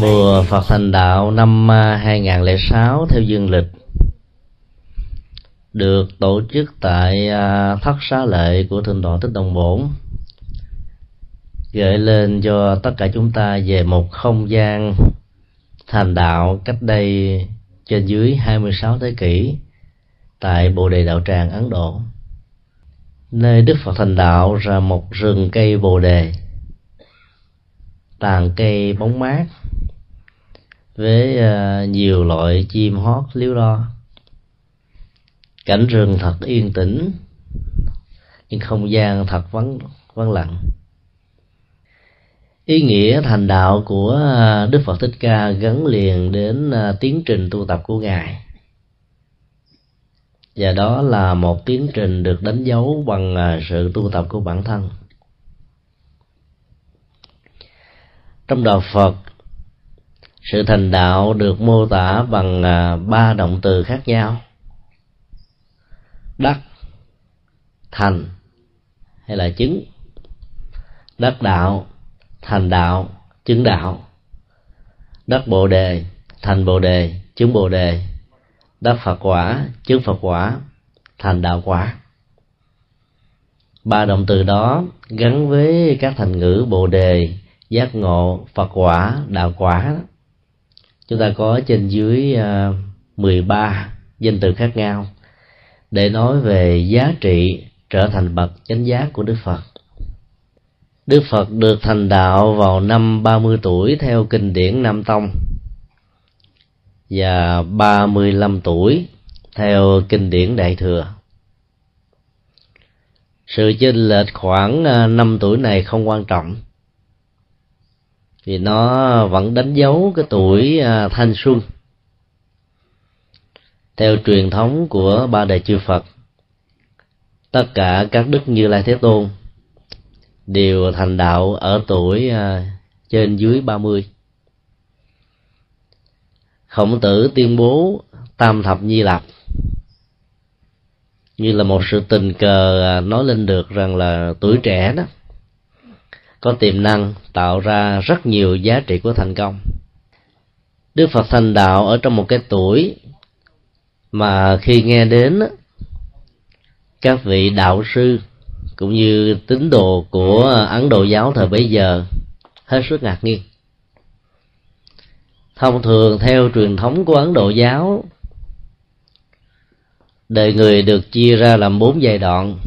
mùa Phật thành đạo năm à, 2006 theo dương lịch, được tổ chức tại à, thất xá lệ của thượng tọa thích đồng bổn gợi lên cho tất cả chúng ta về một không gian thành đạo cách đây trên dưới 26 thế kỷ tại Bồ Đề Đạo Tràng Ấn Độ. Nơi Đức Phật thành đạo ra một rừng cây Bồ Đề tàn cây bóng mát với ờ, nhiều loại chim hót líu lo. Cảnh rừng thật yên tĩnh, nhưng không gian thật vắng vắng lặng. Ý nghĩa thành đạo của ờ, đức phật thích ca gắn liền đến ờ, tiến trình tu tập của ngài. Và đó là một tiến trình được đánh dấu bằng sự tu tập của bản thân. Trong đạo phật, sự thành đạo được mô tả bằng à, ba động từ khác nhau. Đắc, thành hay là chứng. Đắc đạo, thành đạo, chứng đạo. Đắc bồ đề, thành bồ đề, chứng bồ đề. Đắc phật quả, chứng phật quả, thành đạo quả. Ba động từ đó gắn với các thành ngữ bồ đề giác ngộ phật quả, đạo quả chúng ta có trên dưới ờ, 13 danh từ khác nhau để nói về giá trị trở thành bậc chánh giác của Đức Phật. Đức Phật được thành đạo vào năm 30 tuổi theo kinh điển Nam Tông và 35 tuổi theo kinh điển Đại Thừa. Sự chênh lệch khoảng ờ, 5 tuổi này không quan trọng vì nó vẫn đánh dấu cái tuổi à, thanh xuân. Theo truyền thống của ba đại chư Phật, tất cả các đức như lai thế tôn đều thành đạo ở tuổi à, trên dưới ba mươi. Khổng tử tuyên bố tam thập nhi lập như là một sự tình cờ à, nói lên được rằng là tuổi trẻ đó có tiềm năng tạo ra rất nhiều giá trị của thành công. Đức phật thành đạo ở trong một cái tuổi mà khi nghe đến các vị đạo sư cũng như tín đồ của ấn độ giáo thời bấy giờ, hết sức ngạc nhiên. Thông thường theo truyền thống của ấn độ giáo, đời người được chia ra làm bốn giai đoạn.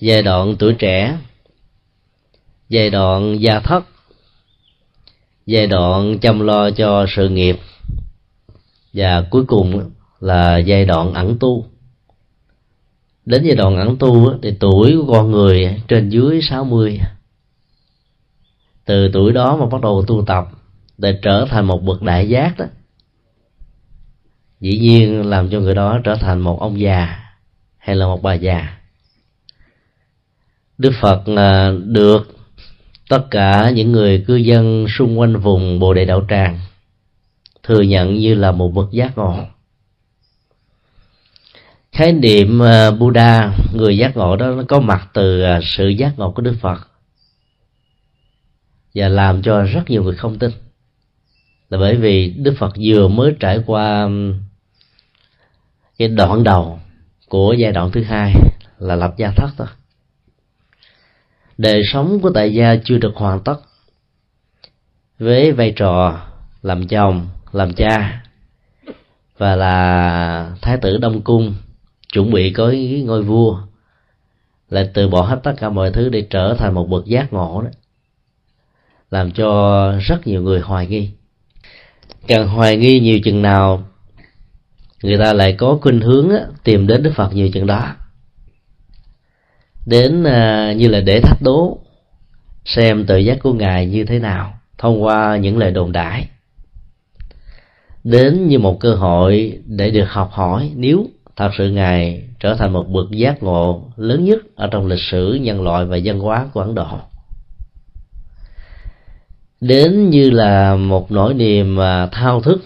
Giai đoạn tuổi trẻ giai đoạn gia thất. Giai đoạn chăm lo cho sự nghiệp. Và cuối cùng là giai đoạn ẩn tu. Đến giai đoạn ẩn tu thì tuổi của con người trên dưới 60 từ tuổi đó mà bắt đầu tu tập để trở thành một bậc đại giác đó. Dĩ nhiên làm cho người đó trở thành một ông già hay là một bà già. Đức phật à, được tất cả những người cư dân xung quanh vùng bồ đề đạo tràng thừa nhận như là một bậc giác ngộ. Khái niệm à, buddha, người giác ngộ đó, nó có mặt từ à, sự giác ngộ của đức phật và làm cho rất nhiều người không tin. Là bởi vì đức phật vừa mới trải qua cái đoạn đầu của giai đoạn thứ hai là lập gia thất thôi đời sống của tại gia chưa được hoàn tất. Với vai trò làm chồng, làm cha, và là thái tử đông cung, chuẩn bị có ngôi vua lại từ bỏ hết tất cả mọi thứ để trở thành một bậc giác ngộ đó, làm cho rất nhiều người hoài nghi. Càng hoài nghi nhiều chừng nào, người ta lại có khuynh hướng tìm đến đức phật nhiều chừng đó đến à, như là để thách đố, xem tự giác của ngài như thế nào thông qua những lời đồn đại đến như một cơ hội để được học hỏi nếu thật sự ngài trở thành một bậc giác ngộ lớn nhất ở trong lịch sử nhân loại và dân hóa của ấn độ. Đến như là một nỗi niềm à, thao thức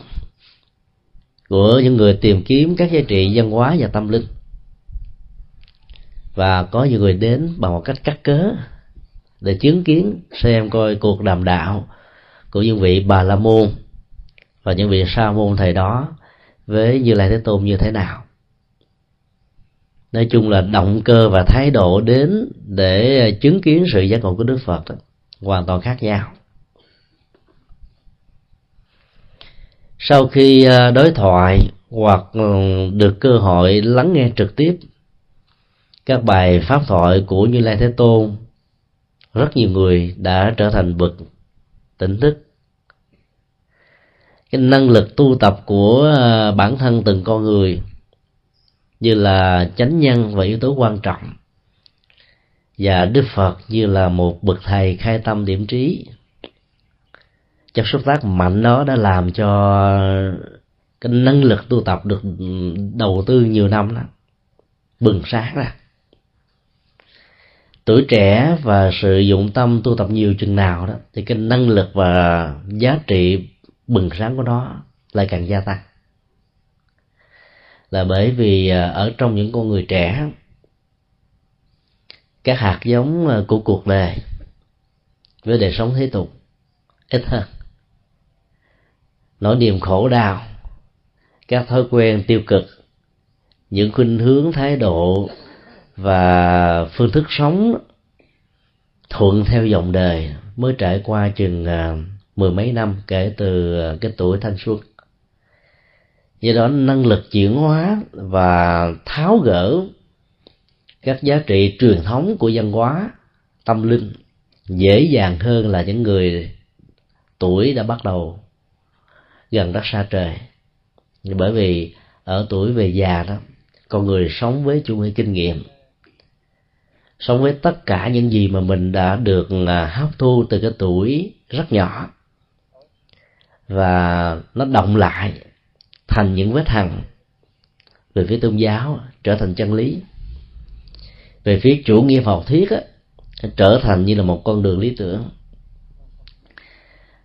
của những người tìm kiếm các giá trị văn hóa và tâm linh và có nhiều người đến bằng một cách cắt cớ để chứng kiến xem coi cuộc đàm đạo của những vị bà la môn và những vị sa môn thầy đó với như lai thế tôn như thế nào. Nói chung là động cơ và thái độ đến để chứng kiến sự giác ngộ của đức phật đó, hoàn toàn khác nhau. Sau khi à, đối thoại hoặc ừ, được cơ hội lắng nghe trực tiếp các bài pháp thoại của như lai thế tôn, rất nhiều người đã trở thành bậc tỉnh thức. Cái năng lực tu tập của à, bản thân từng con người như là chánh nhân và yếu tố quan trọng, và đức phật như là một bậc thầy khai tâm điểm trí. Chất xúc tác mạnh đó đã làm cho cái năng lực tu tập được đầu tư nhiều năm đó, bừng sáng ra tuổi trẻ và sự dụng tâm tu tập nhiều chừng nào đó, thì cái năng lực và giá trị bừng sáng của nó lại càng gia tăng. Là bởi vì à, ở trong những con người trẻ, các hạt giống à, của cuộc đời với đời sống thế tục ít hơn. Nỗi niềm khổ đau, các thói quen tiêu cực, những khuynh hướng thái độ và phương thức sống thuận theo dòng đời mới trải qua chừng à, mười mấy năm kể từ à, cái tuổi thanh xuân. Do đó năng lực chuyển hóa và tháo gỡ các giá trị truyền thống của văn hóa, tâm linh dễ dàng hơn là những người tuổi đã bắt đầu gần đất xa trời. Bởi vì ở tuổi về già đó, con người sống với chủ nghĩa kinh nghiệm sống với tất cả những gì mà mình đã được à, hấp thu từ cái tuổi rất nhỏ. Và nó động lại thành những vết hằn về phía tôn giáo trở thành chân lý. Về phía chủ nghĩa học thuyết á, trở thành như là một con đường lý tưởng.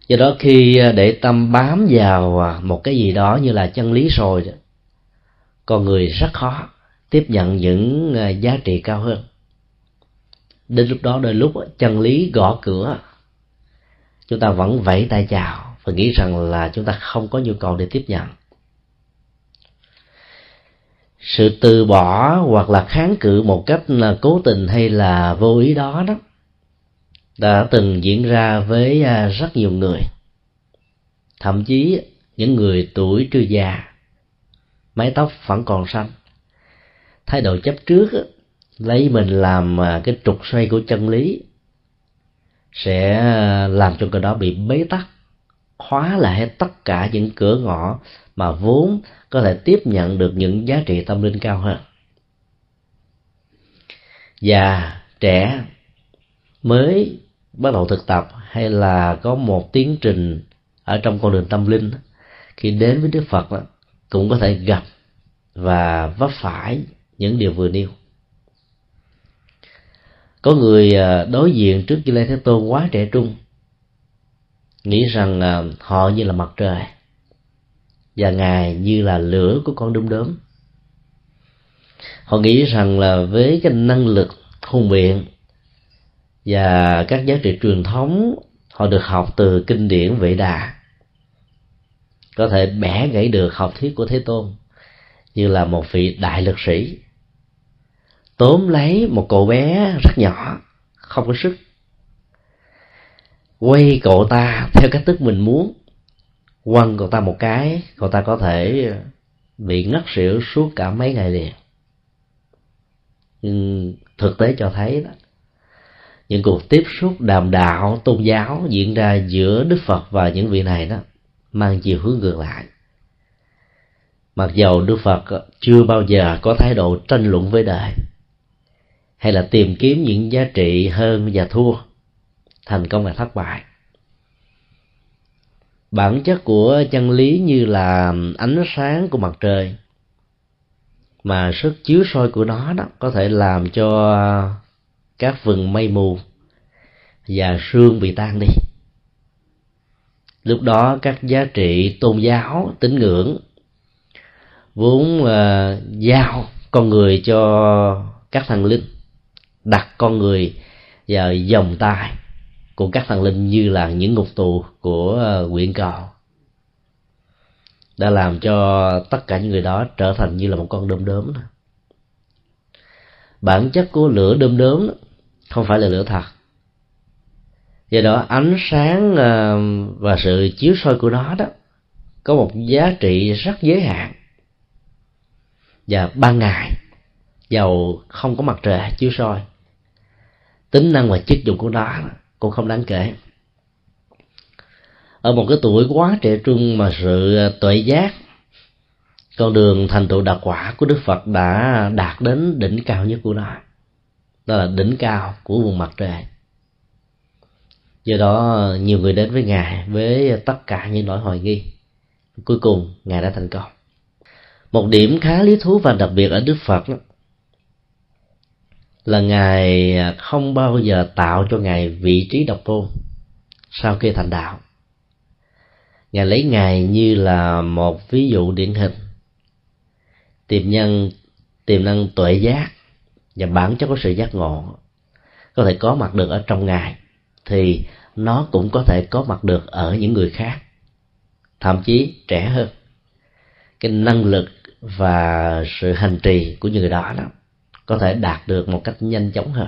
Do đó khi à, để tâm bám vào à, một cái gì đó như là chân lý rồi con người rất khó tiếp nhận những giá trị cao hơn đến lúc đó đôi lúc chân lý gõ cửa. Chúng ta vẫn vẫy tay chào và nghĩ rằng là chúng ta không có nhu cầu để tiếp nhận. Sự từ bỏ hoặc là kháng cự một cách là cố tình hay là vô ý đó đó đã từng diễn ra với à, rất nhiều người. Thậm chí những người tuổi chưa già, mái tóc vẫn còn xanh. Thái độ chấp trước lấy mình làm à, cái trục xoay của chân lý, sẽ à, làm cho cái đó bị bế tắc, khóa lại tất cả những cửa ngõ mà vốn có thể tiếp nhận được những giá trị tâm linh cao hơn. Già, trẻ mới bắt đầu thực tập hay là có một tiến trình ở trong con đường tâm linh, khi đến với đức phật cũng có thể gặp và vấp phải những điều vừa nêu có người à, đối diện trước Như lê Thế Tôn quá trẻ trung, nghĩ rằng à, họ như là mặt trời và ngài như là lửa của con đom đóm họ nghĩ rằng là với cái năng lực hùng biện và các giá trị truyền thống, họ được học từ kinh điển vệ đà. Có thể bẻ gãy được học thuyết của thế tôn như là một vị đại lực sĩ tóm lấy một cậu bé rất nhỏ, không có sức. Quay cậu ta theo cách thức mình muốn, quăng cậu ta một cái, cậu ta có thể bị ngất xỉu suốt cả mấy ngày liền. Nhưng thực tế cho thấy đó, những cuộc tiếp xúc đàm đạo, tôn giáo diễn ra giữa đức phật và những vị này đó, mang chiều hướng ngược lại. Mặc dầu đức phật chưa bao giờ có thái độ tranh luận với đời hay là tìm kiếm những giá trị hơn và thua thành công và thất bại. Bản chất của chân lý như là ánh sáng của mặt trời mà sức chiếu soi của nó đó có thể làm cho các vừng mây mù và sương bị tan đi. Lúc đó các giá trị tôn giáo tín ngưỡng vốn uh, giao con người cho các thần linh đặt con người ờ, và dòng tay của các thần linh như là những ngục tù của ờ, quyện cầu. Đã làm cho tất cả những người đó trở thành như là một con đom đóm bản chất của lửa đom đóm không phải là lửa thật. Do đó, ánh sáng ờ, và sự chiếu soi của nó đó có một giá trị rất giới hạn. Và ban ngày, dầu không có mặt trời chiếu soi tính năng và chức dụng của nó cũng không đáng kể. Ở một cái tuổi quá trẻ trung mà sự à, tuệ giác con đường thành tựu đạt quả của đức phật đã đạt đến đỉnh cao nhất của nó. Đó là đỉnh cao của vùng mặt trời. Do đó nhiều người đến với ngài với tất cả những nỗi hoài nghi. Cuối cùng ngài đã thành công. Một điểm khá lý thú và đặc biệt ở đức phật đó, là ngài không bao giờ tạo cho ngài vị trí độc tôn sau khi thành đạo. Ngài lấy ngài như là một ví dụ điển hình. Tiềm nhân, tiềm năng tuệ giác và bản chất của sự giác ngộ có thể có mặt được ở trong ngài thì nó cũng có thể có mặt được ở những người khác, thậm chí trẻ hơn. Cái năng lực và sự hành trì của những người đó đó có thể đạt được một cách nhanh chóng hơn.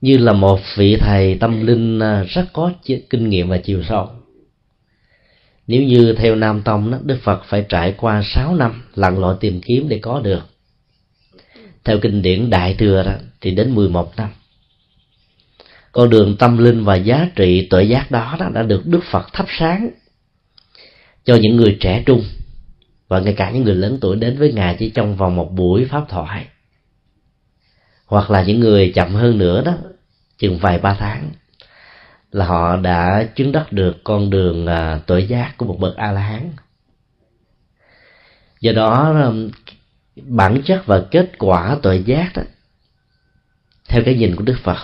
Như là một vị thầy tâm linh à, rất có kinh nghiệm và chiều sâu. Nếu như theo nam tông đó, đức phật phải trải qua 6 năm lặn lội tìm kiếm để có được. Theo kinh điển đại thừa đó thì đến 11 năm con đường tâm linh và giá trị tuệ giác đó, đó đã được đức phật thắp sáng cho những người trẻ trung và ngay cả những người lớn tuổi đến với ngài chỉ trong vòng một buổi pháp thoại. Hoặc là những người chậm hơn nữa đó, chừng vài ba tháng, là họ đã chứng đắc được con đường à, tuổi giác của một bậc a la hán do đó bản chất và kết quả tội giác đó, theo cái nhìn của đức phật,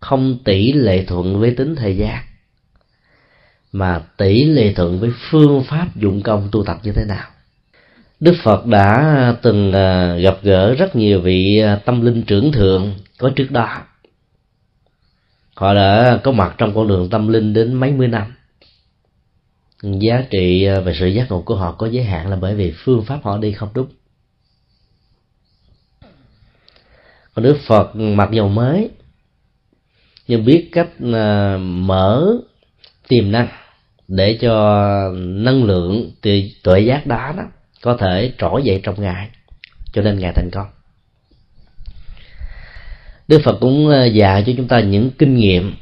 không tỷ lệ thuận với tính thời gian mà tỷ lệ thuận với phương pháp dụng công tu tập như thế nào. Đức phật đã từng à, gặp gỡ rất nhiều vị à, tâm linh trưởng thượng có trước đó. Họ đã có mặt trong con đường tâm linh đến mấy mươi năm. Giá trị à, về sự giác ngộ của họ có giới hạn là bởi vì phương pháp họ đi không đúng. Còn đức phật mặc dầu mới, nhưng biết cách mở tiềm năng để cho năng lượng từ tuệ giác đó đó có thể trỗi dậy trong ngài, cho nên ngài thành công. Đức phật cũng ờ, dạy cho chúng ta những kinh nghiệm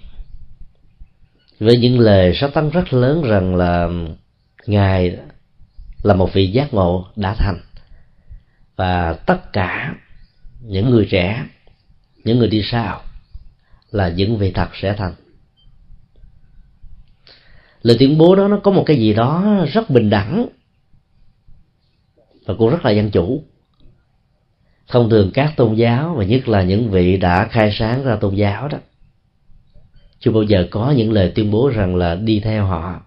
với những lời sắp tấn rất lớn rằng là ngài là một vị giác ngộ đã thành. Và tất cả những người trẻ, những người đi sau là những vị thật sẽ thành lời tuyên bố đó nó có một cái gì đó rất bình đẳng và cũng rất là dân chủ. Thông thường các tôn giáo và nhất là những vị đã khai sáng ra tôn giáo đó chưa bao giờ có những lời tuyên bố rằng là đi theo họ.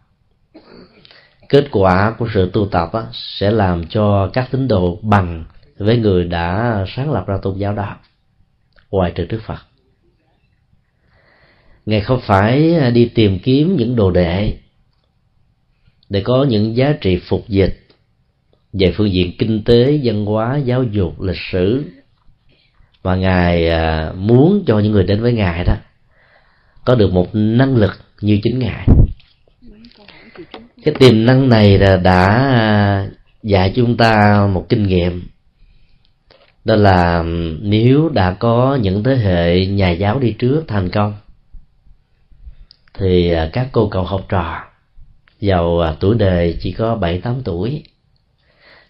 Kết quả của sự tu tập á, sẽ làm cho các tín đồ bằng với người đã sáng lập ra tôn giáo đó ngoài trừ đức phật. Ngài không phải đi tìm kiếm những đồ đệ để có những giá trị phục dịch. Về phương diện kinh tế, văn hóa, giáo dục, lịch sử. Và ngài à, muốn cho những người đến với ngài đó, có được một năng lực như chính ngài. Cái tiềm năng này là đã à, dạy chúng ta một kinh nghiệm. Đó là nếu đã có những thế hệ nhà giáo đi trước thành công, thì à, các cô cậu học trò vào à, tuổi đời chỉ có bảy tám tuổi.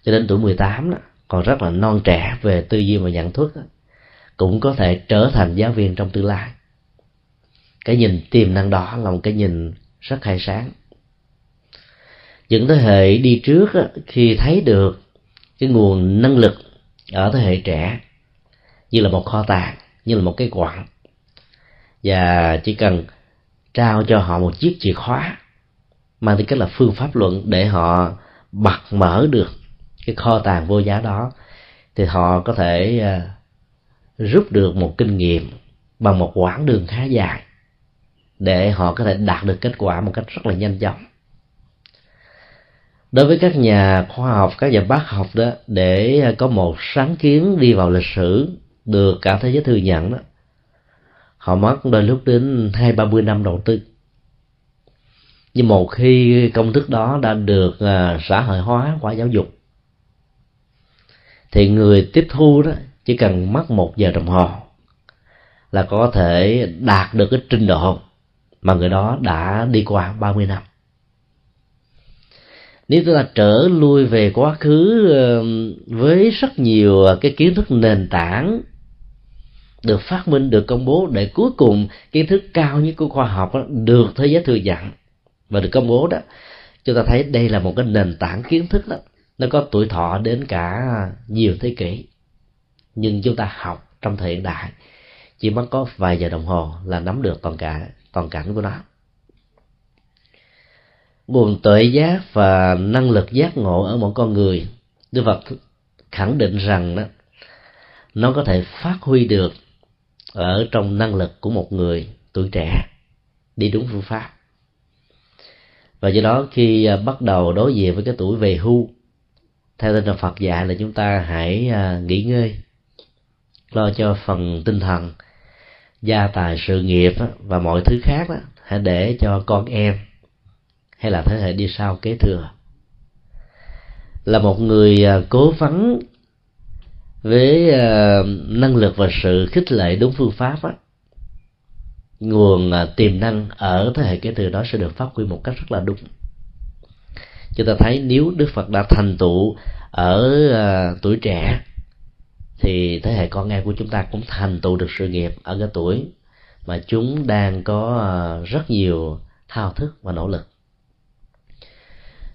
Cho đến tuổi 18 đó, còn rất là non trẻ về tư duy và nhận thức đó, cũng có thể trở thành giáo viên trong tương lai. Cái nhìn tiềm năng đó là một cái nhìn rất khai sáng. Những thế hệ đi trước đó, khi thấy được cái nguồn năng lực ở thế hệ trẻ như là một kho tàng như là một cái quặng và chỉ cần trao cho họ một chiếc chìa khóa mang tính cách là phương pháp luận để họ bật mở được cái kho tàng vô giá đó, thì họ có thể à, rút được một kinh nghiệm bằng một quãng đường khá dài để họ có thể đạt được kết quả một cách rất là nhanh chóng. Đối với các nhà khoa học, các nhà bác học đó, để có một sáng kiến đi vào lịch sử được cả thế giới thừa nhận đó, họ mất đôi lúc đến hai ba mươi năm đầu tư nhưng một khi công thức đó đã được à, xã hội hóa qua giáo dục thì người tiếp thu đó chỉ cần mất một giờ đồng hồ là có thể đạt được cái trình độ mà người đó đã đi qua 30 năm. Nếu chúng ta trở lui về quá khứ ờ, với rất nhiều cái kiến thức nền tảng được phát minh được công bố để cuối cùng kiến thức cao nhất của khoa học đó, được thế giới thừa nhận và được công bố đó. Chúng ta thấy đây là một cái nền tảng kiến thức đó. Nó có tuổi thọ đến cả nhiều thế kỷ. Nhưng chúng ta học trong thời hiện đại, chỉ mất có vài giờ đồng hồ là nắm được toàn cả, toàn cảnh của nó. Nguồn tuệ giác và năng lực giác ngộ ở một con người, Đức Phật khẳng định rằng đó, nó có thể phát huy được ở trong năng lực của một người tuổi trẻ đi đúng phương pháp và do đó khi à, bắt đầu đối diện với cái tuổi về hưu theo tinh thần Phật dạy là chúng ta hãy à, nghỉ ngơi lo cho phần tinh thần gia tài sự nghiệp và mọi thứ khác đó hãy để cho con em hay là thế hệ đi sau kế thừa. Là một người à, cố vấn với năng lực và sự khích lệ đúng phương pháp đó, nguồn à, tiềm năng ở thế hệ kế thừa đó sẽ được phát huy một cách rất là đúng. Chúng ta thấy nếu đức phật đã thành tựu ở à, tuổi trẻ, thì thế hệ con em của chúng ta cũng thành tựu được sự nghiệp ở cái tuổi mà chúng đang có à, rất nhiều thao thức và nỗ lực.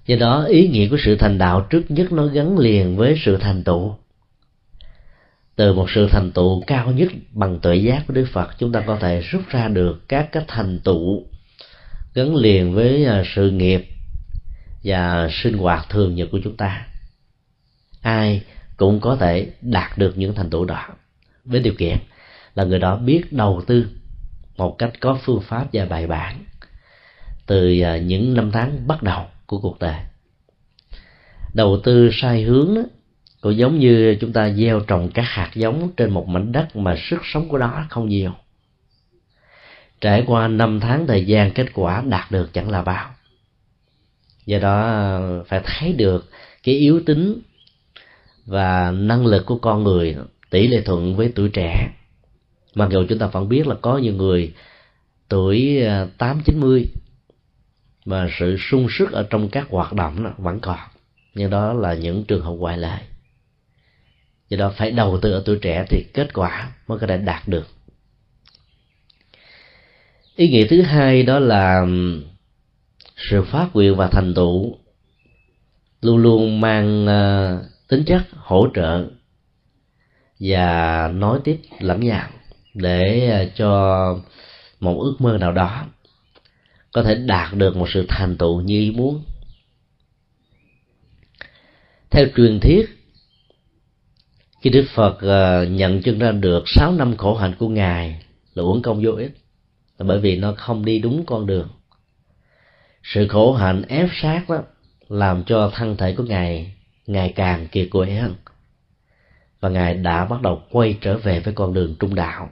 Do đó, ý nghĩa của sự thành đạo trước nhất nó gắn liền với sự thành tựu từ một sự thành tựu cao nhất bằng tuệ giác của đức phật, chúng ta có thể rút ra được các cái thành tựu gắn liền với à, sự nghiệp và sinh hoạt thường nhật của chúng ta. Ai cũng có thể đạt được những thành tựu đó với điều kiện là người đó biết đầu tư một cách có phương pháp và bài bản từ à, những năm tháng bắt đầu của cuộc đời. Đầu tư sai hướng đó cũng giống như chúng ta gieo trồng các hạt giống trên một mảnh đất mà sức sống của nó không nhiều. Trải qua năm tháng thời gian, kết quả đạt được chẳng là bao. Do đó, phải thấy được cái yếu tính và năng lực của con người, tỷ lệ thuận với tuổi trẻ. Mặc dù chúng ta vẫn biết là có nhiều người tuổi à, tám, chín mươi mà sự sung sức ở trong các hoạt động vẫn còn. Nhưng đó là những trường hợp ngoại lệ do đó phải đầu tư ở tuổi trẻ thì kết quả mới có thể đạt được. Ý nghĩa thứ hai đó là sự phát nguyện và thành tựu luôn luôn mang ờ, tính chất hỗ trợ và nói tiếp lẫn nhau để ờ, cho một ước mơ nào đó có thể đạt được một sự thành tựu như ý muốn. Theo truyền thuyết khi đức phật ờ, nhận chân ra được sáu năm khổ hạnh của ngài là uổng công vô ích, là bởi vì nó không đi đúng con đường. Sự khổ hạnh ép sát đó làm cho thân thể của ngài ngày càng kiệt quệ hơn. Và ngài đã bắt đầu quay trở về với con đường trung đạo.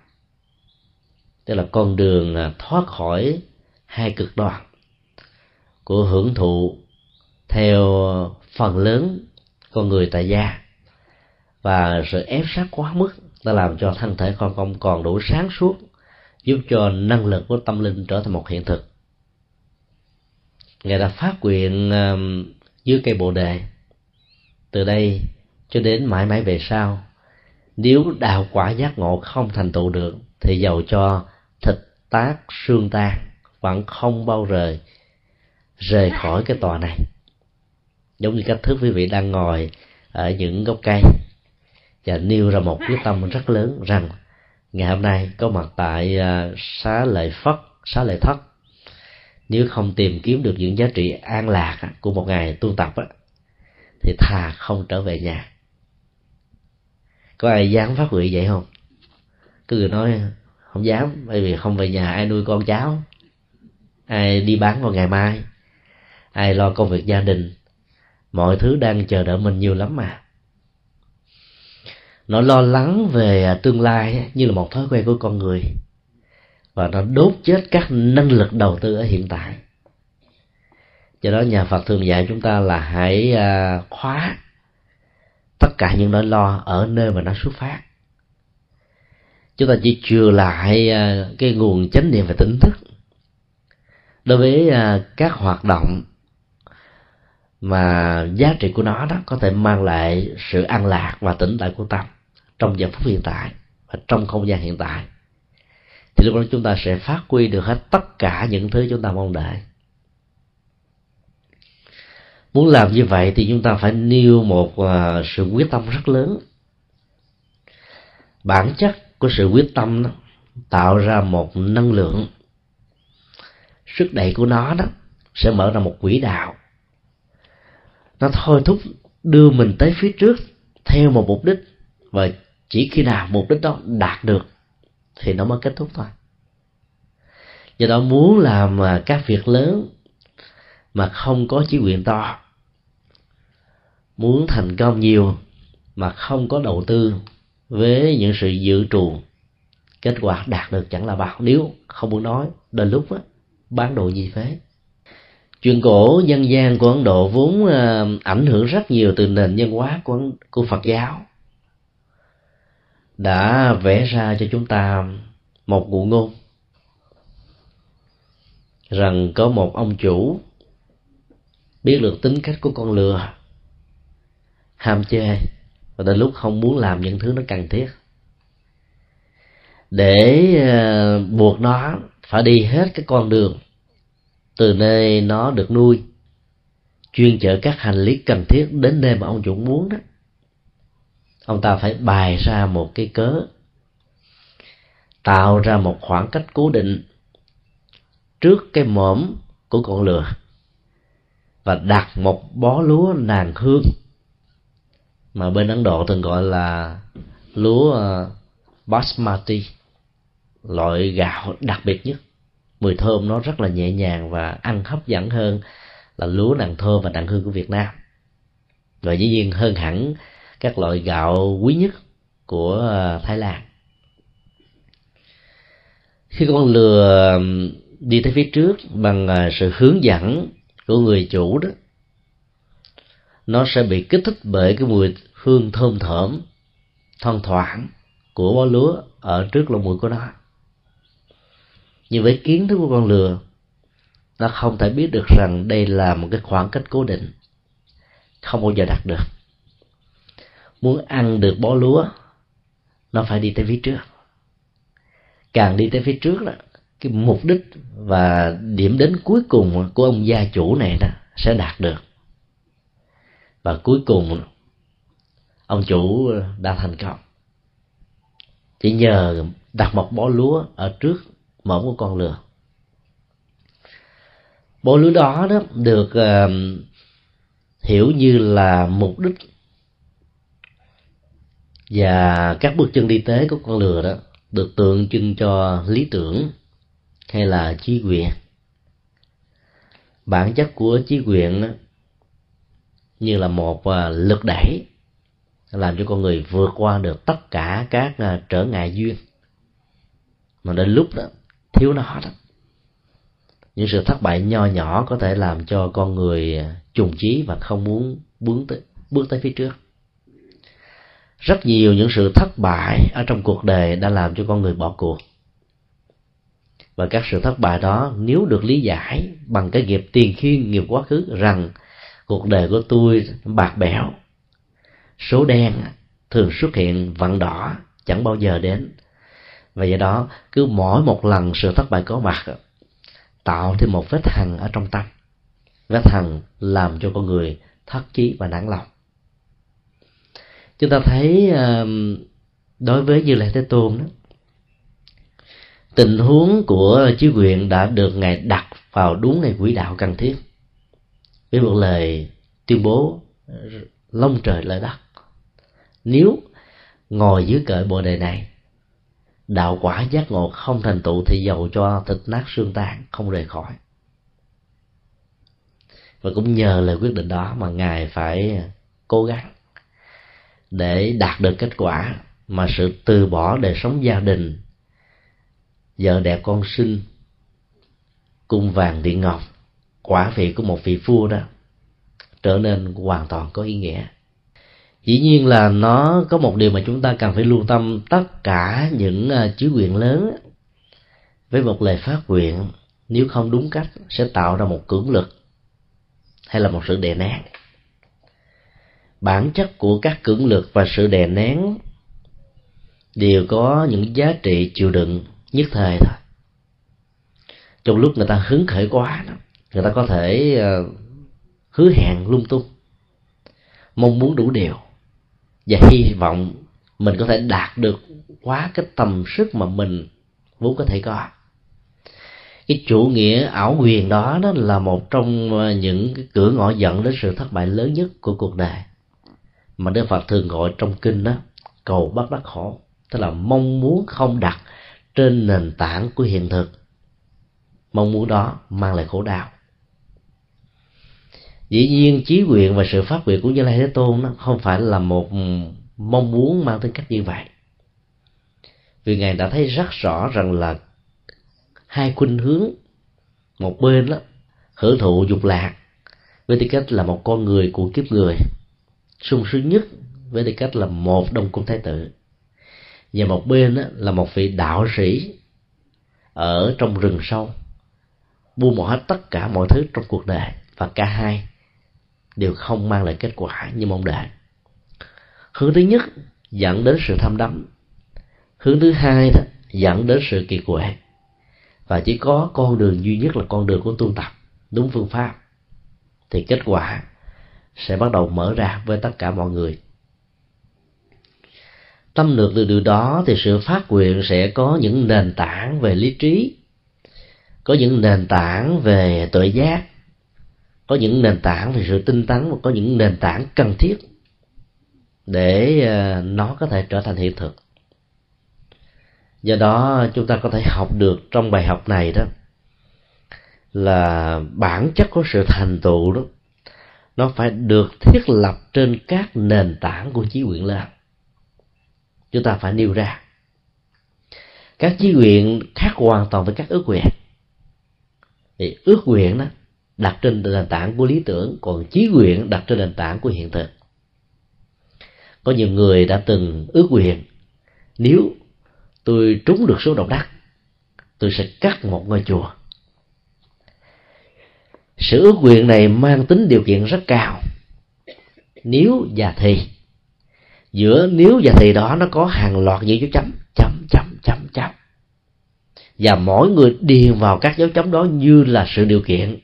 Tức là con đường ờ, thoát khỏi hai cực đoan của hưởng thụ theo phần lớn con người tại gia và sự ép sát quá mức đã làm cho thân thể con không còn đủ sáng suốt, giúp cho năng lực của tâm linh trở thành một hiện thực. Ngài đã phát nguyện um, dưới cây bồ đề. Từ đây cho đến mãi mãi về sau, nếu đạo quả giác ngộ không thành tựu được, thì giàu cho thịt tác xương tan vẫn không bao giờ rời khỏi cái tòa này. Giống như cách thức quý vị đang ngồi ở những gốc cây và nêu ra một quyết tâm rất lớn rằng ngày hôm nay có mặt tại à, xá lợi phất, xá lợi thất. Nếu không tìm kiếm được những giá trị an lạc của một ngày tu tập thì thà không trở về nhà. Có ai dám phát nguyện vậy không? Cứ người nói, không dám, bởi vì không về nhà ai nuôi con cháu, ai đi bán vào ngày mai, ai lo công việc gia đình. Mọi thứ đang chờ đợi mình nhiều lắm mà nó lo lắng về à, tương lai như là một thói quen của con người. Và nó đốt chết các năng lực đầu tư ở hiện tại. Do đó nhà phật thường dạy chúng ta là hãy à, khóa tất cả những nỗi lo ở nơi mà nó xuất phát. Chúng ta chỉ chừa lại à, cái nguồn chánh niệm và tỉnh thức. Đối với các hoạt động mà giá trị của nó đó có thể mang lại sự an lạc và tĩnh tại của tâm trong giờ phút hiện tại và trong không gian hiện tại, thì lúc đó chúng ta sẽ phát huy được hết tất cả những thứ chúng ta mong đợi. Muốn làm như vậy thì chúng ta phải nêu một à, sự quyết tâm rất lớn. Bản chất của sự quyết tâm đó tạo ra một năng lượng sức đẩy của nó đó sẽ mở ra một quỹ đạo. Nó thôi thúc đưa mình tới phía trước theo một mục đích và chỉ khi nào mục đích đó đạt được thì nó mới kết thúc thôi. Do đó muốn làm các việc lớn mà không có chí nguyện to muốn thành công nhiều mà không có đầu tư với những sự dự trù kết quả đạt được chẳng là bao. Nếu không muốn nói đến lúc đó, bán đồ gì phế. Chuyện cổ dân gian của ấn độ vốn ờ, ảnh hưởng rất nhiều từ nền văn hóa của của phật giáo đã vẽ ra cho chúng ta một ngụ ngôn. Rằng có một ông chủ biết được tính cách của con lừa, ham chê, và đến lúc không muốn làm những thứ nó cần thiết. Để ờ, buộc nó phải đi hết cái con đường từ nơi nó được nuôi, chuyên chở các hành lý cần thiết đến nơi mà ông chủ muốn đó ông ta phải bày ra một cái cớ, tạo ra một khoảng cách cố định trước cái mõm của con lừa và đặt một bó lúa nàng hương mà bên ấn độ thường gọi là lúa ờ, basmati, loại gạo đặc biệt nhất. Mùi thơm nó rất là nhẹ nhàng và ăn hấp dẫn hơn là lúa nàng thơm và nàng hương của việt nam. Và dĩ nhiên hơn hẳn các loại gạo quý nhất của ờ, thái lan. Khi con lừa đi tới phía trước bằng ờ, sự hướng dẫn của người chủ đó, nó sẽ bị kích thích bởi cái mùi hương thơm thởm, thoang thoảng của bó lúa ở trước lỗ mũi của nó. Nhưng với kiến thức của con lừa, nó không thể biết được rằng đây là một cái khoảng cách cố định, không bao giờ đạt được muốn ăn được bó lúa nó phải đi tới phía trước. Càng đi tới phía trước đó cái mục đích và điểm đến cuối cùng của ông gia chủ này đó sẽ đạt được. Và cuối cùng ông chủ đã thành công. Chỉ nhờ đặt một bó lúa ở trước mõm của con lừa. Bó lúa đó đó được uh, hiểu như là mục đích và các bước chân đi tế của con lừa đó được tượng trưng cho lý tưởng hay là trí quyền. Bản chất của trí quyền đó, như là một à, lực đẩy làm cho con người vượt qua được tất cả các à, trở ngại duyên. Mà đến lúc đó thiếu nó đó những sự thất bại nho nhỏ có thể làm cho con người à, trùng chí và không muốn bước tới bước tới phía trước rất nhiều những sự thất bại ở trong cuộc đời đã làm cho con người bỏ cuộc. Và các sự thất bại đó, nếu được lý giải bằng cái nghiệp tiền khiên, nghiệp quá khứ, rằng cuộc đời của tôi bạc bẽo, số đen thường xuất hiện vặn đỏ, chẳng bao giờ đến. Và do đó, cứ mỗi một lần sự thất bại có mặt, tạo thêm một vết hằn ở trong tâm. Vết hằn làm cho con người thất chí và nản lòng chúng ta thấy đối với như lai thế tôn đó, tình huống của chí quyền đã được ngài đặt vào đúng ngày quỹ đạo cần thiết. Với một lời tuyên bố long trời lở đất. Nếu ngồi dưới cợi bồ đề này, đạo quả giác ngộ không thành tựu thì dầu cho thịt nát xương tan, không rời khỏi. Và cũng nhờ lời quyết định đó mà ngài phải cố gắng để đạt được kết quả mà sự từ bỏ đời sống gia đình, vợ đẹp con sinh, cung vàng điện ngọc, quả vị của một vị vua đó trở nên hoàn toàn có ý nghĩa. Dĩ nhiên là nó có một điều mà chúng ta cần phải lưu tâm tất cả những à, chữ quyền lớn với một lời phát nguyện, nếu không đúng cách sẽ tạo ra một cưỡng lực hay là một sự đè nén bản chất của các cưỡng lực và sự đè nén đều có những giá trị chịu đựng nhất thời thôi. Trong lúc người ta hứng khởi quá đó người ta có thể uh, hứa hẹn lung tung mong muốn đủ điều và hy vọng mình có thể đạt được quá cái tầm sức mà mình vốn có thể có. Cái chủ nghĩa ảo quyền đó đó là một trong ờ, những cái cửa ngõ dẫn đến sự thất bại lớn nhất của cuộc đời mà Đức Phật thường gọi trong kinh đó, cầu bắt đắc khổ tức là mong muốn không đặt trên nền tảng của hiện thực. Mong muốn đó mang lại khổ đau. Dĩ nhiên trí nguyện và sự phát nguyện của như lai thế tôn nó không phải là một mong muốn mang tính cách như vậy. Vì ngài đã thấy rất rõ rằng là hai khuynh hướng. Một bên đó, hưởng thụ dục lạc, với tư cách là một con người của kiếp người sung sướng nhất với tư cách là một đông cung thái tử. Và một bên đó là một vị đạo sĩ ở trong rừng sâu buông bỏ hết tất cả mọi thứ trong cuộc đời, và cả hai đều không mang lại kết quả như mong đợi. Hướng thứ nhất, dẫn đến sự tham đắm. Hướng thứ hai đó, dẫn đến sự kỳ quệ. Và chỉ có con đường duy nhất là con đường của tu tập, đúng phương pháp. Thì kết quả sẽ bắt đầu mở ra với tất cả mọi người. Tâm được từ điều đó thì sự phát nguyện sẽ có những nền tảng về lý trí, có những nền tảng về tuệ giác, có những nền tảng về sự tinh tấn và có những nền tảng cần thiết để ờ, nó có thể trở thành hiện thực. Do đó, chúng ta có thể học được trong bài học này đó là bản chất của sự thành tựu đó nó phải được thiết lập trên các nền tảng của chí nguyện lên. Chúng ta phải nêu ra. Các chí nguyện khác hoàn toàn với các ước nguyện. Thì ước nguyện đó đặt trên nền tảng của lý tưởng, còn chí nguyện đặt trên nền tảng của hiện thực. Có nhiều người đã từng ước nguyện, nếu tôi trúng được số độc đắc, tôi sẽ cắt một ngôi chùa sự ước nguyện này mang tính điều kiện rất cao. Nếu và thì. Giữa nếu và thì đó, nó có hàng loạt những dấu chấm. Chấm chấm chấm chấm. Và mỗi người điền vào các dấu chấm đó như là sự điều kiện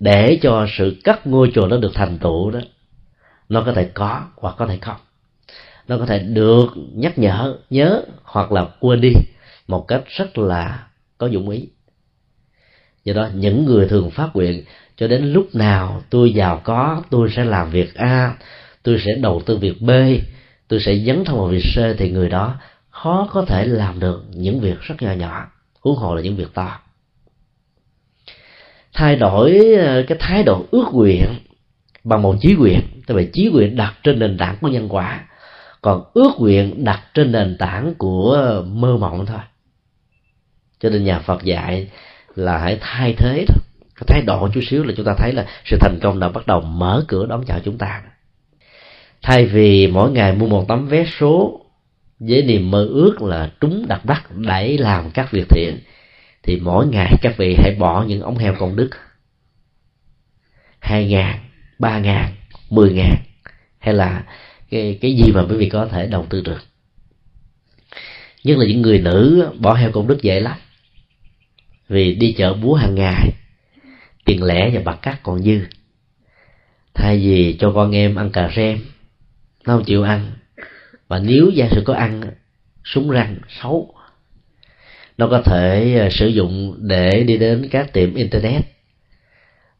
để cho sự cắt ngôi chùa nó được thành tựu đó. Nó có thể có hoặc có thể không. Nó có thể được nhắc nhở, nhớ hoặc là quên đi một cách rất là có dụng ý do đó, những người thường phát nguyện, cho đến lúc nào tôi giàu có, tôi sẽ làm việc a, tôi sẽ đầu tư việc b, tôi sẽ dấn thân vào việc c, thì người đó khó có thể làm được những việc rất nhỏ nhỏ. Huống hồ là những việc to. Thay đổi ờ, cái thái độ ước nguyện bằng một chí nguyện tại vì chí nguyện đặt trên nền tảng của nhân quả. Còn ước nguyện đặt trên nền tảng của mơ mộng thôi. Cho nên nhà phật dạy là hãy thay thế thôi. Cái thái độ chút xíu là chúng ta thấy là sự thành công đã bắt đầu mở cửa đón chào chúng ta. Thay vì mỗi ngày mua một tấm vé số, với niềm mơ ước là trúng đặt đắc để làm các việc thiện, thì mỗi ngày các vị hãy bỏ những ống heo công đức. Hai ngàn, ba ngàn, mười ngàn, hay là cái cái gì mà quý vị có thể đầu tư được. Nhất là những người nữ bỏ heo công đức dễ lắm vì đi chợ búa hàng ngày, tiền lẻ và bạc cát còn dư. Thay vì cho con em ăn cà rem nó không chịu ăn, và nếu gia sự có ăn, súng răng, xấu, nó có thể ờ, sử dụng để đi đến các tiệm internet.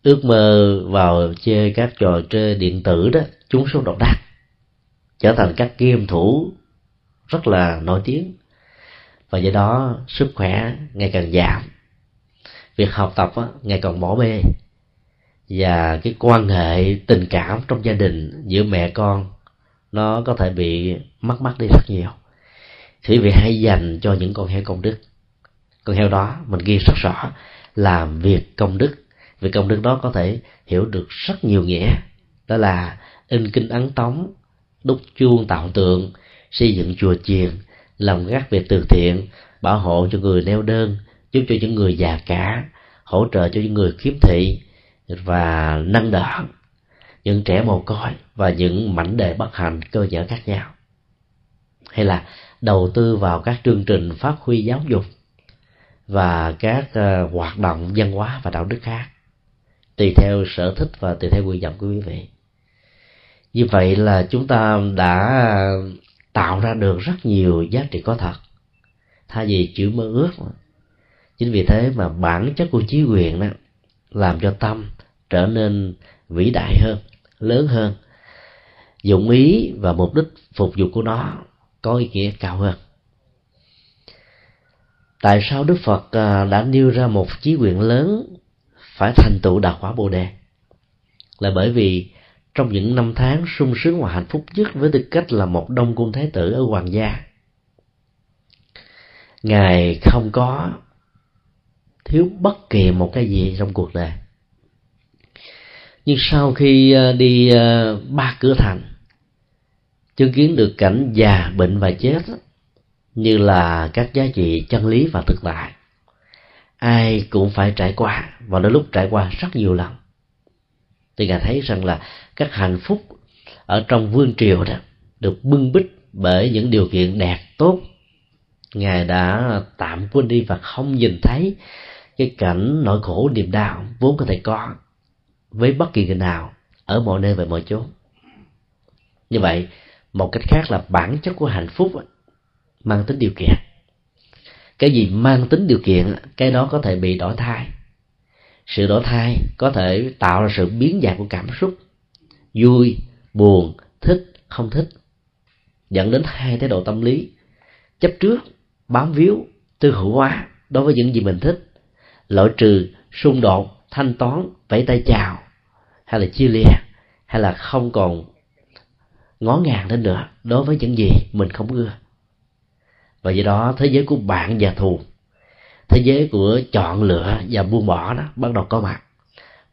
Ước mơ vào chơi các trò chơi điện tử đó, chúng số độc đắc, trở thành các game thủ rất là nổi tiếng. Và do đó sức khỏe ngày càng giảm việc học tập ngày càng bỏ bê. Và cái quan hệ tình cảm trong gia đình giữa mẹ con, nó có thể bị mất mất đi rất nhiều. Thì vì hãy dành cho những con heo công đức. Con heo đó mình ghi rất rõ làm việc công đức. Việc công đức đó có thể hiểu được rất nhiều nghĩa. Đó là in kinh ấn tống, đúc chuông tạo tượng, xây dựng chùa chiền làm các việc từ thiện, bảo hộ cho người neo đơn giúp cho những người già cả hỗ trợ cho những người khiếm thị và nâng đỡ những trẻ mồ côi và những mảnh đề bất hạnh cơ nhở khác nhau. Hay là đầu tư vào các chương trình phát huy giáo dục và các uh, hoạt động văn hóa và đạo đức khác tùy theo sở thích và tùy theo nguyện vọng của quý vị. Như vậy là chúng ta đã tạo ra được rất nhiều giá trị có thật. Thay vì chữ mơ ước chính vì thế mà bản chất của chí quyền đó làm cho tâm trở nên vĩ đại hơn, lớn hơn. Dụng ý và mục đích phục vụ của nó có ý nghĩa cao hơn. Tại sao đức phật à, đã nêu ra một chí quyền lớn phải thành tựu đạt quả bồ đề? Là bởi vì trong những năm tháng sung sướng và hạnh phúc nhất với tư cách là một đông cung thái tử ở hoàng gia, ngài không có thiếu bất kỳ một cái gì trong cuộc đời. Nhưng sau khi ờ, đi ờ, ba cửa thành, chứng kiến được cảnh già, bệnh và chết như là các giá trị chân lý và thực tại, ai cũng phải trải qua và đôi lúc trải qua rất nhiều lần. Thì ngài thấy rằng là các hạnh phúc ở trong vương triều đó được bưng bít bởi những điều kiện đẹp tốt. Ngài đã tạm quên đi và không nhìn thấy cái cảnh nỗi khổ niềm đau vốn có thể có với bất kỳ người nào ở mọi nơi và mọi chỗ như vậy, một cách khác là bản chất của hạnh phúc mang tính điều kiện. Cái gì mang tính điều kiện cái đó có thể bị đổi thay. Sự đổi thay có thể tạo ra sự biến dạng của cảm xúc. Vui, buồn, thích, không thích. Dẫn đến hai thái độ tâm lý. Chấp trước, bám víu, tư hữu hóa đối với những gì mình thích loại trừ, xung đột, thanh toán, vẫy tay chào. Hay là chia lìa, hay là không còn ngó ngàng lên nữa đối với những gì mình không ưa. Và do đó, thế giới của bạn và thù, thế giới của chọn lựa và buông bỏ đó bắt đầu có mặt.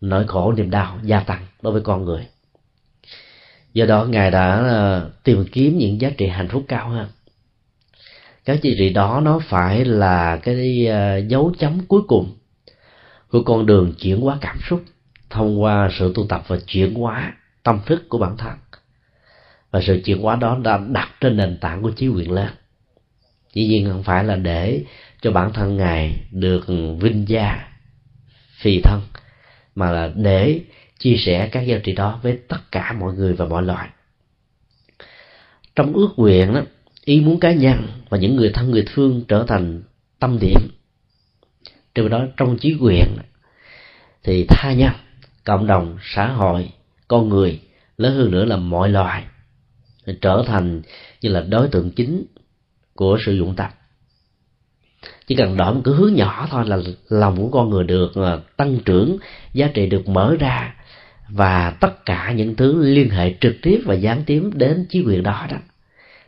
Nỗi khổ, niềm đau gia tăng đối với con người. Do đó, ngài đã ờ, tìm kiếm những giá trị hạnh phúc cao hơn. Các giá trị đó nó phải là cái ờ, dấu chấm cuối cùng của con đường chuyển hóa cảm xúc, thông qua sự tu tập và chuyển hóa tâm thức của bản thân. Và sự chuyển hóa đó đã đặt trên nền tảng của trí nguyện lên. Dĩ nhiên không phải là để cho bản thân ngài được vinh gia phì thân, mà là để chia sẻ các giá trị đó với tất cả mọi người và mọi loài. Trong ước nguyện đó ý muốn cá nhân và những người thân, người thương trở thành tâm điểm trong đó trong chí quyền. Thì tha nhân cộng đồng, xã hội, con người, lớn hơn nữa là mọi loài, trở thành như là đối tượng chính của sự dụng tập chỉ cần đổi một cái hướng nhỏ thôi là lòng của con người được à, tăng trưởng, giá trị được mở ra, và tất cả những thứ liên hệ trực tiếp và gián tiếp đến chí quyền đó đó,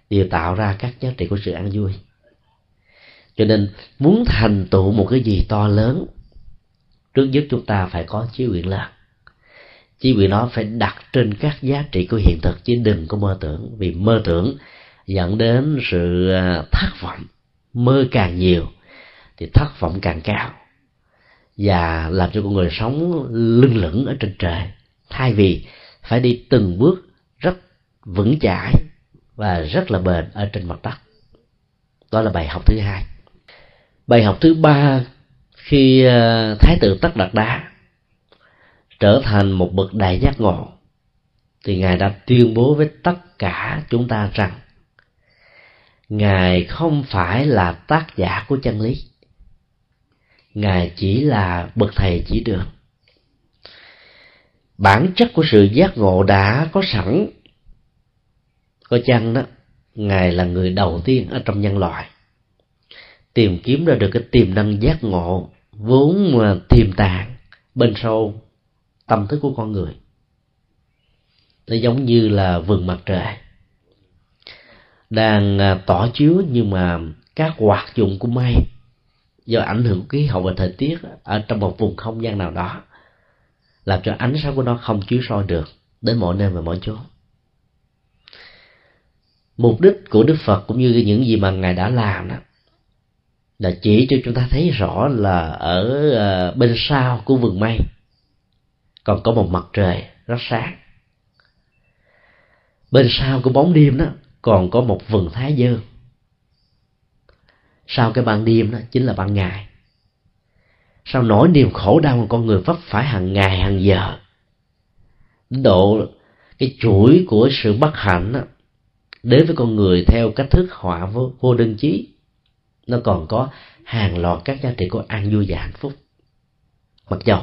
đều tạo ra các giá trị của sự an vui cho nên, muốn thành tựu một cái gì to lớn, trước nhất chúng ta phải có chí nguyện lớn chí nguyện đó phải đặt trên các giá trị của hiện thực, chứ đừng có mơ tưởng. Vì mơ tưởng dẫn đến sự à, thất vọng, mơ càng nhiều thì thất vọng càng cao, và làm cho con người sống lưng lửng ở trên trời. Thay vì phải đi từng bước rất vững chãi và rất là bền ở trên mặt đất. Đó là bài học thứ hai bài học thứ ba khi ờ, thái tử tất đạt đá trở thành một bậc đại giác ngộ thì ngài đã tuyên bố với tất cả chúng ta rằng ngài không phải là tác giả của chân lý. Ngài chỉ là bậc thầy chỉ đường. Bản chất của sự giác ngộ đã có sẵn, có chăng đó, ngài là người đầu tiên ở trong nhân loại tìm kiếm ra được cái tiềm năng giác ngộ vốn mà tiềm tàng bên sâu tâm thức của con người. Nó giống như là vườn mặt trời đang ờ, tỏ chiếu nhưng mà các hoạt dụng của mây do ảnh hưởng của khí hậu và thời tiết ở trong một vùng không gian nào đó làm cho ánh sáng của nó không chiếu soi được đến mọi nơi và mọi chỗ. Mục đích của đức phật cũng như những gì mà ngài đã làm đó là chỉ cho chúng ta thấy rõ là ở ờ, bên sau của vườn mây còn có một mặt trời rất sáng. Bên sau của bóng đêm đó còn có một vườn thái dương. Sau cái ban đêm đó chính là ban ngày. Sau nỗi niềm khổ đau mà con người vấp phải hàng ngày hàng giờ độ cái chuỗi của sự bất hạnh đó, đến với con người theo cách thức họa vô, vô đơn chí nó còn có hàng loạt các giá trị của an vui và hạnh phúc. Mặc dầu,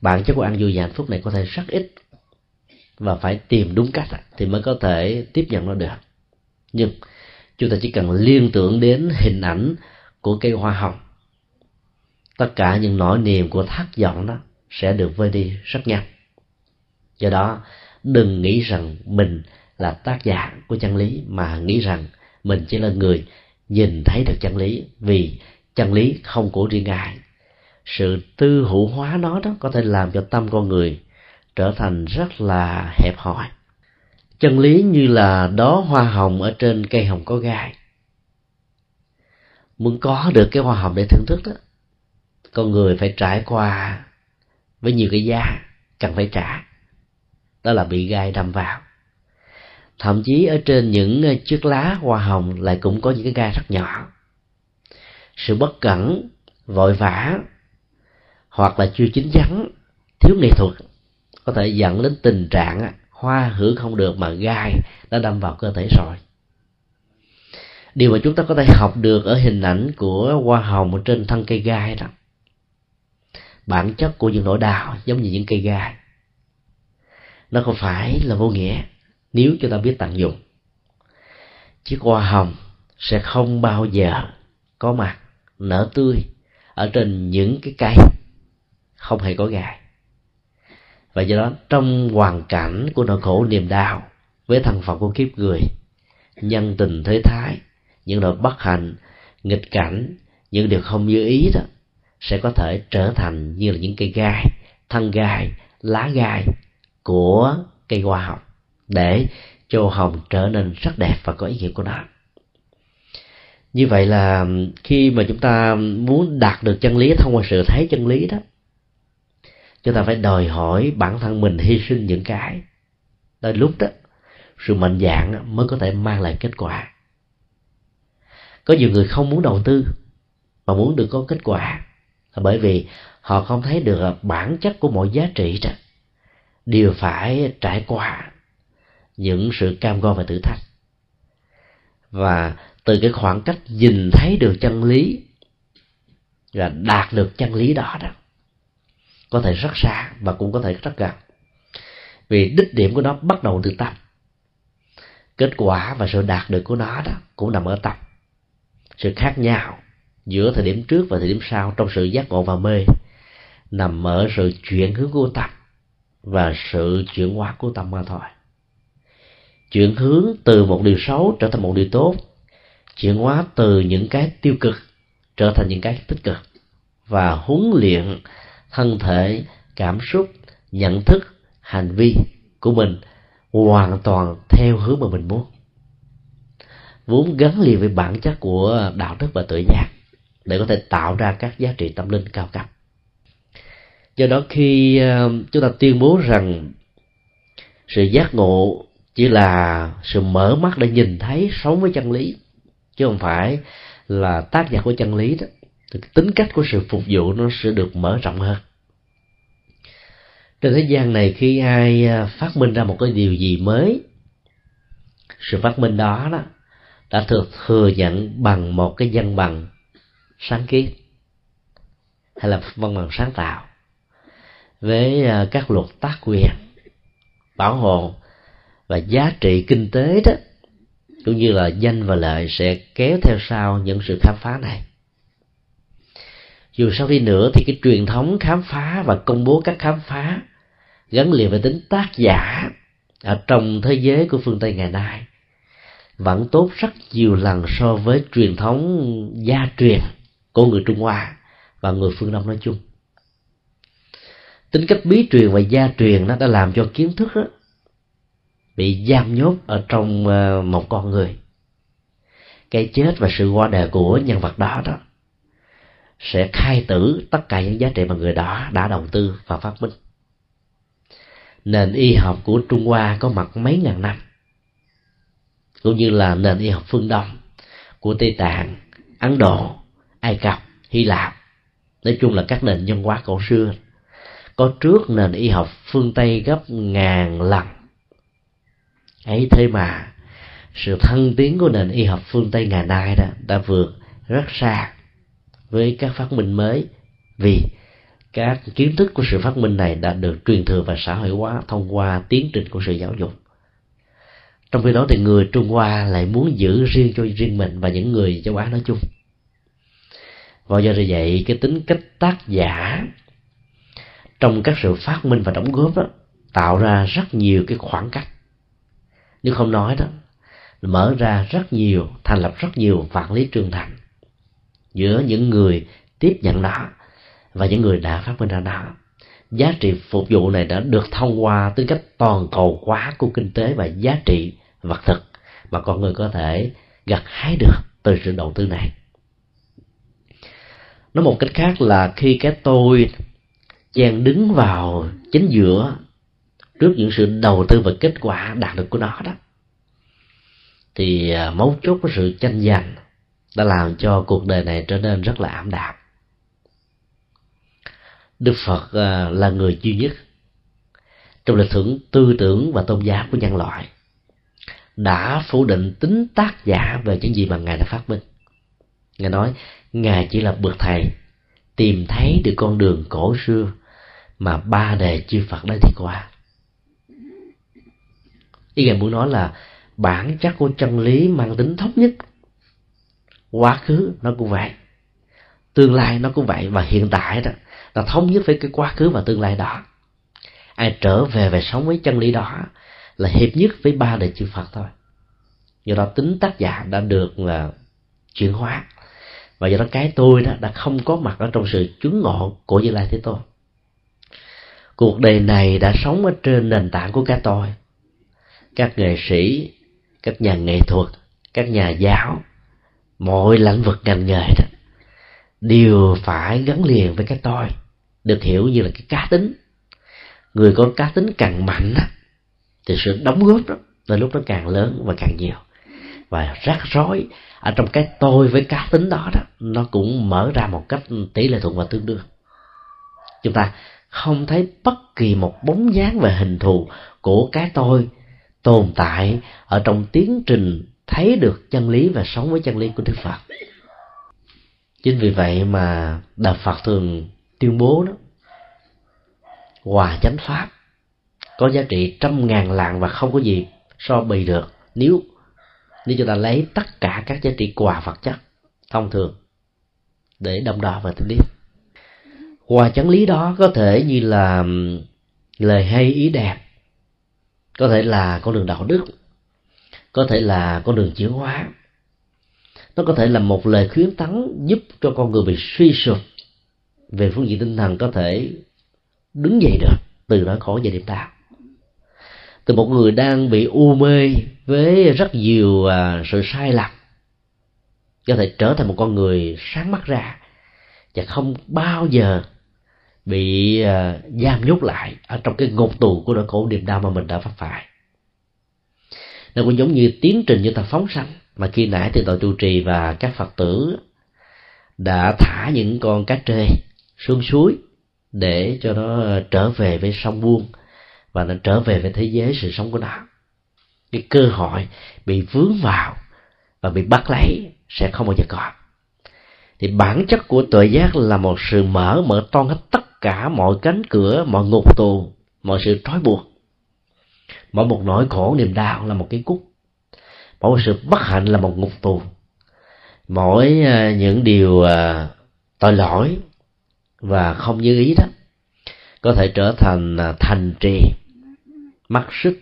bản chất của an vui và hạnh phúc này có thể rất ít và phải tìm đúng cách thì mới có thể tiếp nhận nó được. Nhưng, chúng ta chỉ cần liên tưởng đến hình ảnh của cây hoa hồng. Tất cả những nỗi niềm của thất vọng đó sẽ được vơi đi rất nhanh. Do đó, đừng nghĩ rằng mình là tác giả của chân lý, mà nghĩ rằng mình chỉ là người nhìn thấy được chân lý, vì chân lý không của riêng ai. Sự tư hữu hóa nó đó có thể làm cho tâm con người trở thành rất là hẹp hòi. Chân lý như là đó hoa hồng ở trên cây hồng có gai. Muốn có được cái hoa hồng để thưởng thức đó, con người phải trải qua với nhiều cái giá cần phải trả. Đó là bị gai đâm vào thậm chí ở trên những ờ, chiếc lá hoa hồng lại cũng có những cái gai rất nhỏ. Sự bất cẩn, vội vã, hoặc là chưa chín chắn, thiếu nghệ thuật có thể dẫn đến tình trạng hoa hưởng không được mà gai đã đâm vào cơ thể rồi. Điều mà chúng ta có thể học được ở hình ảnh của hoa hồng trên thân cây gai đó, bản chất của những nỗi đau giống như những cây gai, nó không phải là vô nghĩa nếu chúng ta biết tận dụng, chiếc hoa hồng sẽ không bao giờ có mặt, nở tươi ở trên những cái cây không hề có gai. Và do đó, trong hoàn cảnh của nỗi khổ niềm đau với thân phận của kiếp người, nhân tình thế thái, những nỗi bất hạnh, nghịch cảnh, những điều không như ý đó sẽ có thể trở thành như là những cây gai, thân gai, lá gai của cây hoa hồng để cho hồng trở nên rất đẹp và có ý nghĩa của nó. Như vậy là khi mà chúng ta muốn đạt được chân lý, thông qua sự thấy chân lý đó, chúng ta phải đòi hỏi bản thân mình hy sinh những cái tới lúc đó, sự mạnh dạng mới có thể mang lại kết quả. Có nhiều người không muốn đầu tư, mà muốn được có kết quả, là bởi vì họ không thấy được bản chất của mọi giá trị đó. Đều phải trải qua những sự cam go và thử thách. Và từ cái khoảng cách nhìn thấy được chân lý và đạt được chân lý đó đó, có thể rất xa và cũng có thể rất gần. Vì đích điểm của nó bắt đầu từ tâm. Kết quả và sự đạt được của nó đó cũng nằm ở tâm. Sự khác nhau giữa thời điểm trước và thời điểm sau trong sự giác ngộ và mê nằm ở sự chuyển hướng của tâm và sự chuyển hóa của tâm mà thôi chuyển hướng từ một điều xấu trở thành một điều tốt, chuyển hóa từ những cái tiêu cực trở thành những cái tích cực, và huấn luyện thân thể, cảm xúc, nhận thức, hành vi của mình hoàn toàn theo hướng mà mình muốn. Vốn gắn liền với bản chất của đạo đức và tự giác để có thể tạo ra các giá trị tâm linh cao cấp. Do đó khi ờ, chúng ta tuyên bố rằng sự giác ngộ chỉ là sự mở mắt để nhìn thấy sống với chân lý, chứ không phải là tác giả của chân lý đó. Thì tính cách của sự phục vụ nó sẽ được mở rộng hơn. Trên thế gian này khi ai à, phát minh ra một cái điều gì mới, sự phát minh đó đó đã được thừa nhận bằng một cái văn bằng sáng kiến, hay là văn bằng sáng tạo, với à, các luật tác quyền, bảo hộ và giá trị kinh tế đó, cũng như là danh và lợi sẽ kéo theo sau những sự khám phá này. Dù sau đi nữa thì cái truyền thống khám phá và công bố các khám phá gắn liền với tính tác giả ở trong thế giới của phương tây ngày nay vẫn tốt rất nhiều lần so với truyền thống gia truyền của người trung hoa và người phương đông nói chung. Tính cách bí truyền và gia truyền nó đã làm cho kiến thức đó bị giam nhốt ở trong ờ, một con người. Cái chết và sự qua đời của nhân vật đó đó sẽ khai tử tất cả những giá trị mà người đó đã đầu tư và phát minh. Nền y học của trung hoa có mặt mấy ngàn năm, cũng như là nền y học phương đông của tây tạng, ấn độ, ai cập, hy lạp. Nói chung là các nền nhân hóa cổ xưa có trước nền y học phương tây gấp ngàn lần ấy thế mà, sự thăng tiến của nền y học phương tây ngày nay đó đã vượt rất xa với các phát minh mới, vì các kiến thức của sự phát minh này đã được truyền thừa và xã hội hóa thông qua tiến trình của sự giáo dục. Trong khi đó thì người trung hoa lại muốn giữ riêng cho riêng mình và những người châu á nói chung. Và do vậy, cái tính cách tác giả trong các sự phát minh và đóng góp đó tạo ra rất nhiều cái khoảng cách nếu không nói đó, mở ra rất nhiều, thành lập rất nhiều vạn lý trường thành giữa những người tiếp nhận đó và những người đã phát minh ra đó giá trị phục vụ này đã được thông qua tính cách toàn cầu hóa của kinh tế và giá trị vật thực mà con người có thể gặt hái được từ sự đầu tư này. Nói một cách khác là khi cái tôi chen đứng vào chính giữa trước những sự đầu tư và kết quả đạt được của nó đó, thì à, mấu chốt của sự tranh giành đã làm cho cuộc đời này trở nên rất là ảm đạm. Đức phật à, là người duy nhất trong lịch sử tư tưởng và tôn giáo của nhân loại đã phủ định tính tác giả về những gì mà ngài đã phát minh. Ngài nói, ngài chỉ là bậc thầy tìm thấy được con đường cổ xưa mà ba đề chư phật đã đi qua ý ngài muốn nói là bản chất của chân lý mang tính thống nhất. Quá khứ nó cũng vậy. Tương lai nó cũng vậy. Và hiện tại đó là thống nhất với cái quá khứ và tương lai đó. Ai trở về về sống với chân lý đó là hiệp nhất với ba đời chư Phật thôi. Do đó tính tác giả đã được là chuyển hóa. Và do đó cái tôi đó đã không có mặt ở trong sự chứng ngộ của Như Lai Thế Tôn. Cuộc đời này đã sống ở trên nền tảng của cái tôi các nghệ sĩ, các nhà nghệ thuật, các nhà giáo, mọi lĩnh vực ngành nghề đó đều phải gắn liền với cái tôi, được hiểu như là cái cá tính. Người có cá tính càng mạnh á, thì sự đóng góp đó là lúc nó càng lớn và càng nhiều. Và rắc rối ở trong cái tôi với cá tính đó đó, nó cũng mở ra một cách tỷ lệ thuận và tương đương. Chúng ta không thấy bất kỳ một bóng dáng về hình thù của cái tôi tồn tại ở trong tiến trình thấy được chân lý và sống với chân lý của Đức Phật. Chính vì vậy mà Đạo Phật thường tuyên bố đó, hòa chánh pháp có giá trị trăm ngàn lạng và không có gì so bì được nếu nếu chúng ta lấy tất cả các giá trị quà vật chất thông thường để đồng đo và tính lý Quà chánh lý đó có thể như là lời hay ý đẹp có thể là con đường đạo đức, có thể là con đường chuyển hóa. Nó có thể là một lời khuyến tấn giúp cho con người bị suy sụp về phương diện tinh thần có thể đứng dậy được, từ nỗi khổ về điểm đau từ một người đang bị u mê với rất nhiều à, sự sai lầm, có thể trở thành một con người sáng mắt ra và không bao giờ bị à, giam nhốt lại ở trong cái ngục tù của nỗi khổ niềm đau mà mình đã phát phải nó cũng giống như tiến trình như ta phóng sanh. Mà khi nãy thì tội trụ trì và các phật tử đã thả những con cá trê xuống suối để cho nó trở về với sông buông và nó trở về với thế giới sự sống của nó. Cái cơ hội bị vướng vào và bị bắt lấy sẽ không bao giờ còn. thì bản chất của tội giác là một sự mở mở toan hết tất cả mọi cánh cửa, mọi ngục tù, mọi sự trói buộc. Mỗi một nỗi khổ niềm đau là một cái cúc mỗi một sự bất hạnh là một ngục tù. Mỗi à, những điều à, tội lỗi và không như ý đó có thể trở thành à, thành trì mắc sức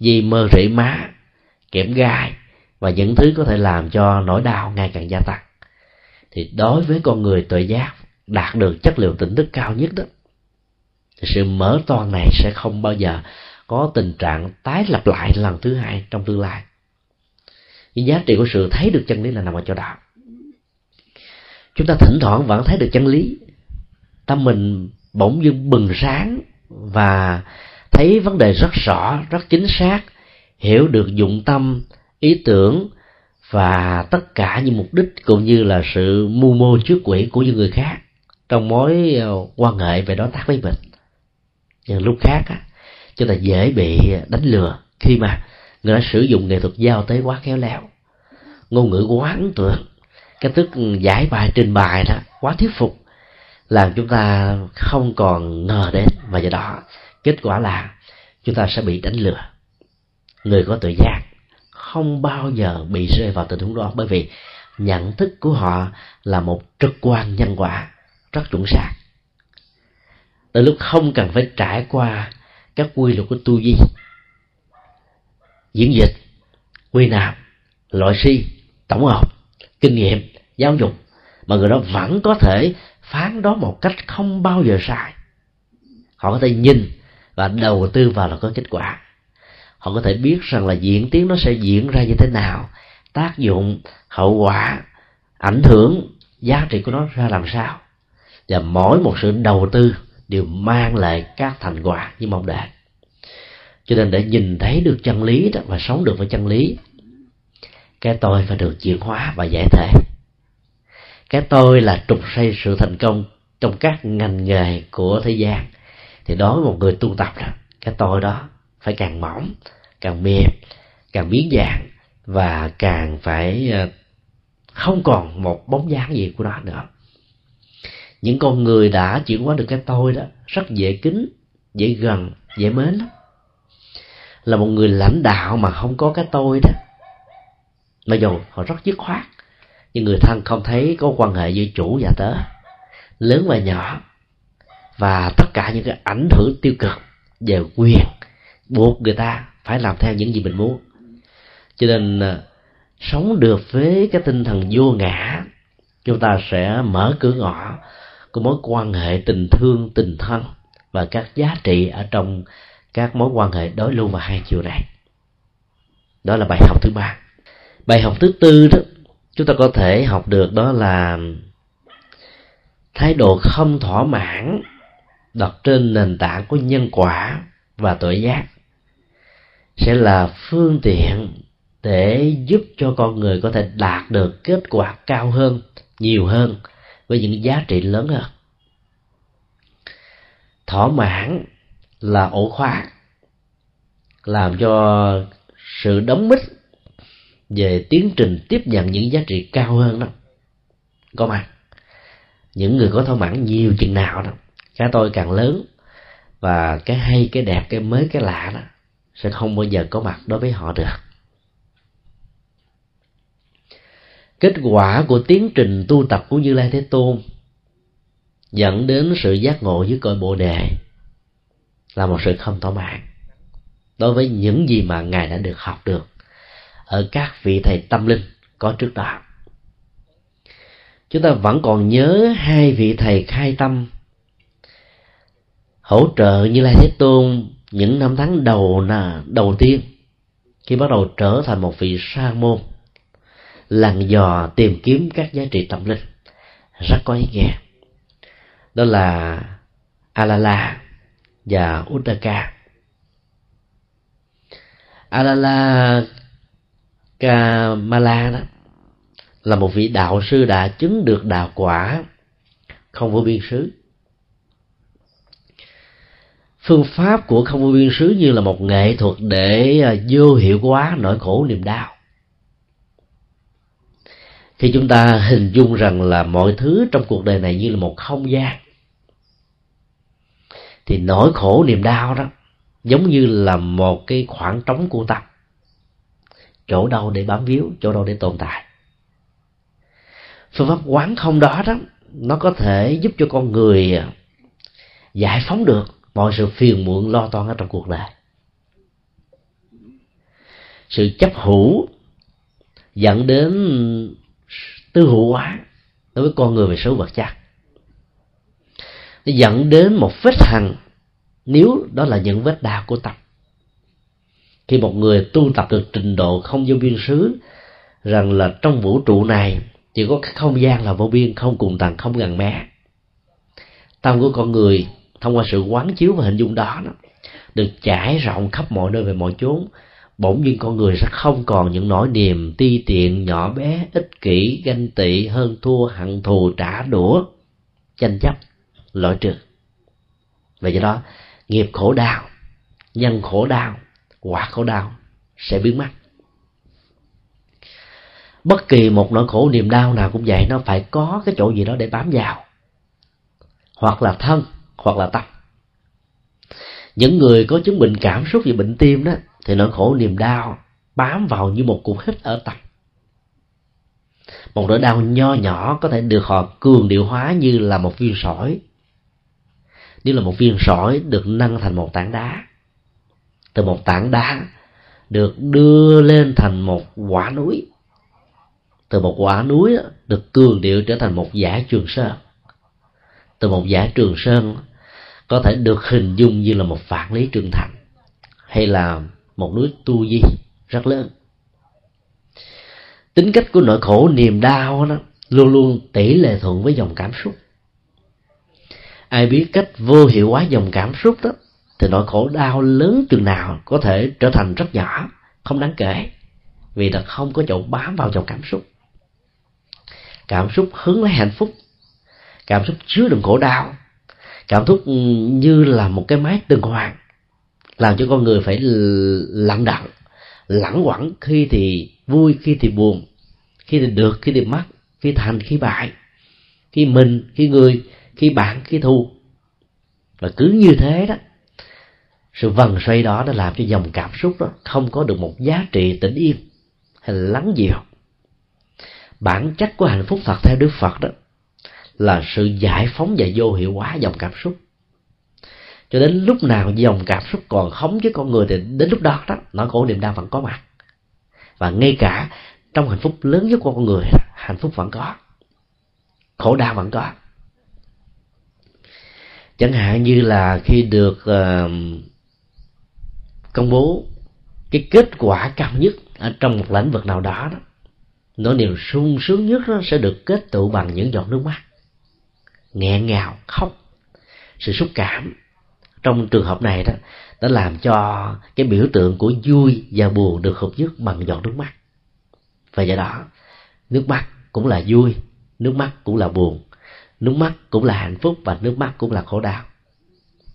di mơ rỉ má, kẽm gai và những thứ có thể làm cho nỗi đau ngày càng gia tăng. Thì đối với con người tội giác đạt được chất liệu tỉnh thức cao nhất đó thì sự mở toan này sẽ không bao giờ có tình trạng tái lặp lại lần thứ hai trong tương lai. Nhưng giá trị của sự thấy được chân lý là nằm ở chỗ đó chúng ta thỉnh thoảng vẫn thấy được chân lý. Tâm mình bỗng dưng bừng sáng và thấy vấn đề rất rõ, rất chính xác, hiểu được dụng tâm, ý tưởng và tất cả những mục đích cũng như là sự mưu mô trước quỷ của những người khác trong mối ờ, quan hệ về đối tác với mình. Nhưng lúc khác á, chúng ta dễ bị đánh lừa khi mà người ta sử dụng nghệ thuật giao tế quá khéo léo. Ngôn ngữ quá ấn tượng cách thức giải bài trình bày đó quá thuyết phục làm chúng ta không còn ngờ đến. Và do đó kết quả là chúng ta sẽ bị đánh lừa. Người có tự giác không bao giờ bị rơi vào tình huống đó bởi vì nhận thức của họ là một trực quan nhân quả rất chuẩn xác. Tới lúc không cần phải trải qua các quy luật của tu di diễn dịch, quy nạp, loại si tổng hợp, kinh nghiệm, giáo dục, mà người đó vẫn có thể phán đó một cách không bao giờ sai. Họ có thể nhìn và đầu tư vào là có kết quả. Họ có thể biết rằng là diễn tiến nó sẽ diễn ra như thế nào, tác dụng, hậu quả, ảnh hưởng, giá trị của nó ra làm sao và mỗi một sự đầu tư đều mang lại các thành quả như mong đợi. Cho nên để nhìn thấy được chân lý đó và sống được với chân lý, cái tôi phải được chuyển hóa và giải thể. Cái tôi là trục xây sự thành công trong các ngành nghề của thế gian. Thì đối với một người tu tập đó, cái tôi đó phải càng mỏng, càng mềm, càng biến dạng và càng phải ờ, không còn một bóng dáng gì của nó nữa những con người đã chuyển hóa được cái tôi đó, rất dễ kính, dễ gần, dễ mến lắm. Là một người lãnh đạo mà không có cái tôi đó. Mặc dù họ rất dứt khoát. Nhưng người thân không thấy có quan hệ giữa chủ và tớ. Lớn và nhỏ. Và tất cả những cái ảnh hưởng tiêu cực về quyền buộc người ta phải làm theo những gì mình muốn. Cho nên à, sống được với cái tinh thần vô ngã, chúng ta sẽ mở cửa ngõ của mối quan hệ tình thương, tình thân và các giá trị ở trong các mối quan hệ đối lưu và hai chiều này. Đó là bài học thứ ba. Bài học thứ tư đó, chúng ta có thể học được đó là thái độ không thỏa mãn đặt trên nền tảng của nhân quả và tội giác sẽ là phương tiện để giúp cho con người có thể đạt được kết quả cao hơn, nhiều hơn với những giá trị lớn hơn. Thỏa mãn là ổ khóa, làm cho sự đóng mít về tiến trình tiếp nhận những giá trị cao hơn đó. Có mặt những người có thỏa mãn nhiều chừng nào đó, cái tôi càng lớn và cái hay, cái đẹp, cái mới, cái lạ đó, sẽ không bao giờ có mặt đối với họ được. Kết quả của tiến trình tu tập của như lai thế tôn dẫn đến sự giác ngộ dưới cội bồ đề là một sự không thỏa mãn. Đối với những gì mà ngài đã được học được ở các vị thầy tâm linh có trước đó. Chúng ta vẫn còn nhớ hai vị thầy khai tâm hỗ trợ như lai thế tôn những năm tháng đầu là đầu tiên, khi bắt đầu trở thành một vị sa môn lần dò tìm kiếm các giá trị tâm linh. Rất có ý nghĩa. Đó là alala và Uttaka. alala kamala đó là một vị đạo sư đã chứng được đạo quả không vô biên xứ. Phương pháp của không vô biên xứ như là một nghệ thuật để à, vô hiệu hóa nỗi khổ niềm đau khi chúng ta hình dung rằng là mọi thứ trong cuộc đời này như là một không gian, thì nỗi khổ niềm đau đó giống như là một cái khoảng trống của tâm, chỗ đâu để bám víu, chỗ đâu để tồn tại. Phương pháp quán không đó đó, nó có thể giúp cho con người giải phóng được mọi sự phiền muộn lo toan ở trong cuộc đời. Sự chấp hữu dẫn đến tư hữu hóa đối với con người về số vật chất. Nó dẫn đến một vết hằn nếu đó là những vết đau của tâm. Khi một người tu tập được trình độ không vô biên xứ rằng là trong vũ trụ này chỉ có cái không gian là vô biên không cùng tầng không gần mé. Tâm của con người thông qua sự quán chiếu và hình dung đó, đó được trải rộng khắp mọi nơi về mọi chốn bỗng nhiên con người sẽ không còn những nỗi niềm ti tiện nhỏ bé, ích kỷ, ganh tị, hơn thua, hận thù, trả đũa, tranh chấp, loại trừ. Vì do đó, nghiệp khổ đau, nhân khổ đau, quả khổ đau sẽ biến mất. Bất kỳ một nỗi khổ niềm đau nào cũng vậy, nó phải có cái chỗ gì đó để bám vào. Hoặc là thân, hoặc là tâm. Những người có chứng bệnh cảm xúc về bệnh tim đó thì nỗi khổ niềm đau bám vào như một cục hít ở tâm một nỗi đau nho nhỏ có thể được họ cường điệu hóa như là một viên sỏi. Như là một viên sỏi được nâng thành một tảng đá, từ một tảng đá được đưa lên thành một quả núi. Từ một quả núi được cường điệu trở thành một giả trường sơn. Từ một giả trường sơn có thể được hình dung như là một phản lý trường thành hay là một núi tu di rất lớn. Tính cách của nỗi khổ, niềm đau đó luôn luôn tỷ lệ thuận với dòng cảm xúc. Ai biết cách vô hiệu hóa dòng cảm xúc đó, thì nỗi khổ, đau lớn chừng nào có thể trở thành rất nhỏ, không đáng kể, vì là không có chỗ bám vào dòng cảm xúc. Cảm xúc hướng lấy hạnh phúc, cảm xúc chứa đựng khổ đau, cảm xúc như là một cái máy tuần hoàn làm cho con người phải lặng đặng, lẳng quẩn khi thì vui, khi thì buồn, khi thì được, khi thì mất khi thành khi bại, khi mình, khi người, khi bạn, khi thù. Và cứ như thế đó, sự vần xoay đó đã làm cho dòng cảm xúc đó không có được một giá trị tĩnh yên hay là lắng dịu. Bản chất của hạnh phúc thật theo đức phật đó là sự giải phóng và vô hiệu hóa dòng cảm xúc cho đến lúc nào dòng cảm xúc còn khống với con người thì đến lúc đó đó nỗi khổ niềm đau vẫn có mặt. Và ngay cả trong hạnh phúc lớn nhất của con người hạnh phúc vẫn có. Khổ đau vẫn có. Chẳng hạn như là khi được uh, công bố cái kết quả cao nhất ở trong một lĩnh vực nào đó đó nỗi niềm sung sướng nhất nó sẽ được kết tụ bằng những giọt nước mắt. Nghẹn ngào khóc sự xúc cảm trong trường hợp này đó, đã làm cho cái biểu tượng của vui và buồn được hợp nhất bằng giọt nước mắt. Và do đó, nước mắt cũng là vui, nước mắt cũng là buồn, nước mắt cũng là hạnh phúc và nước mắt cũng là khổ đau.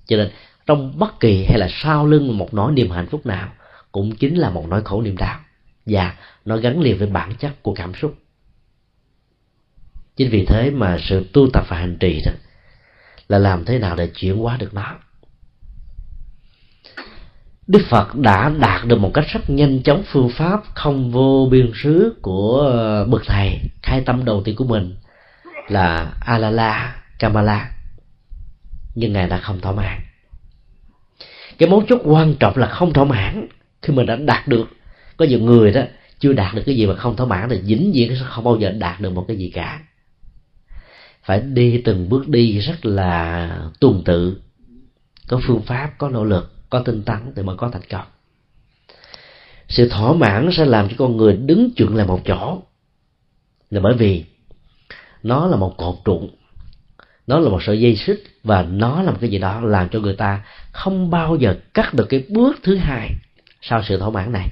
Cho nên, trong bất kỳ hay là sau lưng một nỗi niềm hạnh phúc nào, cũng chính là một nỗi khổ niềm đau, và nó gắn liền với bản chất của cảm xúc. Chính vì thế mà sự tu tập và hành trì đó, là làm thế nào để chuyển hóa được nó? Đức Phật đã đạt được một cách rất nhanh chóng phương pháp không vô biên xứ của ờ, bậc thầy. Khai tâm đầu tiên của mình là Alala Kamala nhưng ngài đã không thỏa mãn. Cái mấu chốt quan trọng là không thỏa mãn. Khi mình đã đạt được, có nhiều người đó chưa đạt được cái gì mà không thỏa mãn thì dính viễn không bao giờ đạt được một cái gì cả. Phải đi từng bước đi rất là tuần tự. Có phương pháp, có nỗ lực có tinh tấn thì mới có thành công. Sự thỏa mãn sẽ làm cho con người đứng chừng lại một chỗ. Là bởi vì nó là một cột trụ, nó là một sợi dây xích và nó là một cái gì đó làm cho người ta không bao giờ cắt được cái bước thứ hai sau sự thỏa mãn này.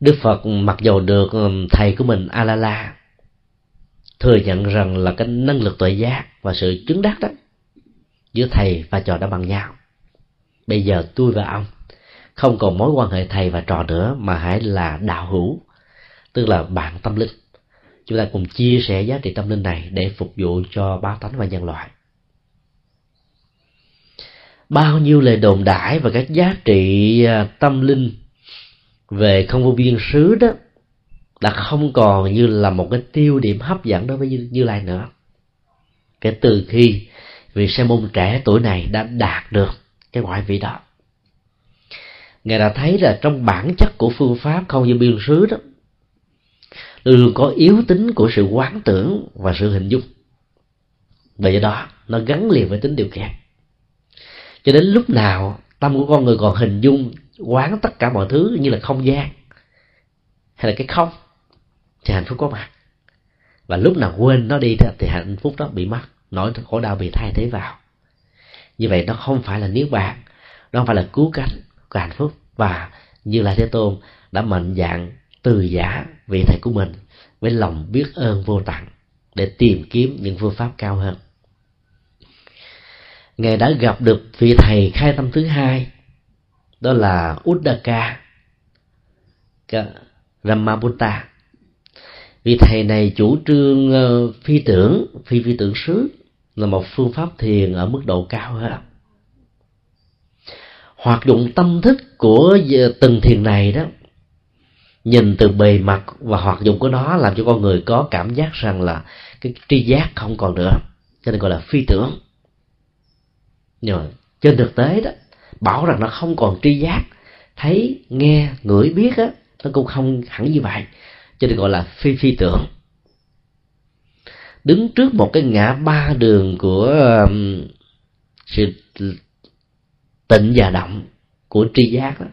Đức phật mặc dù được thầy của mình alala thừa nhận rằng là cái năng lực tuệ giác và sự chứng đắc đó giữa thầy và trò đã bằng nhau bây giờ tôi và ông không còn mối quan hệ thầy và trò nữa mà hãy là đạo hữu tức là bạn tâm linh. Chúng ta cùng chia sẻ giá trị tâm linh này để phục vụ cho ba tánh và nhân loại. Bao nhiêu lời đồn đãi và các giá trị à, tâm linh về không vô biên xứ đó đã không còn như là một cái tiêu điểm hấp dẫn đối với như, như lai nữa. Kể từ khi vị sa môn trẻ tuổi này đã đạt được cái ngoại vị đó. Ngài đã thấy là trong bản chất của phương pháp không như biên sứ đó, luôn có yếu tính của sự quán tưởng và sự hình dung. Và do đó, nó gắn liền với tính điều kiện cho đến lúc nào, tâm của con người còn hình dung, quán tất cả mọi thứ như là không gian, hay là cái không, thì hạnh phúc có mặt. Và lúc nào quên nó đi thì hạnh phúc đó bị mất, nỗi khổ đau bị thay thế vào như vậy nó không phải là niết bàn, nó không phải là cứu cánh của hạnh phúc và như là thế tôn đã mạnh dạng từ giả vị thầy của mình với lòng biết ơn vô tận để tìm kiếm những phương pháp cao hơn. Ngài đã gặp được vị thầy khai tâm thứ hai, đó là Uddaka Ramabutta vị thầy này chủ trương ờ, phi tưởng, phi phi tưởng xứ là một phương pháp thiền ở mức độ cao hơn hoạt dụng tâm thức của từng thiền này đó, nhìn từ bề mặt và hoạt dụng của nó làm cho con người có cảm giác rằng là cái tri giác không còn nữa, cho nên gọi là phi tưởng. Nhưng mà trên thực tế đó, bảo rằng nó không còn tri giác, thấy, nghe, ngửi, biết á, nó cũng không hẳn như vậy, cho nên gọi là phi phi tưởng đứng trước một cái ngã ba đường của um, sự tịnh và động của tri giác đó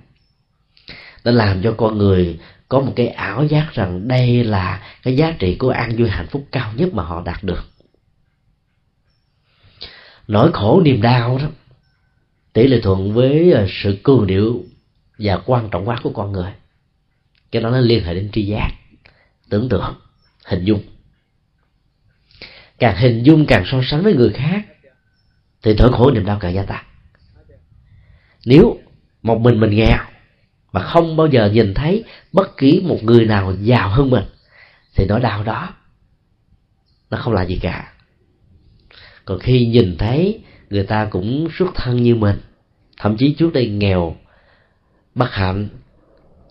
đã làm cho con người có một cái ảo giác rằng đây là cái giá trị của an vui hạnh phúc cao nhất mà họ đạt được. Nỗi khổ niềm đau đó, tỷ lệ thuận với ờ, sự cường điệu và quan trọng quá của con người, cái đó nó liên hệ đến tri giác, tưởng tượng, hình dung càng hình dung càng so sánh với người khác, thì nỗi khổ niềm đau càng gia tăng. Nếu một mình mình nghèo, mà không bao giờ nhìn thấy bất kỳ một người nào giàu hơn mình, thì nỗi đau đó nó không là gì cả. Còn khi nhìn thấy người ta cũng xuất thân như mình, thậm chí trước đây nghèo, bất hạnh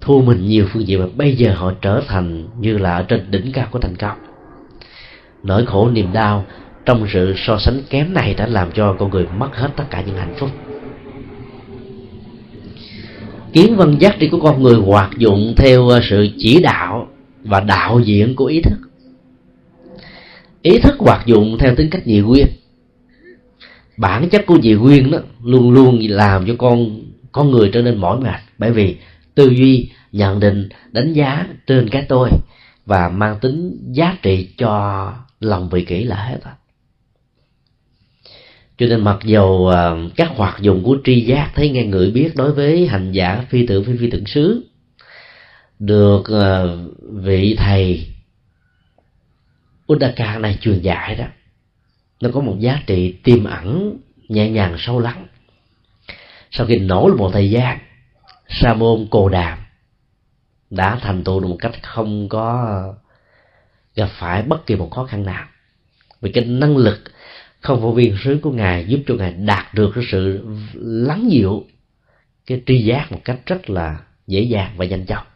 thua mình nhiều phương diện mà bây giờ họ trở thành như là ở trên đỉnh cao của thành công nỗi khổ niềm đau trong sự so sánh kém này đã làm cho con người mất hết tất cả những hạnh phúc. Kiến văn giác trị của con người hoạt dụng theo ờ, sự chỉ đạo và đạo diễn của ý thức. Ý thức hoạt dụng theo tính cách dị nguyên. Bản chất của dị nguyên đó luôn luôn làm cho con con người trở nên mỏi mệt bởi vì tư duy, nhận định, đánh giá trên cái tôi và mang tính giá trị cho lòng vị kỷ là hết á. Cho nên mặc dầu à, các hoạt dụng của tri giác thấy nghe người biết đối với hành giả phi tưởng phi phi tưởng xứ được à, vị thầy Uddaka này truyền dạy đó, nó có một giá trị tiềm ẩn nhẹ nhàng sâu lắng. Sau khi nỗ lực một thời gian, sa môn cồ đàm đã thành tựu được một cách không có gặp phải bất kỳ một khó khăn nào. Vì cái năng lực không vô viên sứ của ngài giúp cho ngài đạt được cái sự lắng dịu cái tri giác một cách rất là dễ dàng và nhanh chóng.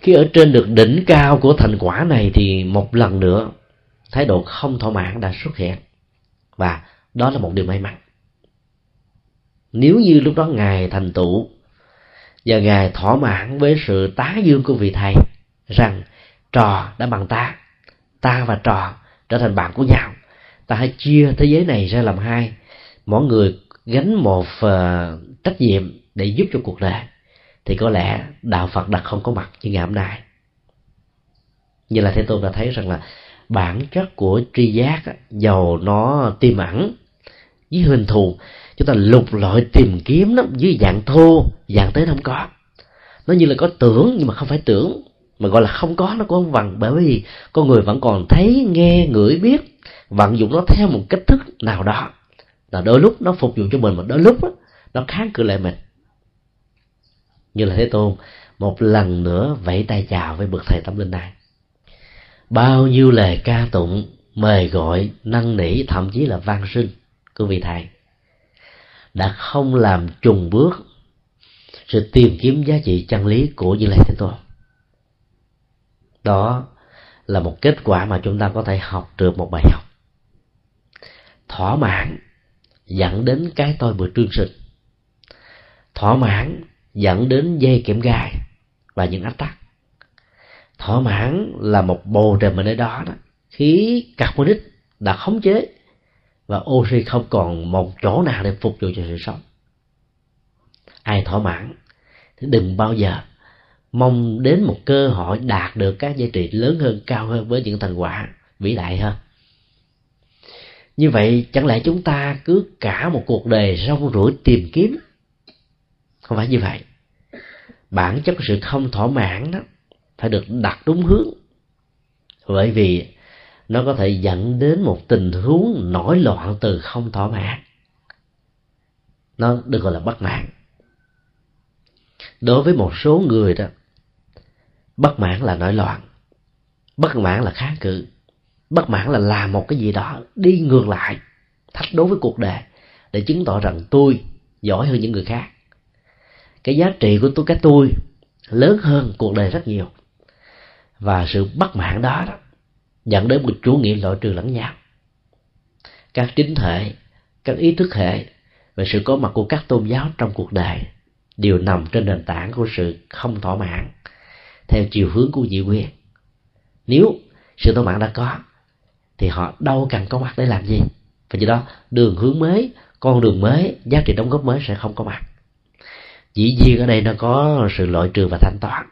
Khi ở trên được đỉnh cao của thành quả này thì một lần nữa, thái độ không thỏa mãn đã xuất hiện. Và đó là một điều may mắn. Nếu như lúc đó ngài thành tựu và ngài thỏa mãn với sự tá dương của vị thầy rằng trò đã bằng ta. Ta và trò trở thành bạn của nhau. Ta hãy chia thế giới này ra làm hai. Mỗi người gánh một uh, trách nhiệm để giúp cho cuộc đời. Thì có lẽ đạo phật đã không có mặt như ngày hôm nay. Như là thế tôn đã thấy rằng là bản chất của tri giác dầu nó tiềm ẩn với hình thù. Chúng ta lục lọi tìm kiếm nó dưới dạng thô dạng tới không có. Nó như là có tưởng nhưng mà không phải tưởng mà gọi là không có nó cũng không bằng bởi vì con người vẫn còn thấy nghe ngửi biết vận dụng nó theo một cách thức nào đó. Là đôi lúc nó phục vụ cho mình mà đôi lúc đó, nó kháng cự lại mình. Như là thế tôn một lần nữa vẫy tay chào với bậc thầy tâm linh này. Bao nhiêu lời ca tụng mời gọi năn nỉ thậm chí là van sinh của vị thầy đã không làm trùng bước sự tìm kiếm giá trị chân lý của như lai thế tôn đó là một kết quả mà chúng ta có thể học được một bài học. Thỏa mãn dẫn đến cái tôi vừa trương sinh. Thỏa mãn dẫn đến dây kiểm gai và những ách tắc. Thỏa mãn là một bồ trần ở nơi đó đó, khí carbonic đã khống chế và oxy không còn một chỗ nào để phục vụ cho sự sống. Ai thỏa mãn thì đừng bao giờ mong đến một cơ hội đạt được các giá trị lớn hơn, cao hơn với những thành quả vĩ đại hơn như vậy, chẳng lẽ chúng ta cứ cả một cuộc đời rong ruổi tìm kiếm? Không phải như vậy. Bản chất của sự không thỏa mãn đó phải được đặt đúng hướng. Bởi vì nó có thể dẫn đến một tình huống nổi loạn từ không thỏa mãn. Nó được gọi là bất mãn. Đối với một số người đó bất mãn là nổi loạn. Bất mãn là kháng cự. Bất mãn là làm một cái gì đó đi ngược lại thách đối với cuộc đời để chứng tỏ rằng tôi giỏi hơn những người khác. Cái giá trị của tôi cái tôi lớn hơn cuộc đời rất nhiều. Và sự bất mãn đó, đó dẫn đến một chủ nghĩa loại trừ lẫn nhau. Các chính thể các ý thức hệ về sự có mặt của các tôn giáo trong cuộc đời đều nằm trên nền tảng của sự không thỏa mãn theo chiều hướng của nhị quyền. Nếu sự thỏa mãn đã có, thì họ đâu cần có mặt để làm gì. Và do đó, đường hướng mới, con đường mới, giá trị đóng góp mới sẽ không có mặt. Dĩ nhiên ở đây nó có sự loại trừ và thanh toán.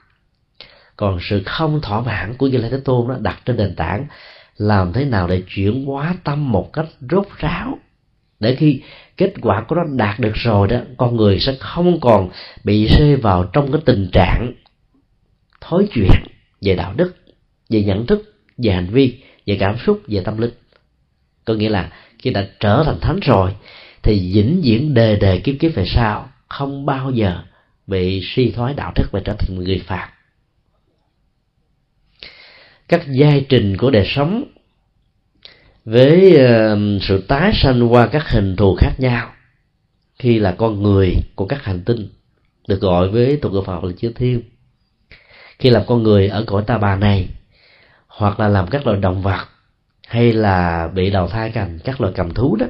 Còn sự không thỏa mãn của như lai thế tôn nó đặt trên nền tảng làm thế nào để chuyển hóa tâm một cách rốt ráo. Để khi kết quả của nó đạt được rồi đó, con người sẽ không còn bị rơi vào trong cái tình trạng thói chuyện về đạo đức, về nhận thức, về hành vi, về cảm xúc, về tâm linh. Có nghĩa là khi đã trở thành thánh rồi, thì vĩnh viễn đề đề kiếp kiếp về sau không bao giờ bị suy thoái đạo đức và trở thành người phạt các giai trình của đời sống với sự tái sanh qua các hình thù khác nhau, khi là con người của các hành tinh, được gọi với tục ngữ Phật là chư thiên khi làm con người ở cõi ta bà này, hoặc là làm các loài động vật, hay là bị đào thai thành các loài cầm thú đó,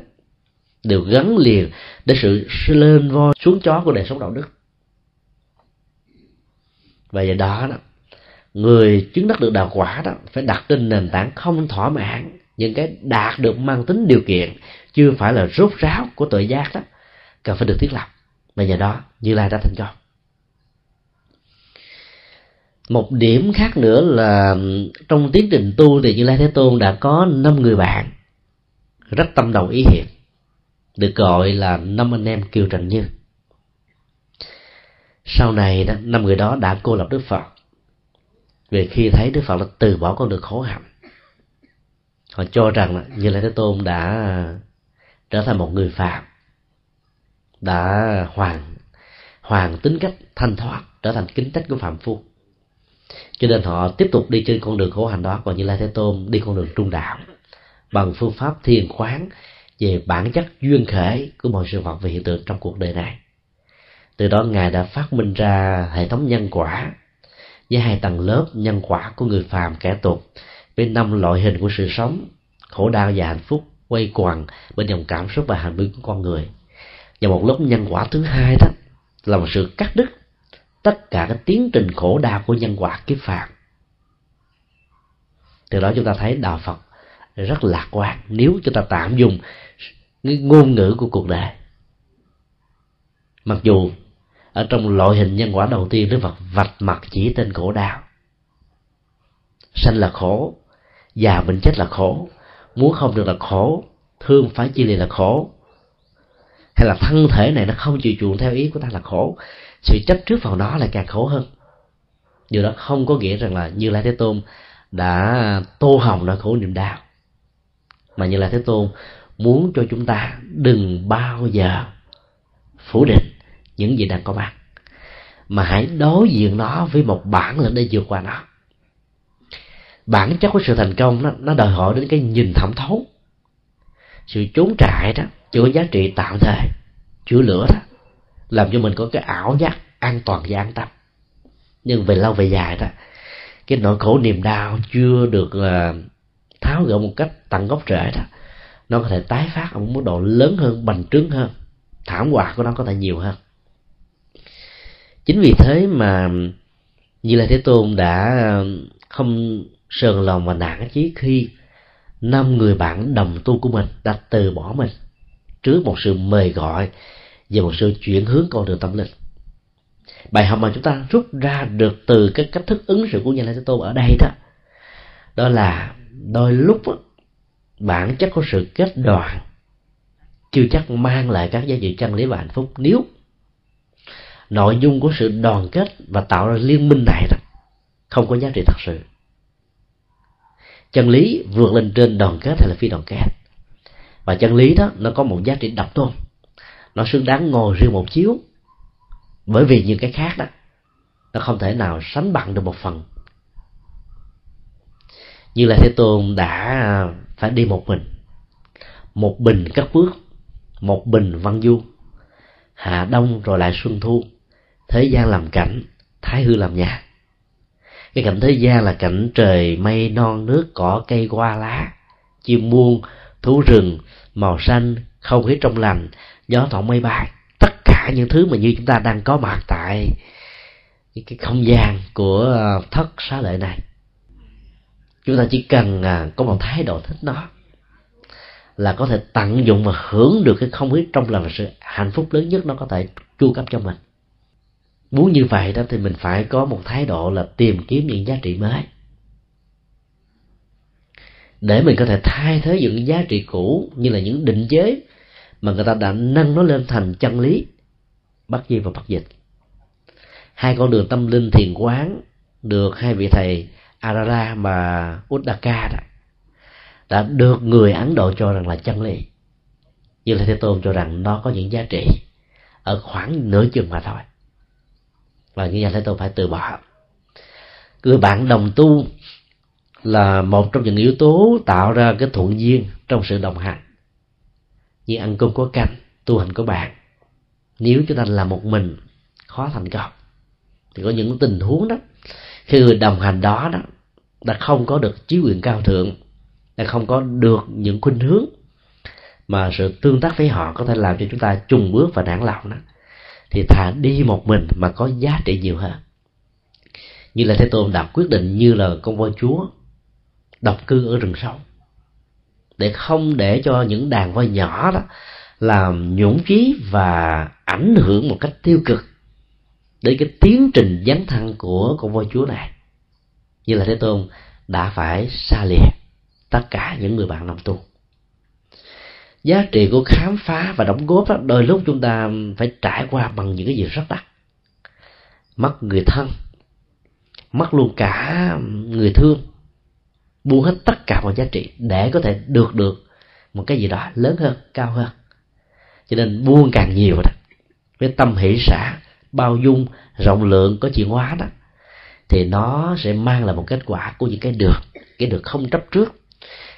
đều gắn liền đến sự lên voi xuống chó của đời sống đạo đức. Và do đó đó, người chứng đắc được đạo quả đó phải đặt trên nền tảng không thỏa mãn, những cái đạt được mang tính điều kiện chưa phải là rốt ráo của tội giác đó, cần phải được thiết lập. Và nhờ đó, như lai đã thành công một điểm khác nữa là trong tiến trình tu thì như lai thế tôn đã có năm người bạn, rất tâm đầu ý hiệp, được gọi là năm anh em kiều trần như. Sau này đó, năm người đó đã cô lập đức phật. Vì khi thấy đức phật đã từ bỏ con đường khổ hạnh, họ cho rằng là như lai thế tôn đã trở thành một người phạm đã hoàn hoàn tính cách thanh thoát, trở thành kính trách của phạm phu cho nên họ tiếp tục đi trên con đường khổ hạnh đó còn như lai thế tôn đi con đường trung đạo bằng phương pháp thiền khoáng về bản chất duyên khởi của mọi sự vật và hiện tượng trong cuộc đời này. Từ đó ngài đã phát minh ra hệ thống nhân quả với hai tầng lớp nhân quả của người phàm kẻ tục với năm loại hình của sự sống, khổ đau và hạnh phúc, quay quằn bên dòng cảm xúc và hành vi của con người. Và một lớp nhân quả thứ hai đó là một sự cắt đứt tất cả cái tiến trình khổ đau của nhân quả kiếp phàm. Từ đó chúng ta thấy đạo phật rất lạc quan. Nếu chúng ta tạm dùng cái ngôn ngữ của cuộc đời mặc dù ở trong loại hình nhân quả đầu tiên đức phật vạch mặt chỉ tên khổ đau sanh là khổ, già bệnh chết là khổ, muốn không được là khổ, thương phải chia lìa là khổ, hay là thân thể này nó không chịu chuộng theo ý của ta là khổ sự chấp trước vào nó lại càng khổ hơn. Điều đó không có nghĩa rằng là như lai thế tôn đã tô hồng nỗi khổ niềm đau mà như lai thế tôn muốn cho chúng ta đừng bao giờ phủ định những gì đang có mặt mà hãy đối diện nó với một bản lĩnh để vượt qua nó. Bản chất của sự thành công nó, nó đòi hỏi đến cái nhìn thẩm thấu sự trốn trại đó chỉ có giá trị tạm thời chữa lửa đó làm cho mình có cái ảo giác an toàn và an tâm. Nhưng về lâu về dài đó cái nỗi khổ niềm đau chưa được uh, tháo gỡ một cách tận gốc rễ đó nó có thể tái phát ở một mức độ lớn hơn bành trướng hơn thảm họa của nó có thể nhiều hơn. Chính vì thế mà như là thế tôn đã ờ, không sờn lòng và nản chí khi năm người bạn đồng tu của mình đã từ bỏ mình trước một sự mời gọi về một sự chuyển hướng con đường tâm linh. Bài học mà chúng ta rút ra được từ cái cách thức ứng xử của nhà Thế Tôn ở đây đó đó là đôi lúc đó, bản chất của sự kết đoàn chưa chắc mang lại các giá trị chân lý và hạnh phúc. Nếu nội dung của sự đoàn kết và tạo ra liên minh này đó không có giá trị thật sự chân lý vượt lên trên đoàn kết hay là phi đoàn kết. Và chân lý đó nó có một giá trị độc tôn nó xứng đáng ngồi riêng một chiếu. Bởi vì những cái khác đó, nó không thể nào sánh bằng được một phần. Như là thế tôn đã phải đi một mình. Một bình cất bước một bình văn du. Hạ đông rồi lại xuân thu. Thế gian làm cảnh, thái hư làm nhà. Cái cảnh thế gian là cảnh trời mây non, nước, cỏ, cây, hoa, lá, chim muôn thú rừng, màu xanh, không khí trong lành gió thổi mây bay. Tất cả những thứ mà như chúng ta đang có mặt tại cái không gian của ờ, thất xá lợi này. Chúng ta chỉ cần à, có một thái độ thích nó là có thể tận dụng và hưởng được cái không khí trong lành và sự hạnh phúc lớn nhất nó có thể chu cấp cho mình. Muốn như vậy đó thì mình phải có một thái độ là tìm kiếm những giá trị mới. Để mình có thể thay thế những giá trị cũ như là những định chế mà người ta đã nâng nó lên thành chân lý bất di và bất dịch. Hai con đường tâm linh thiền quán được hai vị thầy Arara và Uddaka đó, đã được người Ấn Độ cho rằng là chân lý. Như là Thế Tôn cho rằng nó có những giá trị ở khoảng nửa chừng mà thôi. Và như vậy Thế Tôn phải từ bỏ. Người bạn đồng tu là một trong những yếu tố tạo ra cái thuận duyên trong sự đồng hành như ăn cơm có canh, tu hành có bạn nếu chúng ta làm một mình, khó thành công. Thì có những tình huống đó, khi người đồng hành đó đó, đã không có được chí quyền cao thượng, đã không có được những khuynh hướng mà sự tương tác với họ có thể làm cho chúng ta trùng bước và nản lòng đó, thì thà đi một mình mà có giá trị nhiều hơn. Như là thế tôn đã quyết định như là con voi chúa độc cư ở rừng sâu để không để cho những đàn voi nhỏ đó làm nhũng chí và ảnh hưởng một cách tiêu cực đến cái tiến trình dấn thân của con voi chúa này. Như là thế tôn đã phải xa lìa tất cả những người bạn đồng tu. Giá trị của khám phá và đóng góp đó, đôi lúc chúng ta phải trải qua bằng những cái gì rất đắt. Mất người thân, mất luôn cả người thương buông hết tất cả mọi giá trị để có thể được được một cái gì đó lớn hơn cao hơn. Cho nên buông càng nhiều đó với tâm hỷ xã bao dung rộng lượng có chuyển hóa đó thì nó sẽ mang lại một kết quả của những cái được cái được không chấp trước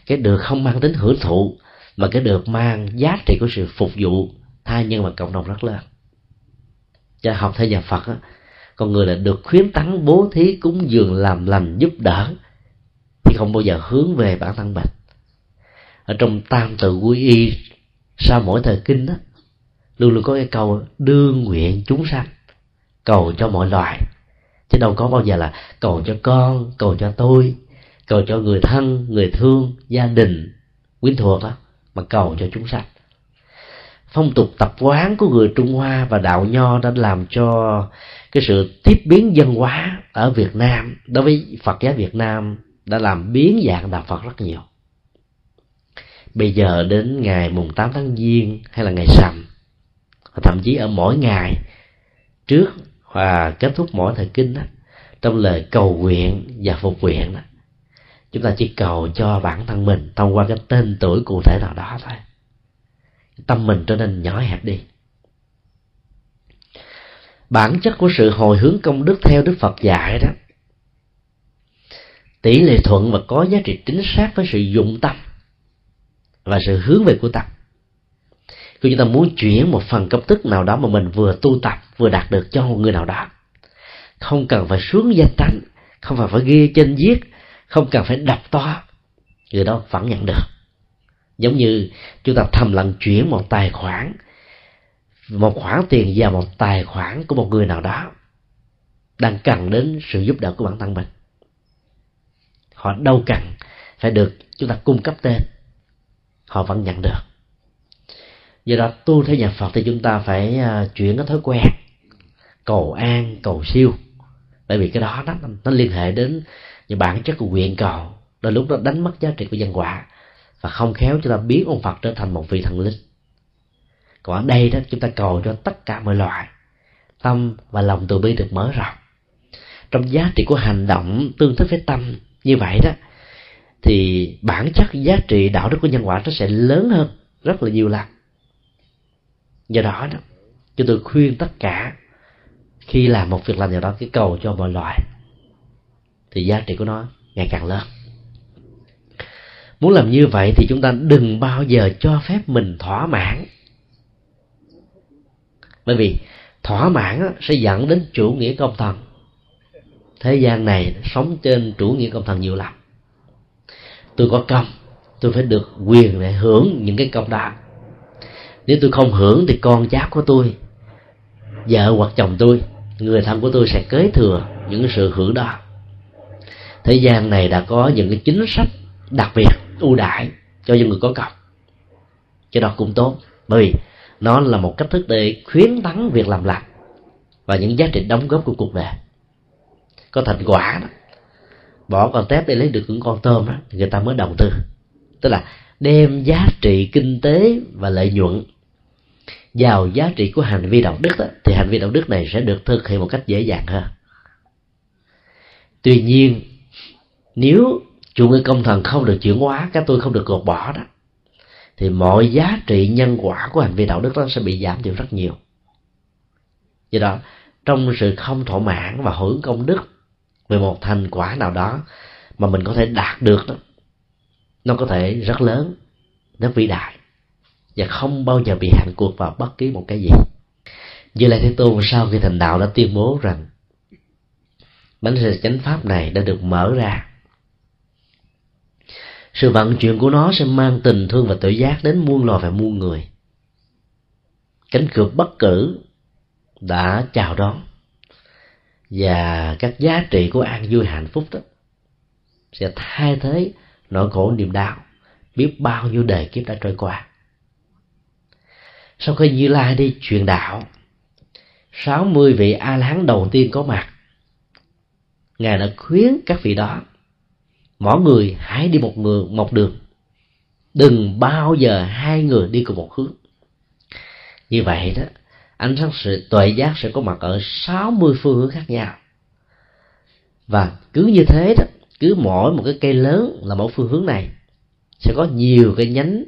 cái được không mang tính hưởng thụ mà cái được mang giá trị của sự phục vụ tha nhân và cộng đồng rất lớn. Cho học theo nhà phật á, con người là được khuyến tấn bố thí cúng dường làm lành giúp đỡ không bao giờ hướng về bản thân mình. Ở trong tam tự quy y, sau mỗi thời kinh đó, luôn luôn có cái câu đương nguyện chúng sanh, cầu cho mọi loài. Chứ đâu có bao giờ là cầu cho con, cầu cho tôi, cầu cho người thân, người thương, gia đình, quyến thuộc đó mà cầu cho chúng sanh. Phong tục tập quán của người trung hoa và đạo nho đã làm cho cái sự tiếp biến dân hóa ở việt nam, đối với phật giáo việt nam đã làm biến dạng đạo phật rất nhiều. Bây giờ đến ngày mùng 8 tháng giêng hay là ngày sầm thậm chí ở mỗi ngày trước và kết thúc mỗi thời kinh đó, trong lời cầu nguyện và phục nguyện đó, chúng ta chỉ cầu cho bản thân mình thông qua cái tên tuổi cụ thể nào đó thôi. Tâm mình trở nên nhỏ hẹp đi. Bản chất của sự hồi hướng công đức theo đức phật dạy đó tỷ lệ thuận và có giá trị chính xác với sự dụng tâm và sự hướng về của tâm. Khi chúng ta muốn chuyển một phần công thức nào đó mà mình vừa tu tập, vừa đạt được cho một người nào đó, không cần phải xuống danh tánh, không phải phải ghi trên viết, không cần phải đọc to, người đó vẫn nhận được. Giống như chúng ta thầm lặng chuyển một tài khoản, một khoản tiền vào một tài khoản của một người nào đó đang cần đến sự giúp đỡ của bản thân mình họ đâu cần phải được chúng ta cung cấp tên. Họ vẫn nhận được. Do đó tu theo nhà phật thì chúng ta phải à, chuyển cái thói quen cầu an cầu siêu. Bởi vì cái đó nó, nó liên hệ đến những bản chất của nguyện cầu. Đôi lúc đó đánh mất giá trị của nhân quả và không khéo chúng ta biến ông phật trở thành một vị thần linh. Còn ở đây đó chúng ta cầu cho tất cả mọi loại tâm và lòng từ bi được mở rộng. Trong giá trị của hành động tương thích với tâm như vậy đó, thì bản chất giá trị đạo đức của nhân quả nó sẽ lớn hơn rất là nhiều lần. Do đó đó, chúng tôi khuyên tất cả khi làm một việc làm nào đó, cái cầu cho mọi loài, thì giá trị của nó ngày càng lớn. Muốn làm như vậy thì chúng ta đừng bao giờ cho phép mình thỏa mãn. Bởi vì thỏa mãn sẽ dẫn đến chủ nghĩa công thần thế gian này sống trên chủ nghĩa công thần nhiều lắm. Tôi có công, tôi phải được quyền để hưởng những cái công đó. Nếu tôi không hưởng thì con cháu của tôi, vợ hoặc chồng tôi, người thân của tôi sẽ kế thừa những sự hưởng đó. Thế gian này đã có những cái chính sách đặc biệt, ưu đãi cho những người có công. Cái đó cũng tốt, bởi vì nó là một cách thức để khuyến tấn việc làm lành và những giá trị đóng góp của cuộc đời có thành quả đó. Bỏ con tép để lấy được những con tôm đó thì người ta mới đầu tư. Tức là đem giá trị kinh tế và lợi nhuận vào giá trị của hành vi đạo đức đó, thì hành vi đạo đức này sẽ được thực hiện một cách dễ dàng hơn. Tuy nhiên nếu chủ nghĩa công thần không được chuyển hóa các tôi không được gột bỏ đó thì mọi giá trị nhân quả của hành vi đạo đức đó sẽ bị giảm thiểu rất nhiều. Do đó trong sự không thỏa mãn và hưởng công đức về một thành quả nào đó mà mình có thể đạt được đó, nó có thể rất lớn, rất vĩ đại, và không bao giờ bị hạn cuộc vào bất kỳ một cái gì. Như lai thế tôn sau khi thành đạo đã tuyên bố rằng, bánh xe chánh pháp này đã được mở ra. Sự vận chuyển của nó sẽ mang tình thương và tự giác đến muôn loài và muôn người. Cánh cửa bất cử đã chào đón và các giá trị của an vui hạnh phúc đó sẽ thay thế nỗi khổ niềm đau biết bao nhiêu đời kiếp đã trôi qua. Sau khi như lai đi truyền đạo 60 vị a la hán đầu tiên có mặt. Ngài đã khuyến các vị đó, mỗi người hãy đi một người, một đường. Đừng bao giờ hai người đi cùng một hướng. Như vậy đó ánh sáng sự tuệ giác sẽ có mặt ở 60 phương hướng khác nhau. Và cứ như thế đó, cứ mỗi một cái cây lớn là mỗi phương hướng này, sẽ có nhiều cái nhánh,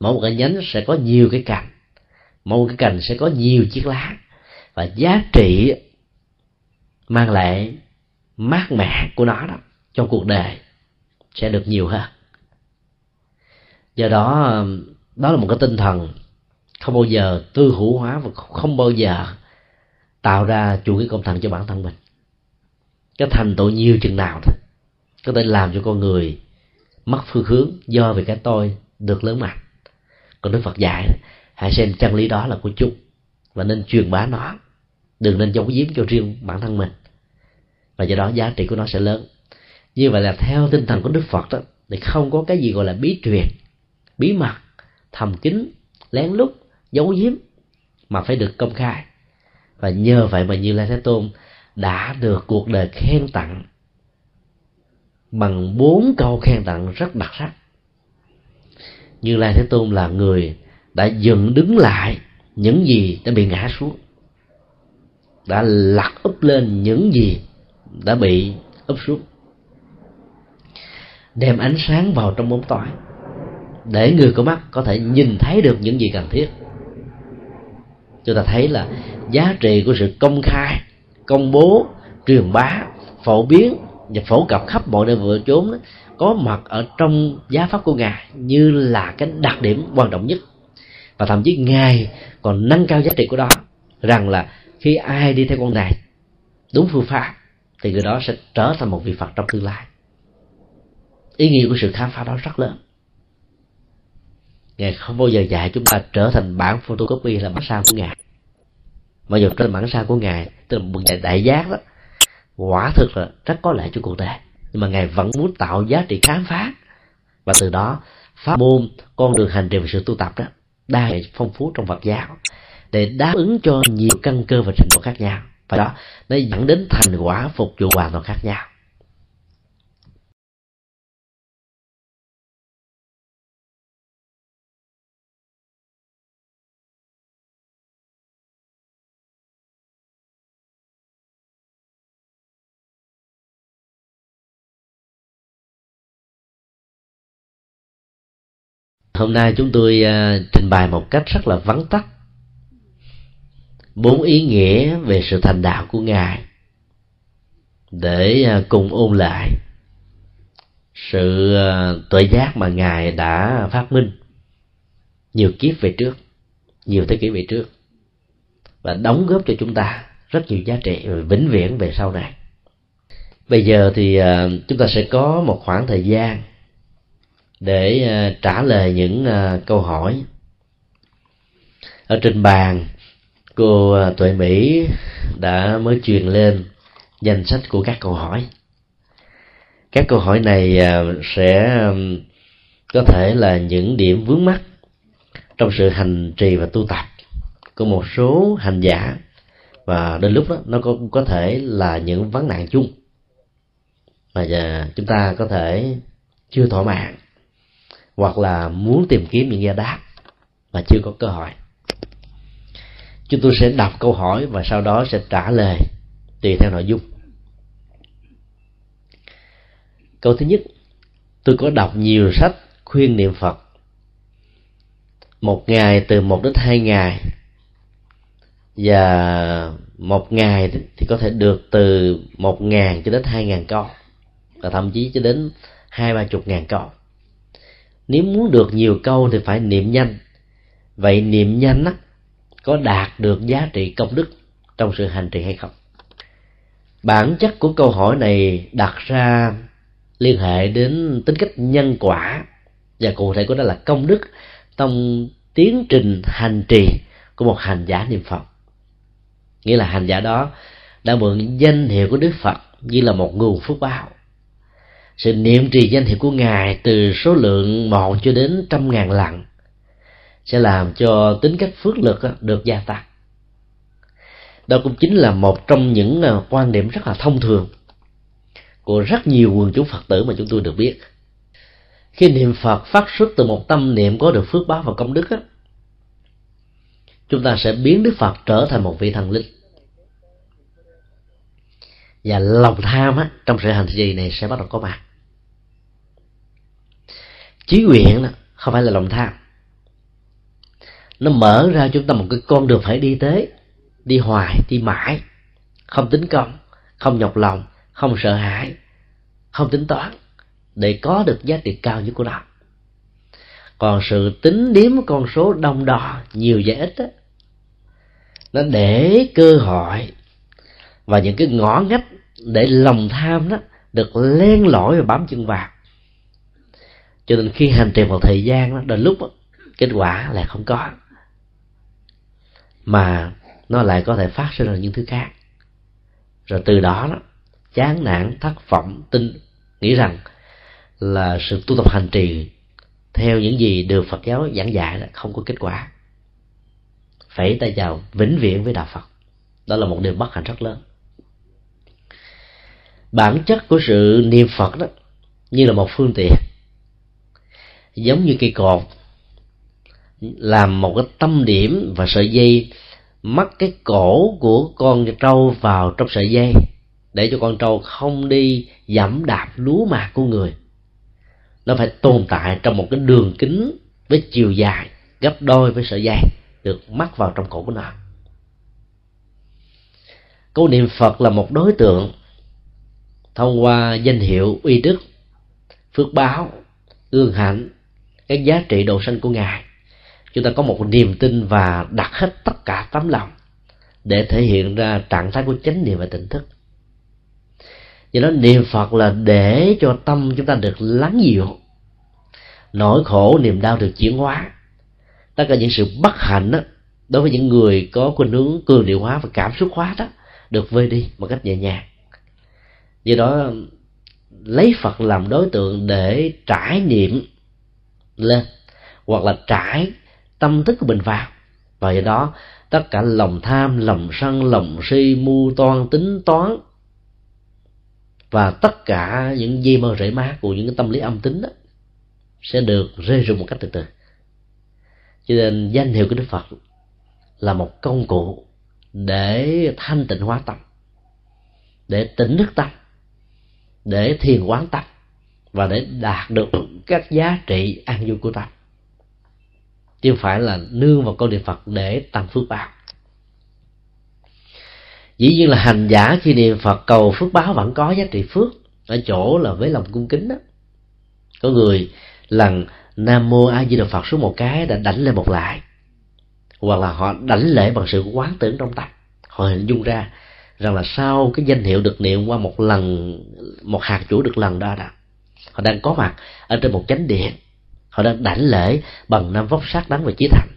mỗi một cái nhánh sẽ có nhiều cái cành, mỗi một cái cành sẽ có nhiều chiếc lá. Và giá trị mang lại mát mẻ của nó đó trong cuộc đời sẽ được nhiều hơn. Do đó đó là một cái tinh thần không bao giờ tư hữu hóa và không bao giờ tạo ra chủ nghĩa công thần cho bản thân mình. Cái thành tựu nhiều chừng nào thôi. Có thể làm cho con người mất phương hướng do về cái tôi được lớn mạnh. Còn đức phật dạy, hãy xem chân lý đó là của chúng và nên truyền bá nó. Đừng nên giấu giếm cho riêng bản thân mình. Và do đó giá trị của nó sẽ lớn. Như vậy là theo tinh thần của đức phật đó, thì không có cái gì gọi là bí truyền, bí mật, thầm kín, lén lút giấu giếm mà phải được công khai. Và nhờ vậy mà như lai thế tôn đã được cuộc đời khen tặng bằng bốn câu khen tặng rất đặc sắc. Như lai thế tôn là người đã dựng đứng lại những gì đã bị ngã xuống, đã lật úp lên những gì đã bị úp xuống, đem ánh sáng vào trong bóng tối để người có mắt có thể nhìn thấy được những gì cần thiết chúng ta thấy là giá trị của sự công khai công bố truyền bá phổ biến và phổ cập khắp mọi nơi vừa chốn đó, có mặt ở trong giá pháp của ngài như là cái đặc điểm quan trọng nhất. Và thậm chí ngài còn nâng cao giá trị của đó rằng là khi ai đi theo con này đúng phương pháp thì người đó sẽ trở thành một vị phật trong tương lai. Ý nghĩa của sự khám phá đó rất lớn ngài không bao giờ dạy chúng ta trở thành bản photocopy là bản sao của ngài. Mà dù trên bản sao của ngài tức là một đại, đại giác đó quả thực là rất có lệ cho cuộc đời nhưng mà ngài vẫn muốn tạo giá trị khám phá. Và từ đó pháp môn con đường hành trì và sự tu tập đó đa phong phú trong Phật giáo để đáp ứng cho nhiều căn cơ và trình độ khác nhau. Và đó nó dẫn đến thành quả phục vụ hoàn toàn khác nhau. Hôm nay chúng tôi uh, trình bày một cách rất là vắn tắt. Bốn ý nghĩa về sự thành đạo của ngài để uh, cùng ôn lại sự uh, tuệ giác mà ngài đã phát minh. Nhiều kiếp về trước nhiều thế kỷ về trước và đóng góp cho chúng ta rất nhiều giá trị vĩnh viễn về sau này. Bây giờ thì uh, chúng ta sẽ có một khoảng thời gian để à, trả lời những à, câu hỏi. Ở trên bàn, cô à, tuệ mỹ đã mới truyền lên danh sách của các câu hỏi. Các câu hỏi này sẽ có thể là những điểm vướng mắt trong sự hành trì và tu tập của một số hành giả. Và đến lúc đó, nó cũng có thể là những vấn nạn chung mà chúng ta có thể chưa thỏa mãn hoặc là muốn tìm kiếm những giải đáp mà chưa có cơ hội. Chúng tôi sẽ đọc câu hỏi và sau đó sẽ trả lời tùy theo nội dung. Câu thứ nhất, tôi có đọc nhiều sách khuyên niệm phật. Một ngày từ một đến hai ngày. Và một ngày thì có thể được từ một ngàn cho đến hai ngàn câu và thậm chí cho đến hai ba chục ngàn câu nếu muốn được nhiều câu thì phải niệm nhanh. Vậy niệm nhanh á, có đạt được giá trị công đức trong sự hành trì hay không? Bản chất của câu hỏi này đặt ra liên hệ đến tính cách nhân quả và cụ thể của nó là công đức trong tiến trình hành trì của một hành giả niệm phật. Nghĩa là hành giả đó đã mượn danh hiệu của đức phật như là một nguồn phước báo sự niệm trì danh hiệu của ngài từ số lượng một cho đến trăm ngàn lần sẽ làm cho tính cách phước lực được gia tăng. Đó cũng chính là một trong những à, quan điểm rất là thông thường của rất nhiều quần chúng phật tử mà chúng tôi được biết. Khi niệm phật phát xuất từ một tâm niệm có được phước báo và công đức á, chúng ta sẽ biến đức phật trở thành một vị thần linh. Và lòng tham á, trong sự hành trì này sẽ bắt đầu có mặt chí nguyện đó không phải là lòng tham. Nó mở ra chúng ta một cái con đường phải đi tới đi hoài đi mãi. Không tính công không nhọc lòng không sợ hãi không tính toán để có được giá trị cao nhất của nó. Còn sự tính điếm con số đông đo nhiều và ít đó, nó để cơ hội và những cái ngõ ngách để lòng tham đó được len lỏi và bám chân vào cho nên khi hành trì một thời gian đó đến lúc đó, kết quả lại không có. Mà nó lại có thể phát sinh ra những thứ khác. Rồi từ đó đó chán nản thất vọng tin nghĩ rằng là sự tu tập hành trì theo những gì được Phật giáo giảng dạy là không có kết quả. Phải tay chào vĩnh viễn với đạo Phật. Đó là một điều bất hạnh rất lớn. Bản chất của sự niệm phật đó như là một phương tiện giống như cây cột, làm một cái tâm điểm và sợi dây, mắc cái cổ của con trâu vào trong sợi dây, để cho con trâu không đi dẫm đạp lúa mạc của người. Nó phải tồn tại trong một cái đường kính với chiều dài, gấp đôi với sợi dây được mắc vào trong cổ của nó. Câu niệm phật là một đối tượng thông qua danh hiệu uy đức, phước báo, ương hạnh cái giá trị độ sanh của ngài. Chúng ta có một niềm tin và đặt hết tất cả tấm lòng để thể hiện ra trạng thái của chánh niệm và tỉnh thức. Do đó niệm phật là để cho tâm chúng ta được lắng dịu, nỗi khổ niềm đau được chuyển hóa. Tất cả những sự bất hạnh đó đối với những người có khuynh hướng cường điệu hóa và cảm xúc hóa đó, được vơi đi một cách nhẹ nhàng. Do đó, lấy phật làm đối tượng để trải nghiệm lên, hoặc là trải tâm thức của mình vào. Và do đó, tất cả lòng tham, lòng sân, lòng si, mưu toan, tính toán, và tất cả những dây mơ rễ má của những cái tâm lý âm tính đó, sẽ được rơi rụng một cách từ từ. Cho nên danh hiệu của đức phật là một công cụ để thanh tịnh hóa tâm, để tỉnh thức tâm, để thiền quán tâm và để đạt được các giá trị an vui của tâm chứ không phải là nương vào câu niệm phật để tăng phước báo. Dĩ nhiên là hành giả khi niệm phật cầu phước báo vẫn có giá trị phước ở chỗ là với lòng cung kính đó. Có người lần nam mô a di đà phật số một cái đã đánh lên một lại, hoặc là họ đảnh lễ bằng sự quán tưởng trong tâm. Họ hình dung ra rằng là sau cái danh hiệu được niệm qua một lần, một hạt chủ được lần đó đó họ đang có mặt ở trên một chánh điện. Họ đang đảnh lễ bằng năm vóc sát đắng và chí thành.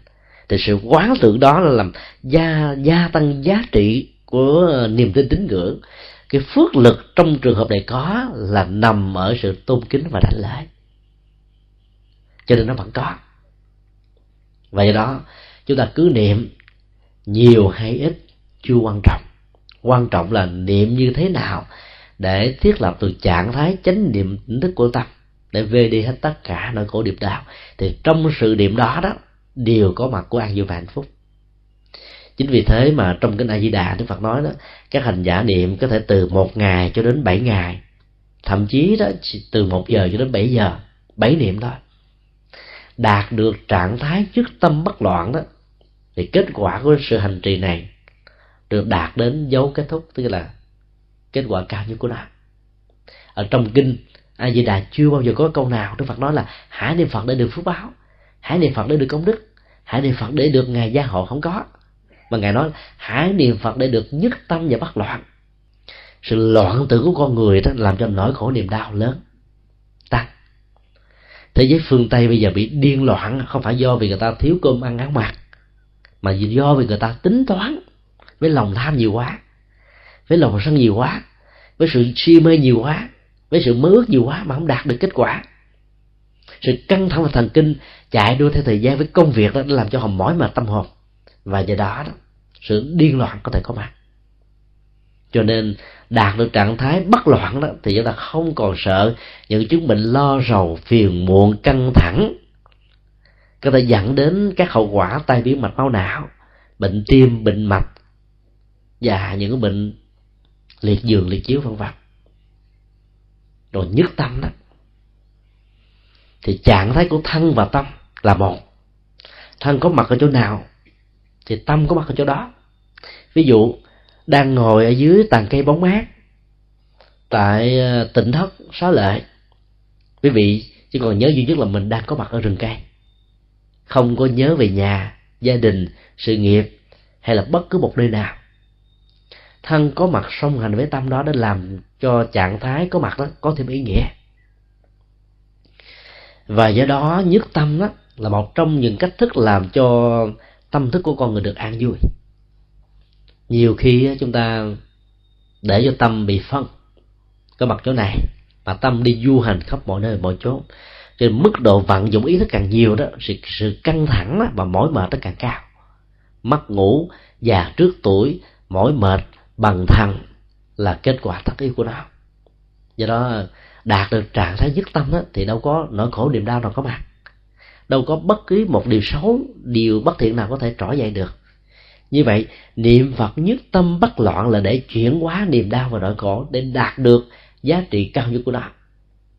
Thì sự quán tưởng đó là làm gia gia tăng giá trị của niềm tin tín ngưỡng. Cái phước lực trong trường hợp này có là nằm ở sự tôn kính và đảnh lễ. Cho nên nó vẫn có. Vậy đó, chúng ta cứ niệm nhiều hay ít chưa quan trọng. Quan trọng là niệm như thế nào để thiết lập từ trạng thái chánh niệm tỉnh thức của tâm, để về đi hết tất cả nỗi khổ điệp đạo. Thì trong sự niệm đó đó, đều có mặt của an vui và hạnh phúc. Chính vì thế mà trong kinh a di đà đức phật nói đó, các hành giả niệm có thể từ một ngày cho đến bảy ngày. Thậm chí đó từ một giờ cho đến bảy giờ, bảy niệm thôi. Đạt được trạng thái trước tâm bất loạn đó, thì kết quả của sự hành trì này được đạt đến dấu kết thúc, tức là kết quả cao nhất của nó. Ở trong kinh a di đà chưa bao giờ có câu nào đức phật nói là hãy niệm phật để được phước báo hãy niệm phật để được công đức hãy niệm phật để được ngài gia hộ không có. Mà ngài nói hãy niệm phật để được nhất tâm và bất loạn. Sự loạn tưởng của con người đó làm cho nỗi khổ niềm đau lớn, tăng. Thế giới phương tây bây giờ bị điên loạn, không phải do vì người ta thiếu cơm ăn áo mặc, mà do vì người ta tính toán với lòng tham nhiều quá với lòng sân nhiều quá với sự si mê nhiều quá với sự mơ ước nhiều quá mà không đạt được kết quả. Sự căng thẳng và thần kinh chạy đua theo thời gian với công việc đó làm cho họ mỏi mệt tâm hồn. Và do đó, đó sự điên loạn có thể có mặt. Cho nên đạt được trạng thái bất loạn đó thì chúng ta không còn sợ những chứng bệnh lo rầu phiền muộn căng thẳng. Có thể dẫn đến các hậu quả tai biến mạch máu não bệnh tim bệnh mạch và những bệnh liệt giường, liệt chiếu, vân vân. Rồi nhất tâm đó, thì trạng thái của thân và tâm là một. Thân có mặt ở chỗ nào, thì tâm có mặt ở chỗ đó. Ví dụ, đang ngồi ở dưới tàn cây bóng mát, tại ờ, tỉnh thất, xá lệ. Quý vị chỉ còn nhớ duy nhất là mình đang có mặt ở rừng cây. Không có nhớ về nhà, gia đình, sự nghiệp, hay là bất cứ một nơi nào thân có mặt song hành với tâm đó để làm cho trạng thái có mặt đó có thêm ý nghĩa. Và do đó nhất tâm đó là một trong những cách thức làm cho tâm thức của con người được an vui. Nhiều khi chúng ta để cho tâm bị phân có mặt chỗ này mà tâm đi du hành khắp mọi nơi mọi chỗ cho nên mức độ vận dụng ý thức càng nhiều đó sự, sự căng thẳng đó, và mỏi mệt nó càng cao. Mất ngủ già trước tuổi mỏi mệt bằng thằng là kết quả tất yếu của nó. Do đó đạt được trạng thái nhất tâm đó, thì đâu có nỗi khổ niềm đau nào có mặt. Đâu có bất cứ một điều xấu điều bất thiện nào có thể trỗi dậy được. Như vậy niệm phật nhất tâm bất loạn là để chuyển hóa niềm đau và nỗi khổ để đạt được giá trị cao nhất của nó.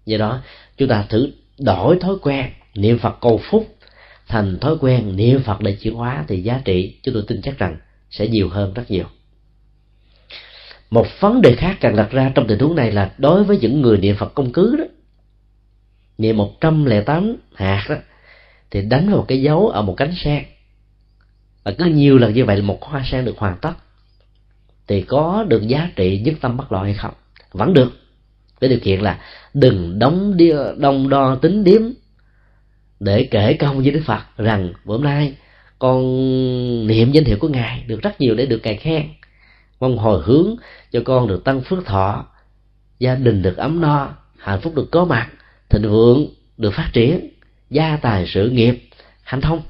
Do đó chúng ta thử đổi thói quen niệm phật cầu phúc thành thói quen niệm phật để chuyển hóa thì giá trị chúng tôi tin chắc rằng sẽ nhiều hơn rất nhiều một vấn đề khác cần đặt ra trong tình huống này là đối với những người niệm phật công cứ đó. Niệm một trăm lẻ tám hạt đó thì đánh vào một cái dấu ở một cánh sen. Và cứ nhiều lần như vậy một hoa sen được hoàn tất. Thì có được giá trị nhất tâm bất loạn hay không? Vẫn được. Với điều kiện là đừng đóng đi, đông đo tính điếm để kể công với đức phật rằng bữa nay con niệm danh hiệu của ngài được rất nhiều để được ngài khen mong hồi hướng cho con được tăng phước thọ gia đình được ấm no hạnh phúc được có mặt thịnh vượng được phát triển gia tài sự nghiệp hạnh thông.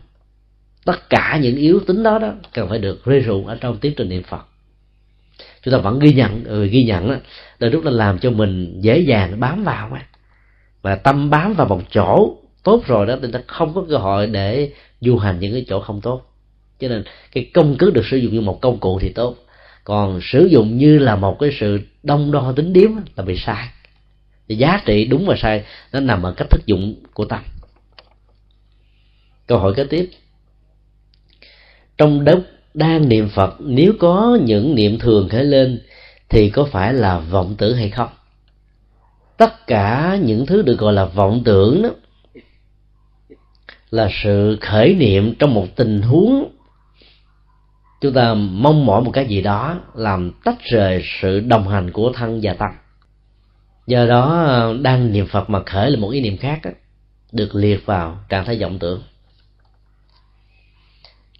Tất cả những yếu tính đó đó cần phải được rơi rụng ở trong tiến trình niệm phật. Chúng ta vẫn ghi nhận ừ, ghi nhận đó đôi lúc là làm cho mình dễ dàng bám vào mà và tâm bám vào một chỗ tốt rồi đó thì ta không có cơ hội để du hành những cái chỗ không tốt. Cho nên cái công cứ được sử dụng như một công cụ thì tốt còn sử dụng như là một cái sự đông đo tính điếm là bị sai. Thì giá trị đúng và sai, nó nằm ở cách thức dụng của tâm câu hỏi kế tiếp. Trong đất đang niệm phật, nếu có những niệm thường khởi lên, thì có phải là vọng tưởng hay không? Tất cả những thứ được gọi là vọng tưởng đó, là sự khởi niệm trong một tình huống chúng ta mong mỏi một cái gì đó làm tách rời sự đồng hành của thân và tâm. Do đó đang niệm phật mà khởi là một ý niệm khác đó, được liệt vào trạng thái vọng tưởng.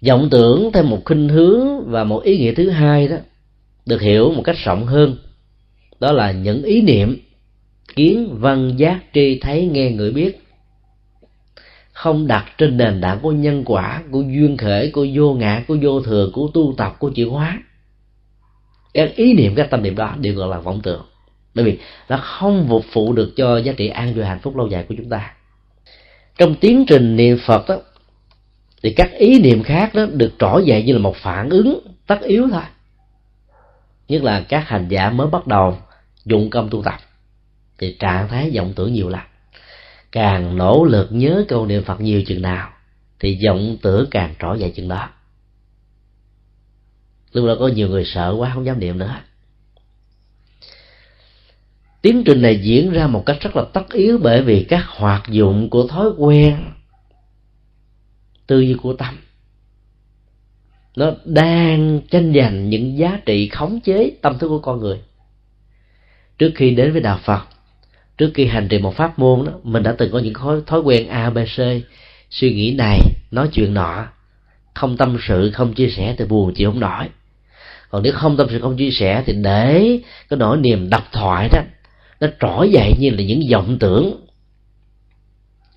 Vọng tưởng theo một khinh hướng và một ý nghĩa thứ hai đó được hiểu một cách rộng hơn đó là những ý niệm kiến văn giác tri thấy nghe người biết không đặt trên nền tảng của nhân quả, của duyên khởi của vô ngã, của vô thường của tu tập, của chuyển hóa. Các ý niệm các tâm niệm đó đều gọi là vọng tưởng. Bởi vì nó không phục vụ được cho giá trị an vui hạnh phúc lâu dài của chúng ta. Trong tiến trình niệm phật đó thì các ý niệm khác đó được trỗi dậy như là một phản ứng tất yếu thôi. Nhất là các hành giả mới bắt đầu dụng công tu tập. Thì trạng thái vọng tưởng nhiều lắm càng nỗ lực nhớ câu niệm phật nhiều chừng nào, thì vọng tưởng càng trỗi dậy chừng đó. Lúc đó có nhiều người sợ quá, không dám niệm nữa. Tiến trình này diễn ra một cách rất là tất yếu bởi vì các hoạt dụng của thói quen, tư duy của tâm, nó đang tranh giành những giá trị khống chế tâm thức của con người. Trước khi đến với đạo phật trước khi hành trì một pháp môn đó mình đã từng có những thói, thói quen a b c. Suy nghĩ này nói chuyện nọ không tâm sự không chia sẻ thì buồn chịu không nổi. Còn nếu không tâm sự không chia sẻ thì để cái nỗi niềm độc thoại đó nó trỗi dậy như là những vọng tưởng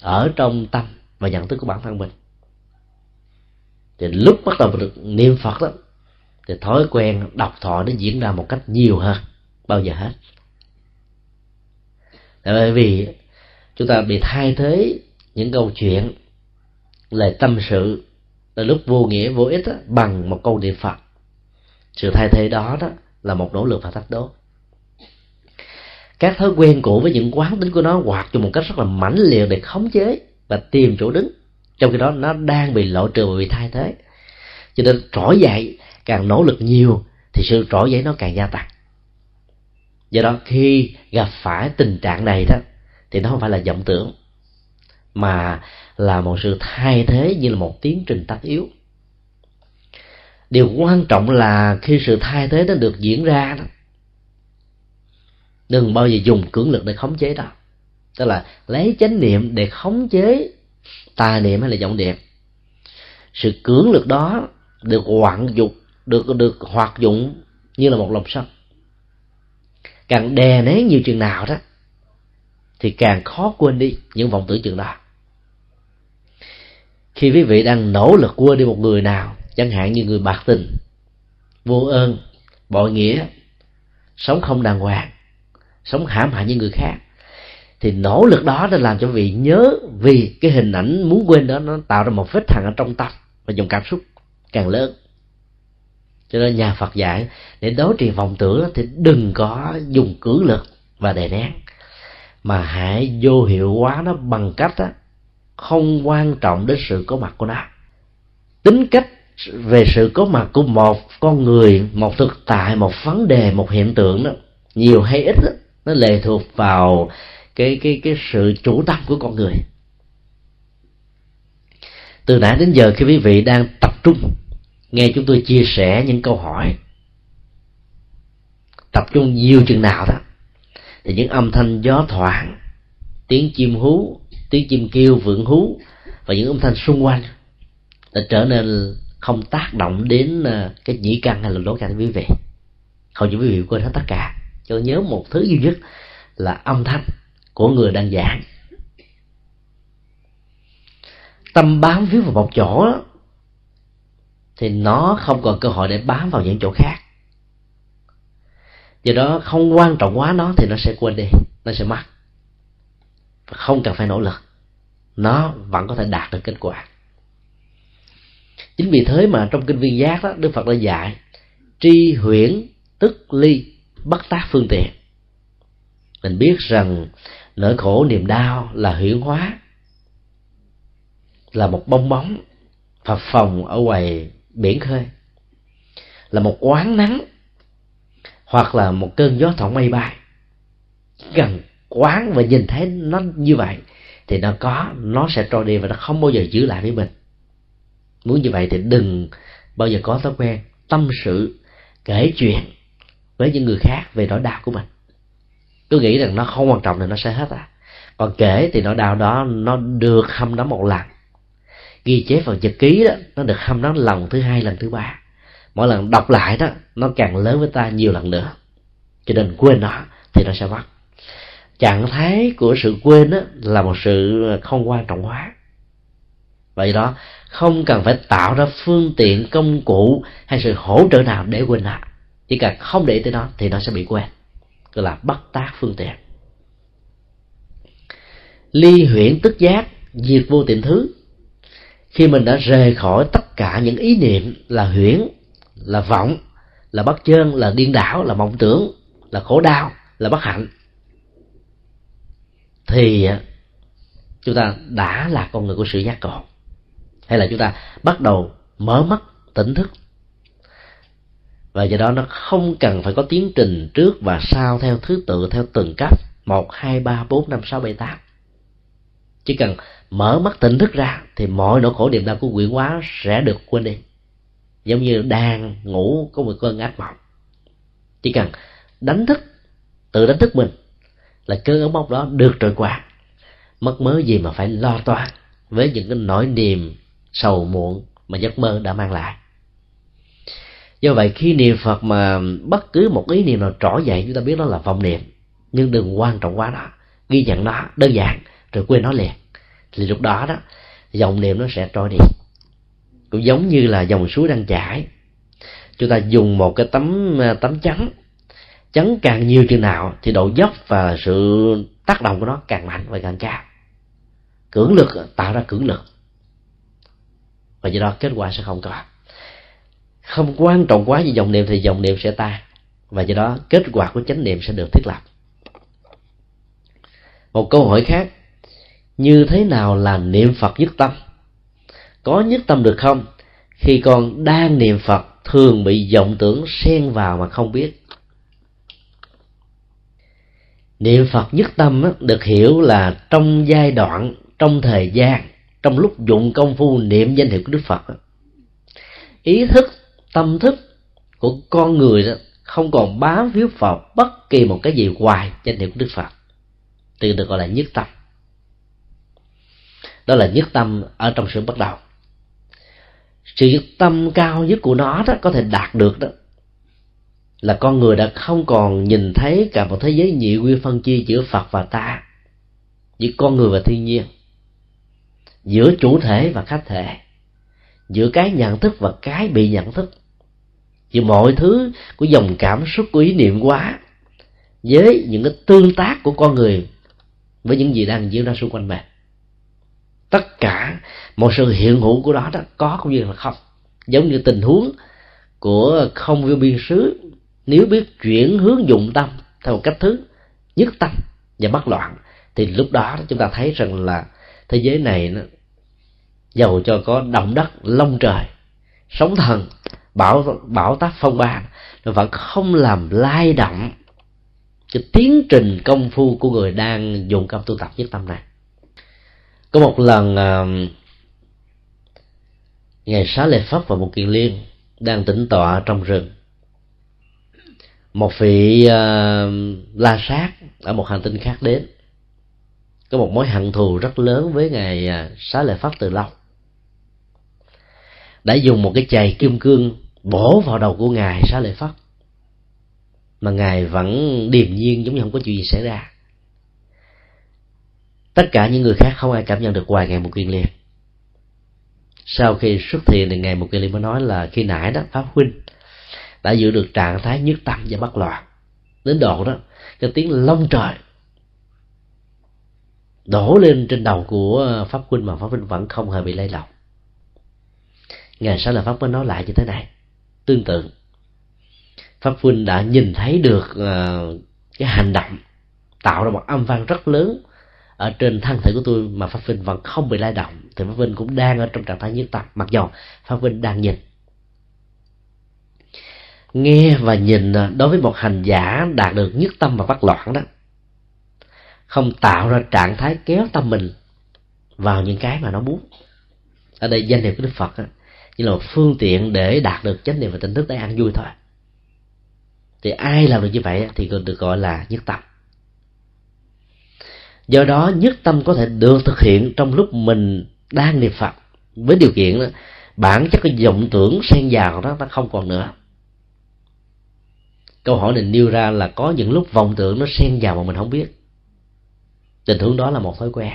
ở trong tâm và nhận thức của bản thân mình. Thì lúc bắt đầu được niệm phật đó thì thói quen độc thoại nó diễn ra một cách nhiều hơn bao giờ hết là bởi vì chúng ta bị thay thế những câu chuyện lời tâm sự là lúc vô nghĩa vô ích đó, bằng một câu niệm phật. Sự thay thế đó đó là một nỗ lực và thách đố. Các thói quen cũ với những quán tính của nó hoạt cho một cách rất là mãnh liệt để khống chế và tìm chỗ đứng. Trong khi đó nó đang bị lộ trừ và bị thay thế. Cho nên trỗi dậy càng nỗ lực nhiều thì sự trỗi dậy nó càng gia tăng do đó khi gặp phải tình trạng này đó, thì nó không phải là vọng tưởng, mà là một sự thay thế như là một tiến trình tất yếu. Điều quan trọng là khi sự thay thế nó được diễn ra đó, đừng bao giờ dùng cưỡng lực để khống chế đó. Tức là lấy chánh niệm để khống chế tà niệm hay là vọng niệm. Sự cưỡng lực đó được hoạn dục, được được hoạt dụng như là một lòng sân càng đè nén nhiều chừng nào đó, thì càng khó quên đi những vọng tưởng chừng đó. Khi quý vị đang nỗ lực quên đi một người nào, chẳng hạn như người bạc tình, vô ơn, bội nghĩa, sống không đàng hoàng, sống hãm hại những người khác, thì nỗ lực đó đã làm cho vị nhớ vì cái hình ảnh muốn quên đó nó tạo ra một vết thằng ở trong tâm và dòng cảm xúc càng lớn cho nên nhà Phật dạy để đối trị vọng tưởng thì đừng có dùng cưỡng lực và đè nén. Mà hãy vô hiệu hóa nó bằng cách đó, không quan trọng đến sự có mặt của nó. Tính cách về sự có mặt của một con người một thực tại một vấn đề một hiện tượng đó nhiều hay ít đó, nó lệ thuộc vào cái cái cái sự chủ tâm của con người. Từ nãy đến giờ khi quý vị đang tập trung nghe chúng tôi chia sẻ những câu hỏi. Tập trung nhiều chừng nào đó. Thì những âm thanh gió thoảng tiếng chim hú tiếng chim kêu vượng hú và những âm thanh xung quanh đã trở nên không tác động đến ờ, cái nhĩ căn hay là lỗ căn quý vị. Hầu như quý vị quên hết tất cả. Cho nhớ một thứ duy nhất là âm thanh của người đang giảng. Tâm bám víu vào một chỗ đó, thì nó không còn cơ hội để bám vào những chỗ khác. Do đó không quan trọng quá nó thì nó sẽ quên đi, nó sẽ mất. Không cần phải nỗ lực, nó vẫn có thể đạt được kết quả. Chính vì thế mà trong kinh viên giác đó, đức phật đã dạy, tri huyễn tức ly, bất tác phương tiện. Mình biết rằng nỗi khổ niềm đau là huyễn hóa, là một bong bóng phập phòng ở ngoài biển khơi. Là một quán nắng hoặc là một cơn gió thổi mây bay. Gần quán và nhìn thấy nó như vậy thì nó có, nó sẽ trôi đi và nó không bao giờ giữ lại với mình. Muốn như vậy thì đừng bao giờ có thói quen, tâm sự, kể chuyện với những người khác về nỗi đau của mình. Tôi nghĩ rằng nó không quan trọng thì nó sẽ hết à. Còn kể thì nỗi đau đó nó được hâm nóng một lần ghi chép vào nhật ký đó, nó được hâm nóng lần thứ hai, lần thứ ba. Mỗi lần đọc lại đó, nó càng lớn với ta nhiều lần nữa. Cho nên quên nó, thì nó sẽ mất trạng thái của sự quên đó là một sự không quan trọng hóa vậy đó, không cần phải tạo ra phương tiện, công cụ hay sự hỗ trợ nào để quên nó. Chỉ cần không để tới nó thì nó sẽ bị quên. Gọi là bắt tác phương tiện. Ly huyễn tức giác, diệt vô tiệm thứ khi mình đã rời khỏi tất cả những ý niệm là huyễn, là vọng, là bất chân là điên đảo, là mộng tưởng, là khổ đau, là bất hạnh, thì à, chúng ta đã là con người của sự giác ngộ. Hay là chúng ta bắt đầu mở mắt, tỉnh thức. Và do đó nó không cần phải có tiến trình trước và sau, theo thứ tự, theo từng cấp một, hai, ba, bốn, năm, sáu, bảy, tám chỉ cần mở mắt tỉnh thức ra thì mọi nỗi khổ niềm đau của quyển hóa sẽ được quên đi. Giống như đang ngủ có một cơn ác mộng. Chỉ cần đánh thức, tự đánh thức mình là cơn ấm mộng đó được trôi qua. Mất mớ gì mà phải lo toan với những cái nỗi niềm sầu muộn mà giấc mơ đã mang lại. Do vậy, khi niệm phật mà bất cứ một ý niệm nào trỏ dậy, chúng ta biết đó là vọng niệm. Nhưng đừng quan trọng quá đó. Ghi nhận nó đơn giản rồi quên nó liền. Thì lúc đó đó, dòng niệm nó sẽ trôi đi. Cũng giống như là dòng suối đang chảy. Chúng ta dùng một cái tấm à, tấm chắn. Chắn càng nhiều chừng nào thì độ dốc và sự tác động của nó càng mạnh và càng cao. Cưỡng lực, tạo ra cưỡng lực. Và do đó kết quả sẽ không có. Không quan trọng quá về dòng niệm thì dòng niệm sẽ tan. Và do đó kết quả của chánh niệm sẽ được thiết lập. Một câu hỏi khác như thế nào là niệm phật nhất tâm? Có nhất tâm được không? Khi con đang niệm phật, thường bị vọng tưởng xen vào mà không biết. Niệm phật nhất tâm được hiểu là trong giai đoạn, trong thời gian, trong lúc dụng công phu niệm danh hiệu của đức phật ý thức, tâm thức của con người đó không còn bám víu vào bất kỳ một cái gì ngoài danh hiệu của đức phật. Từ được gọi là nhất tâm đó là nhất tâm ở trong sự bắt đầu. Sự nhất tâm cao nhất của nó đó có thể đạt được đó. Là con người đã không còn nhìn thấy cả một thế giới nhị quy phân chia giữa phật và ta, giữa con người và thiên nhiên, giữa chủ thể và khách thể, giữa cái nhận thức và cái bị nhận thức, giữa mọi thứ của dòng cảm xúc, của ý niệm quá, với những cái tương tác của con người với những gì đang diễn ra xung quanh mình tất cả một sự hiện hữu của đó đó có cũng như là không. Giống như tình huống của không viên biên xứ, nếu biết chuyển hướng dụng tâm theo một cách thứ nhất tâm và bất loạn, thì lúc đó chúng ta thấy rằng là thế giới này nó giàu cho có động đất lông trời, sóng thần, bão bão táp phong ba, nó vẫn không làm lay động cái tiến trình công phu của người đang dùng công tu tập nhất tâm này có một lần à, uh, ngài xá lệ phất và một kiền liên đang tĩnh tọa trong rừng. Một vị uh, la sát ở một hành tinh khác đến. Có một mối hận thù rất lớn với ngài à, xá lợi pháp từ lâu. Đã dùng một cái chày kim cương bổ vào đầu của ngài xá lợi pháp. Mà ngài vẫn điềm nhiên giống như không có chuyện gì xảy ra tất cả những người khác không ai cảm nhận được ngoài ngài một kiên liên sau khi xuất thiền thì ngài một kiên liên mới nói là khi nãy đó pháp huynh đã giữ được trạng thái nhất tâm và bất loạn. Đến độ đó, cái tiếng long trời đổ lên trên đầu của pháp huynh mà pháp huynh vẫn không hề bị lay động. Ngày sau là pháp mới nói lại như thế này. Tương tự, pháp huynh đã nhìn thấy được ờ, cái hành động tạo ra một âm vang rất lớn ở trên thân thể của tôi mà pháp vinh vẫn không bị lay động thì pháp vinh cũng đang ở trong trạng thái nhiếp tập mặc dầu pháp vinh đang nhìn. Nghe và nhìn à, đối với một hành giả đạt được nhất tâm và bất loạn đó không tạo ra trạng thái kéo tâm mình vào những cái mà nó muốn. Ở đây danh hiệu của đức phật đó, như là một phương tiện để đạt được chánh niệm và tỉnh thức để ăn vui thôi. Thì ai làm được như vậy thì còn được gọi là nhất tâm do đó nhất tâm có thể được thực hiện trong lúc mình đang niệm phật. Với điều kiện đó, bản chất cái vọng tưởng xen vào đó nó không còn nữa. Câu hỏi này nêu ra là có những lúc vọng tưởng nó xen vào mà mình không biết. Tình huống đó là một thói quen.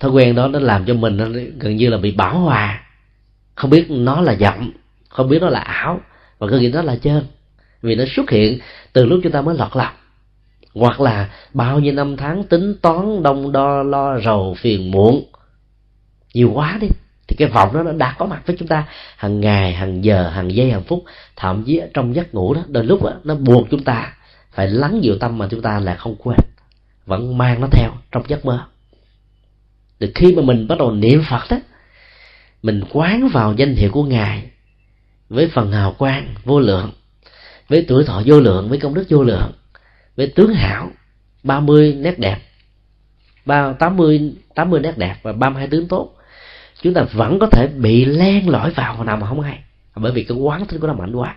Thói quen đó nó làm cho mình nó gần như là bị bảo hòa. Không biết nó là vọng không biết nó là ảo và có nghĩ nó là chân vì nó xuất hiện từ lúc chúng ta mới lọt lòng hoặc là bao nhiêu năm tháng tính toán đông đo lo rầu phiền muộn. Nhiều quá đi thì cái vọng đó nó đã có mặt với chúng ta hàng ngày hàng giờ hàng giây hàng phút thậm chí trong giấc ngủ đó. Đôi lúc đó, nó buộc chúng ta phải lắng dịu tâm mà chúng ta là không quên vẫn mang nó theo trong giấc mơ. Từ khi mà mình bắt đầu niệm phật đó mình quán vào danh hiệu của ngài với phần hào quang vô lượng với tuổi thọ vô lượng với công đức vô lượng với tướng hảo 30 nét đẹp. Ba tám mươi tám mươi nét đẹp và 32 tướng tốt. Chúng ta vẫn có thể bị len lỏi vào nào mà không hay bởi vì cái quán tính của nó mạnh quá.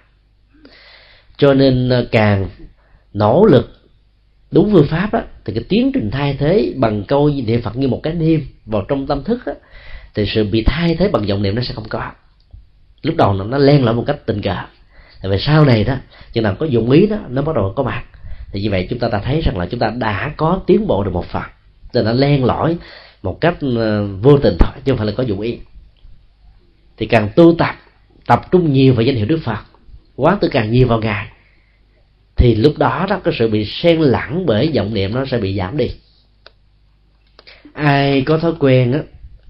Cho nên ờ, càng nỗ lực đúng phương pháp đó, thì cái tiến trình thay thế bằng câu niệm phật như một cái niêm vào trong tâm thức đó, thì sự bị thay thế bằng dòng niệm nó sẽ không có. Lúc đầu nó len lỏi một cách tình cờ. Tại vì sau này đó chừng nào có dụng ý đó nó bắt đầu có mặt thì như vậy chúng ta đã thấy rằng là chúng ta đã có tiến bộ được một phần. Nên nó len lỏi một cách ờ, vô tình thôi, chứ không phải là có dụng ý. Thì càng tu tập tập trung nhiều vào danh hiệu đức phật, quá tư càng nhiều vào ngài, thì lúc đó đó cái sự bị xen lẫn bởi vọng niệm nó sẽ bị giảm đi. Ai có thói quen á,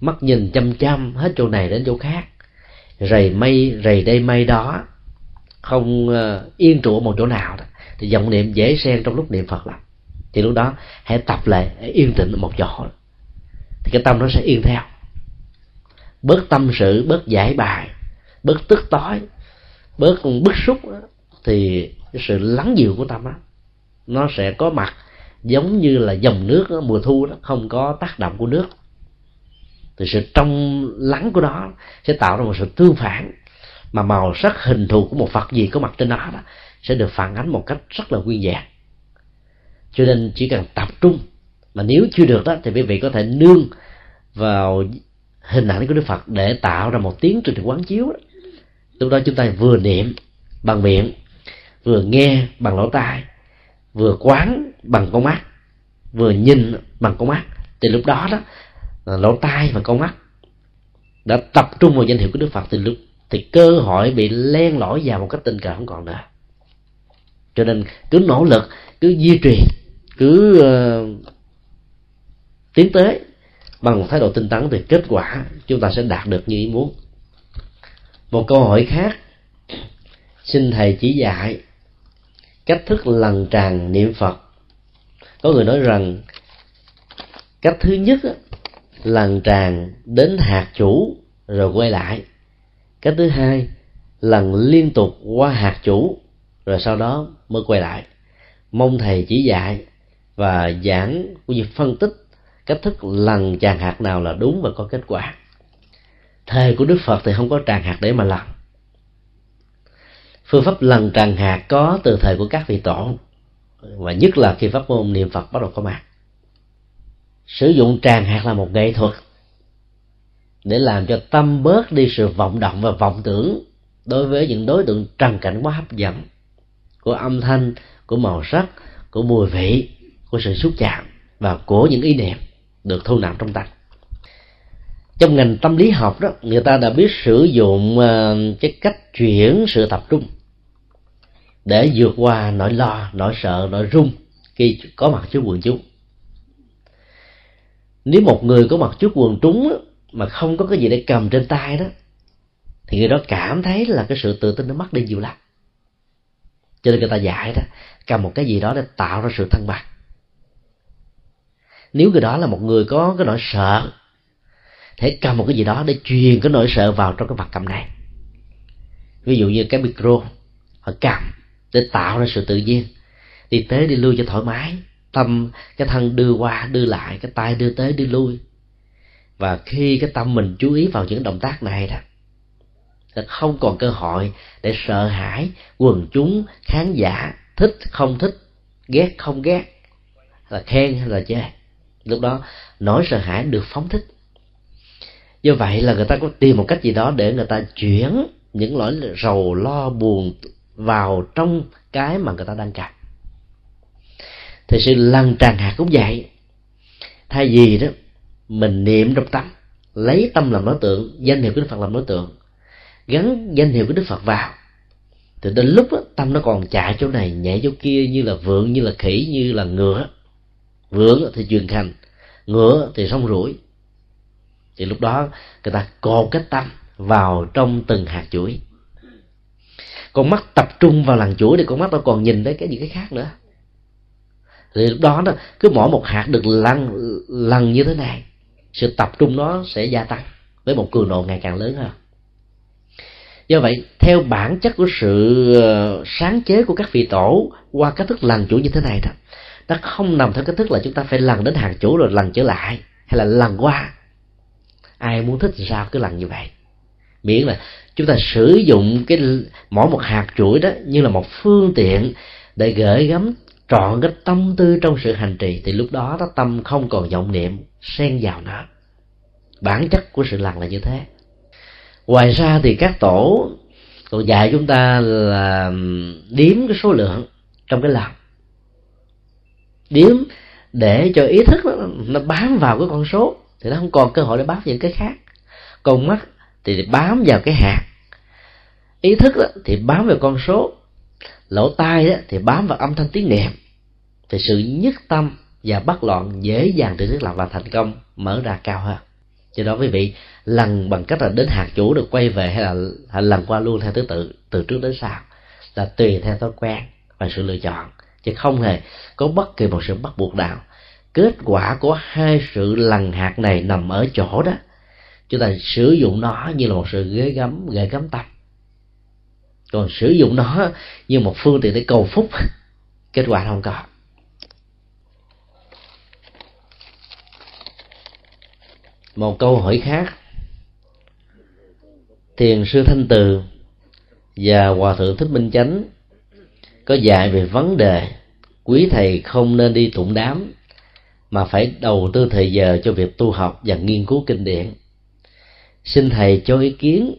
mắt nhìn chăm chăm hết chỗ này đến chỗ khác, rầy mây, rầy đây mây đó, không ờ, yên trụ một chỗ nào đó thì vọng niệm dễ xen trong lúc niệm phật lắm. Thì lúc đó hãy tập lại yên tĩnh ở một chỗ thì cái tâm nó sẽ yên theo. Bớt tâm sự bớt giải bài bớt tức tối bớt bức xúc thì cái sự lắng dịu của tâm đó, nó sẽ có mặt giống như là dòng nước đó, mùa thu đó không có tác động của nước. Thì sự trong lắng của nó sẽ tạo ra một sự tương phản. Mà màu sắc hình thù của một phật gì có mặt trên đó, đó sẽ được phản ánh một cách rất là nguyên dạng cho nên chỉ cần tập trung, mà nếu chưa được đó, thì quý vị có thể nương vào hình ảnh của đức phật để tạo ra một tiếng trình quán chiếu đó. lúc đó chúng ta vừa niệm bằng miệng, vừa nghe bằng lỗ tai, vừa quán bằng con mắt, vừa nhìn bằng con mắt. Thì lúc đó đó, lỗ tai và con mắt đã tập trung vào danh hiệu của đức phật, thì lúc, thì cơ hội bị len lỏi vào một cách tình cờ không còn nữa cho nên cứ nỗ lực cứ duy trì cứ uh, tiến tới bằng một thái độ tinh tấn thì kết quả chúng ta sẽ đạt được như ý muốn. Một câu hỏi khác xin thầy chỉ dạy cách thức lần tràng niệm phật. Có người nói rằng cách thứ nhất lần tràng đến hạt chủ rồi quay lại. Cách thứ hai lần liên tục qua hạt chủ rồi sau đó mới quay lại. Mong thầy chỉ dạy và giảng cũng như phân tích cách thức lần tràn hạt nào là đúng và có kết quả. Thời của đức phật thì không có tràn hạt để mà lần. Phương pháp lần tràn hạt có từ thời của các vị tổ, và nhất là khi pháp môn niệm phật bắt đầu có mặt. Sử dụng tràng hạt là một nghệ thuật để làm cho tâm bớt đi sự vọng động và vọng tưởng đối với những đối tượng trần cảnh quá hấp dẫn của âm thanh, của màu sắc, của mùi vị, của sự xúc chạm và của những ý niệm được thu nạp trong tâm. Trong ngành tâm lý học đó, người ta đã biết sử dụng ờ, cái cách chuyển sự tập trung để vượt qua nỗi lo, nỗi sợ, nỗi run khi có mặt trước quần chúng. Nếu một người có mặt trước quần chúng mà không có cái gì để cầm trên tay đó, thì người đó cảm thấy là cái sự tự tin nó mất đi nhiều lắm cho nên người ta dạy đó, cầm một cái gì đó để tạo ra sự thăng bằng. Nếu người đó là một người có cái nỗi sợ, thể cầm một cái gì đó để truyền cái nỗi sợ vào trong cái vật cầm này. Ví dụ như cái micro, họ cầm để tạo ra sự tự nhiên, đi tới đi lui cho thoải mái, tâm, cái thân đưa qua, đưa lại, cái tay đưa tới, đưa lui. Và khi cái tâm mình chú ý vào những động tác này đó sẽ không còn cơ hội để sợ hãi quần chúng khán giả thích không thích, ghét không ghét, là khen hay là chê. Lúc đó, nỗi sợ hãi được phóng thích. Do vậy là người ta có tìm một cách gì đó để người ta chuyển những nỗi rầu lo buồn vào trong cái mà người ta đang cần thì sự lăn tràn hạt cũng vậy. Thay vì đó, mình niệm trong tâm, lấy tâm làm đối tượng, danh hiệu của đức phật làm đối tượng gắn danh hiệu của đức phật vào. Thì đến lúc đó, tâm nó còn chạy chỗ này nhảy chỗ kia như là vượng như là khỉ như là ngựa. Vượng thì truyền thành ngựa thì sông rủi thì lúc đó người ta cột cái tâm vào trong từng hạt chuỗi. Con mắt tập trung vào làng chuỗi thì con mắt nó còn nhìn thấy cái gì cái khác nữa. Thì lúc đó đó cứ mỗi một hạt được lăn lần như thế này sự tập trung nó sẽ gia tăng với một cường độ ngày càng lớn hơn do vậy, theo bản chất của sự ờ, sáng chế của các vị tổ qua cách thức lần chuỗi như thế này đó nó không nằm theo cách thức là chúng ta phải lần đến hàng chủ rồi lần trở lại, hay là lần qua. Ai muốn thích thì sao, cứ lần như vậy. Miễn là chúng ta sử dụng cái mỗi một hạt chuỗi đó như là một phương tiện để gửi gắm trọn cái tâm tư trong sự hành trì, thì lúc đó đó tâm không còn vọng niệm, xen vào nó bản chất của sự lặng là như thế ngoài ra thì các tổ còn dạy chúng ta là điếm cái số lượng trong cái lòng điếm để cho ý thức nó, nó bám vào cái con số thì nó không còn cơ hội để bám những cái khác. Còn mắt thì bám vào cái hạt. Ý thức đó, thì bám vào con số. Lỗ tai đó, thì bám vào âm thanh tiếng niệm. Thì sự nhất tâm và bất loạn dễ dàng từ thiết lập và thành công mở ra cao hơn cho đó quý vị lần bằng cách là đến hạt chủ được quay về hay là, lần qua luôn theo thứ tự từ trước đến sau là tùy theo thói quen và sự lựa chọn. Chứ không hề có bất kỳ một sự bắt buộc nào. Kết quả của hai sự lần hạt này nằm ở chỗ đó. Chúng ta sử dụng nó như là một sự ghế gắm ghế gắm tâm. Còn sử dụng nó như một phương tiện để cầu phúc kết quả không có. Một câu hỏi khác. Thiền sư thanh từ và hòa thượng thích minh chánh có dạy về vấn đề quý thầy không nên đi tụng đám, mà phải đầu tư thời giờ cho việc tu học và nghiên cứu kinh điển. Xin thầy cho ý kiến,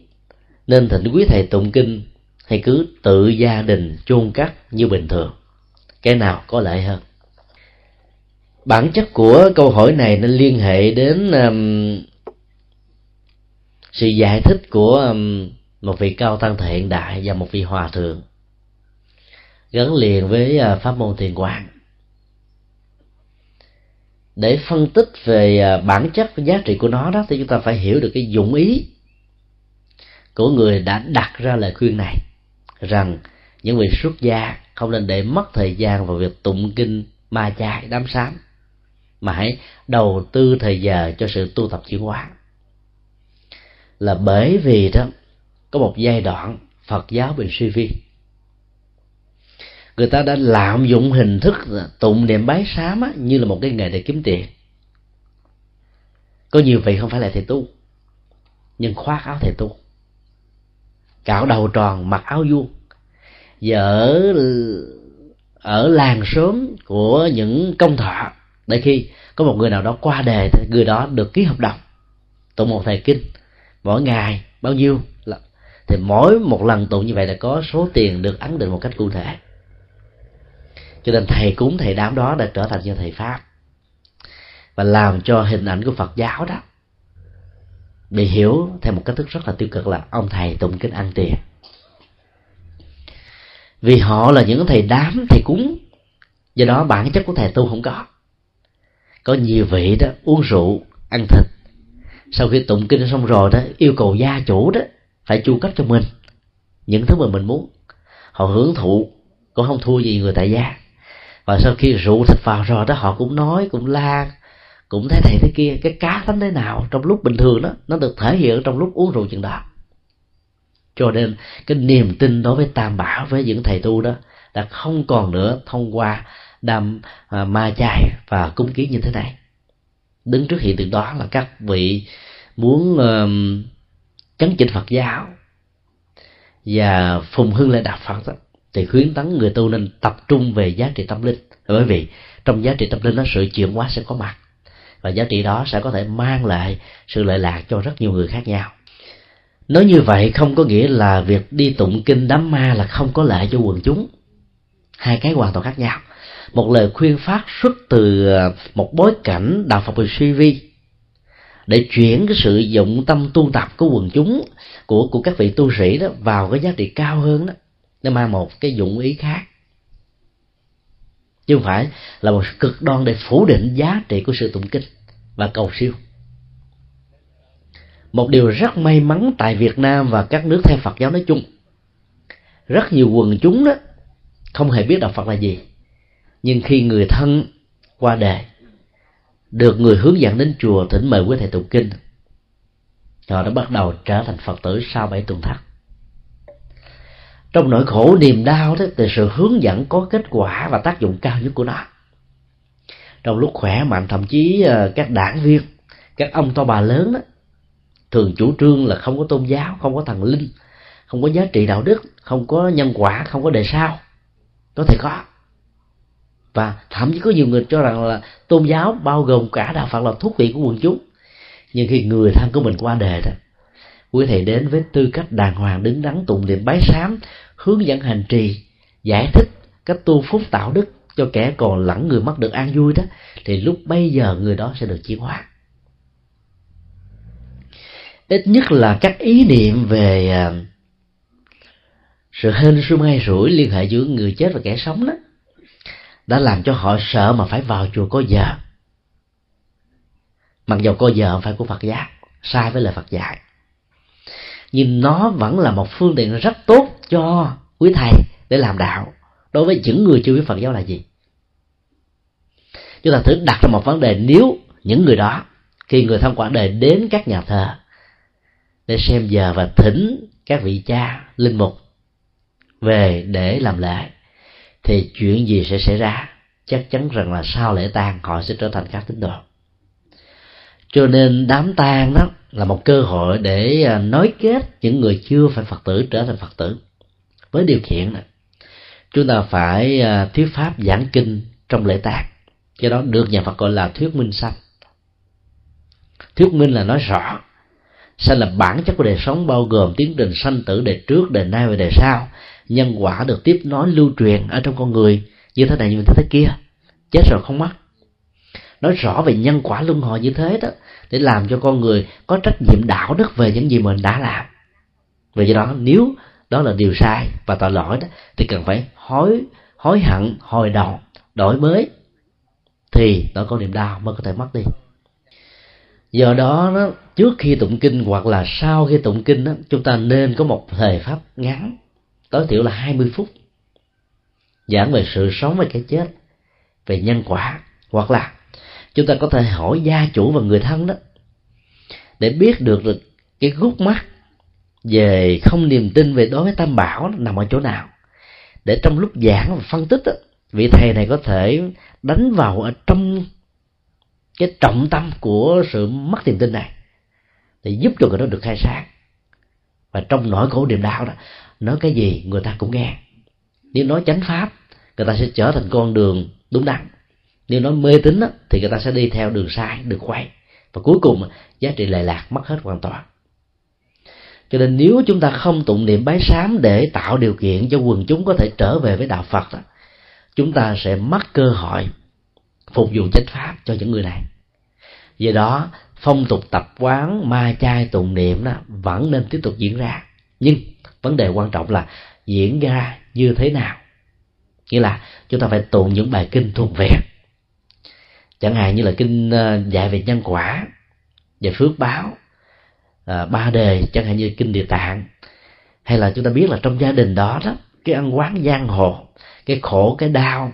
nên thỉnh quý thầy tụng kinh hay cứ tự gia đình chôn cắt như bình thường. Cái nào có lợi hơn? Bản chất của câu hỏi này nên liên hệ đến um, sự giải thích của um, một vị cao tăng thời hiện đại và một vị hòa thượng gắn liền với uh, pháp môn thiền quán. Để phân tích về uh, bản chất và giá trị của nó đó thì chúng ta phải hiểu được cái dụng ý của người đã đặt ra lời khuyên này rằng những vị xuất gia không nên để mất thời gian vào việc tụng kinh ma chai đám sám mà hãy đầu tư thời giờ cho sự tu tập chuyển hóa. Là bởi vì đó có một giai đoạn Phật giáo bị suy vi. Người ta đã lạm dụng hình thức tụng niệm bái sám á, như là một cái nghề để kiếm tiền. Có nhiều vị không phải là thầy tu nhưng khoác áo thầy tu. Cạo đầu tròn mặc áo vuông. Và ở ở làng sớm của những công thọ để khi, có một người nào đó qua đề thì người đó được ký hợp đồng. Tụng một thời kinh, mỗi ngày bao nhiêu thì mỗi một lần tụng như vậy là có số tiền được ấn định một cách cụ thể. Cho nên thầy cúng, thầy đám đó đã trở thành như thầy pháp và làm cho hình ảnh của phật giáo đó bị hiểu theo một cách thức rất là tiêu cực là ông thầy tụng kinh ăn tiền. Vì họ là những thầy đám, thầy cúng, do đó bản chất của thầy tu không có có nhiều vị đó, uống rượu, ăn thịt. Sau khi tụng kinh xong rồi đó, yêu cầu gia chủ đó phải chu cấp cho mình những thứ mà mình muốn. Họ hưởng thụ, cũng không thua gì người tại gia. Và sau khi rượu thịt vào rồi đó, họ cũng nói, cũng la, cũng thế này thế kia, cái cá tánh thế nào trong lúc bình thường đó, nó được thể hiện trong lúc uống rượu chừng đó. Cho nên, cái niềm tin đối với tam bảo, với những thầy tu đó, đã không còn nữa thông qua đam à, ma chay và cúng kiến như thế này. Đứng trước hiện tượng đó là các vị muốn uh, chấn chỉnh phật giáo và phùng hưng lại đạo phật đó, thì khuyến tấn người tu nên tập trung về giá trị tâm linh. Bởi vì trong giá trị tâm linh đó sự chuyển hóa sẽ có mặt và giá trị đó sẽ có thể mang lại sự lợi lạc cho rất nhiều người khác nhau. Nói như vậy không có nghĩa là việc đi tụng kinh đám ma là không có lợi cho quần chúng. Hai cái hoàn toàn khác nhau một lời khuyên phát xuất từ ờ, một bối cảnh đạo phật về suy vi để chuyển cái sự dụng tâm tu tập của quần chúng, của của các vị tu sĩ đó vào cái giá trị cao hơn đó nó mang một cái dụng ý khác. Chứ không phải là một cực đoan để phủ định giá trị của sự tụng kinh và cầu siêu. Một điều rất may mắn tại Việt Nam và các nước theo Phật giáo nói chung, rất nhiều quần chúng đó không hề biết đạo Phật là gì nhưng khi người thân qua đời được người hướng dẫn đến chùa thỉnh mời quý thầy tụng kinh, họ đã bắt đầu trở thành phật tử sau bảy tuần thất trong nỗi khổ niềm đau đó thì sự hướng dẫn có kết quả và tác dụng cao nhất của nó. Trong lúc khỏe mạnh, thậm chí ờ, các đảng viên, các ông to bà lớn đó, thường chủ trương là không có tôn giáo, không có thần linh, không có giá trị đạo đức, không có nhân quả, không có đề sao có thể có và thậm chí có nhiều người cho rằng là tôn giáo bao gồm cả đạo phật là thuốc vị của quần chúng. Nhưng khi người thân của mình qua đề đó, quý thầy đến với tư cách đàng hoàng đứng đắn tụng niệm bái sám, hướng dẫn hành trì, giải thích cách tu phúc tạo đức cho kẻ còn lẫn người mất được an vui đó, thì lúc bây giờ người đó sẽ được chuyển hóa. Ít nhất là các ý niệm về à, sự hên xui may rủi liên hệ giữa người chết và kẻ sống đó đã làm cho họ sợ mà phải vào chùa có giờ. Mặc dù có giờ phải của phật giáo, sai với lời phật dạy. Nhưng nó vẫn là một phương tiện rất tốt cho quý thầy để làm đạo. Đối với những người chưa biết phật giáo là gì? Chúng ta thử đặt ra một vấn đề nếu những người đó, khi người thân quả đề đến các nhà thờ, để xem giờ và thỉnh các vị cha linh mục về để làm lễ thì chuyện gì sẽ xảy ra? Chắc chắn rằng là sau lễ tang, họ sẽ trở thành các tín đồ. Cho nên đám tang đó là một cơ hội để à, nối kết những người chưa phải phật tử trở thành phật tử với điều kiện là chúng ta phải à, thuyết pháp giảng kinh trong lễ tang. Cái đó được nhà phật gọi là thuyết minh sanh. Thuyết minh là nói rõ sanh là bản chất của đời sống, bao gồm tiến trình sanh tử, đời trước, đời nay và đời sau nhân quả được tiếp nối lưu truyền ở trong con người như thế này như thế kia. Chết rồi không mất nói rõ về nhân quả luân hồi như thế đó để làm cho con người có trách nhiệm đạo đức về những gì mình đã làm. Vì vậy đó nếu đó là điều sai và tội lỗi đó thì cần phải hối hối hận hồi đầu đổi mới thì nó có niềm đau mới có thể mất đi. Do đó, đó trước khi tụng kinh hoặc là sau khi tụng kinh đó, chúng ta nên có một thời pháp ngắn tối thiểu là 20 phút giảng về sự sống và cái chết về nhân quả hoặc là chúng ta có thể hỏi gia chủ và người thân đó để biết được được cái gút mắt về không niềm tin về đối với tam bảo nằm ở chỗ nào. Để trong lúc giảng và phân tích đó, vị thầy này có thể đánh vào ở trong cái trọng tâm của sự mất niềm tin này để giúp cho người đó được khai sáng. Và trong nỗi khổ niềm đau đó nói cái gì người ta cũng nghe. Nếu nói chánh pháp người ta sẽ trở thành con đường đúng đắn. Nếu nói mê tín thì người ta sẽ đi theo đường sai đường quay. Và cuối cùng giá trị lệ lạc mất hết hoàn toàn. Cho nên nếu chúng ta không tụng niệm bái sám để tạo điều kiện cho quần chúng có thể trở về với đạo phật đó, chúng ta sẽ mất cơ hội phục vụ chánh pháp cho những người này. Do đó phong tục tập quán ma chay tụng niệm đó vẫn nên tiếp tục diễn ra. Nhưng vấn đề quan trọng là diễn ra như thế nào. Nghĩa là chúng ta phải tụng những bài kinh thuộc về. Chẳng hạn như là kinh ờ, dạy về nhân quả về phước báo à, ba đề chẳng hạn như kinh địa tạng. Hay là chúng ta biết là trong gia đình đó đó cái ăn quán giang hồ cái khổ cái đau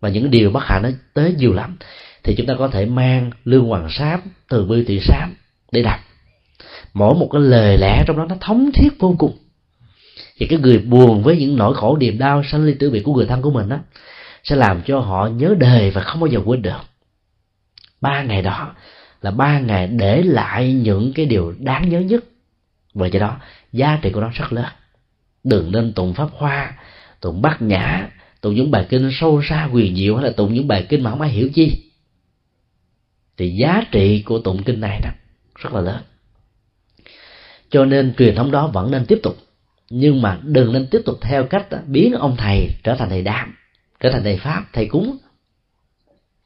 và những điều bất hạnh nó tới nhiều lắm thì chúng ta có thể mang lương hoàng sám từ bi tỳ sám để đọc. Mỗi một cái lời lẽ trong đó nó thống thiết vô cùng thì cái người buồn với những nỗi khổ, niềm đau, sanh ly tử biệt của người thân của mình đó sẽ làm cho họ nhớ đời và không bao giờ quên được. Ba ngày đó là ba ngày để lại những cái điều đáng nhớ nhất. Và do đó, giá trị của nó rất lớn. Đừng nên tụng pháp hoa, tụng bát nhã, tụng những bài kinh sâu xa quyền diệu, hay là tụng những bài kinh mà không ai hiểu chi. Thì giá trị của tụng kinh này đó rất là lớn. Cho nên truyền thống đó vẫn nên tiếp tục nhưng mà đừng nên tiếp tục theo cách biến ông thầy trở thành thầy đam trở thành thầy pháp thầy cúng.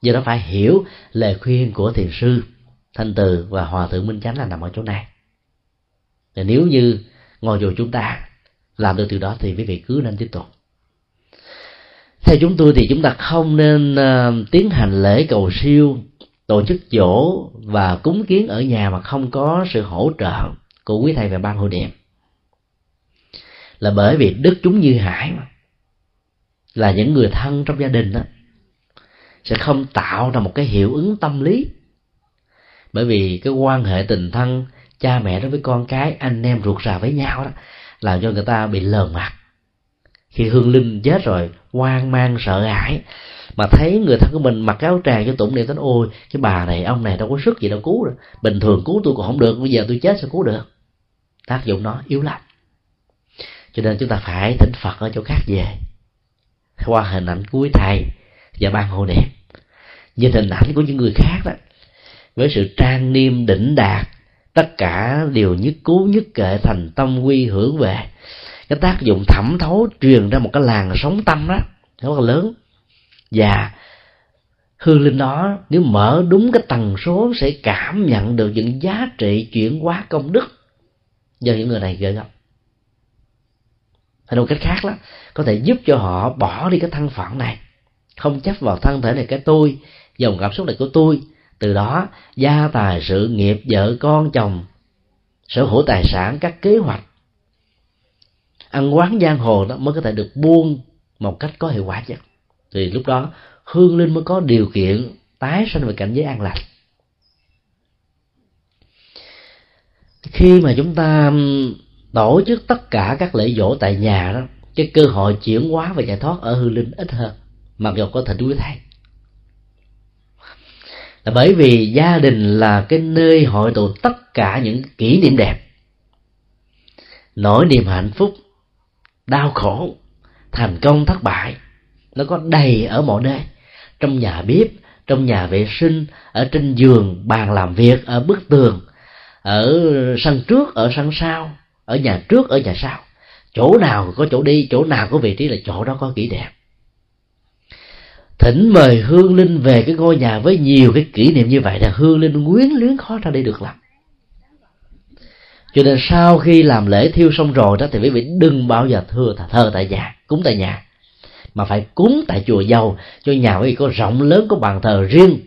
Do đó phải hiểu lời khuyên của thiền sư thanh từ và hòa thượng minh chánh là nằm ở chỗ này. Thì nếu như ngồi chùa chúng ta làm được điều đó thì quý vị cứ nên tiếp tục. Theo chúng tôi thì chúng ta không nên uh, tiến hành lễ cầu siêu tổ chức dỗ và cúng kiến ở nhà mà không có sự hỗ trợ của quý thầy và ban hội niệm là bởi vì đức chúng như hải mà. Là những người thân trong gia đình đó sẽ không tạo ra một cái hiệu ứng tâm lý. Bởi vì cái quan hệ tình thân cha mẹ đối với con cái, anh em ruột rà với nhau đó làm cho người ta bị lờ mặt. Khi hương linh chết rồi, hoang mang, sợ hãi, mà thấy người thân của mình mặc áo tràng cho tụng niệm thánh, ôi, cái bà này, ông này đâu có sức gì đâu, cứu được. Bình thường cứu tôi còn không được, bây giờ tôi chết sao cứu được? Tác dụng nó yếu lắm cho nên chúng ta phải thỉnh phật ở chỗ khác về. Qua hình ảnh cuối thầy và ban hộ niệm. Nhìn hình ảnh của những người khác đó, với sự trang nghiêm, đỉnh đạt, tất cả đều nhất cứu nhất kệ thành tâm quy hưởng về. Cái tác dụng thẩm thấu truyền ra một cái làn sóng tâm đó rất là lớn. Và hương linh đó, nếu mở đúng cái tần số, sẽ cảm nhận được những giá trị chuyển hóa công đức do những người này gửi gắm hay một cách khác đó, có thể giúp cho họ bỏ đi cái thân phận này. Không chấp vào thân thể này cái tôi, dòng cảm xúc này của tôi. Từ đó, gia tài, sự nghiệp, vợ con, chồng, sở hữu tài sản, các kế hoạch, ăn quán giang hồ đó mới có thể được buông một cách có hiệu quả nhất. Thì lúc đó, hương linh mới có điều kiện tái sanh về cảnh giới an lành khi mà chúng ta tổ chức tất cả các lễ dỗ tại nhà đó cái cơ hội chuyển hóa và giải thoát ở hương linh ít hơn, mặc dù có thịnh quý thầy là bởi vì gia đình là cái nơi hội tụ tất cả những kỷ niệm đẹp. Nỗi niềm hạnh phúc, đau khổ, thành công thất bại, nó có đầy ở mọi nơi. Trong nhà bếp, trong nhà vệ sinh, ở trên giường bàn làm việc, ở bức tường, ở sân trước, ở sân sau ở nhà trước, ở nhà sau. Chỗ nào có chỗ đi, chỗ nào có vị trí là chỗ đó có kỷ đẹp thỉnh mời hương linh về cái ngôi nhà với nhiều cái kỷ niệm như vậy là hương linh quyến luyến khó ra đi được lắm. Cho nên sau khi làm lễ thiêu xong rồi đó thì quý vị đừng bao giờ thưa thờ tại nhà, cúng tại nhà. Mà phải cúng tại chùa dầu, cho nhà quý vị có rộng lớn, có bàn thờ riêng.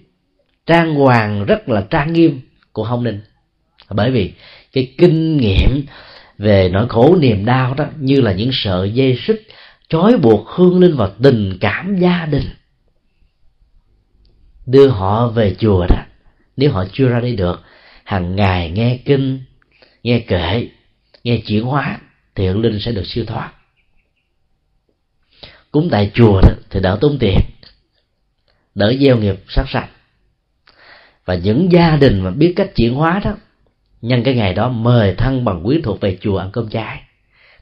Trang hoàng rất là trang nghiêm của hồng ninh. Bởi vì cái kinh nghiệm về nỗi khổ niềm đau đó, như là những sợi dây xích trói buộc hương linh vào tình cảm gia đình. Đưa họ về chùa đó, nếu họ chưa ra đi được, hàng ngày nghe kinh, nghe kệ nghe chuyển hóa, thì hương linh sẽ được siêu thoát. Cúng tại chùa đó thì đỡ tốn tiền, đỡ gieo nghiệp sát sạch. Và những gia đình mà biết cách chuyển hóa đó nhân cái ngày đó mời thân bằng quý thuộc về chùa ăn cơm chay.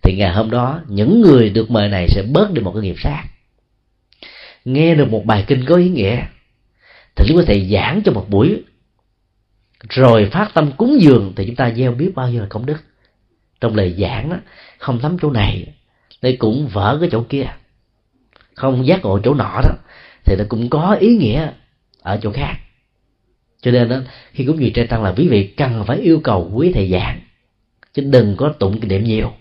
Thì ngày hôm đó, những người được mời này sẽ bớt đi một cái nghiệp sát. Nghe được một bài kinh có ý nghĩa, thì nếu có thể giảng cho một buổi. Rồi phát tâm cúng dường, thì chúng ta gieo biết bao nhiêu là công đức. Trong lời giảng đó không thấm chỗ này thì cũng vỡ cái chỗ kia. Không giác ngộ chỗ nọ đó, thì nó cũng có ý nghĩa ở chỗ khác cho nên đó khi cúng dường trai tăng là quý vị cần phải yêu cầu quý thầy giảng. Chứ đừng có tụng kinh niệm nhiều.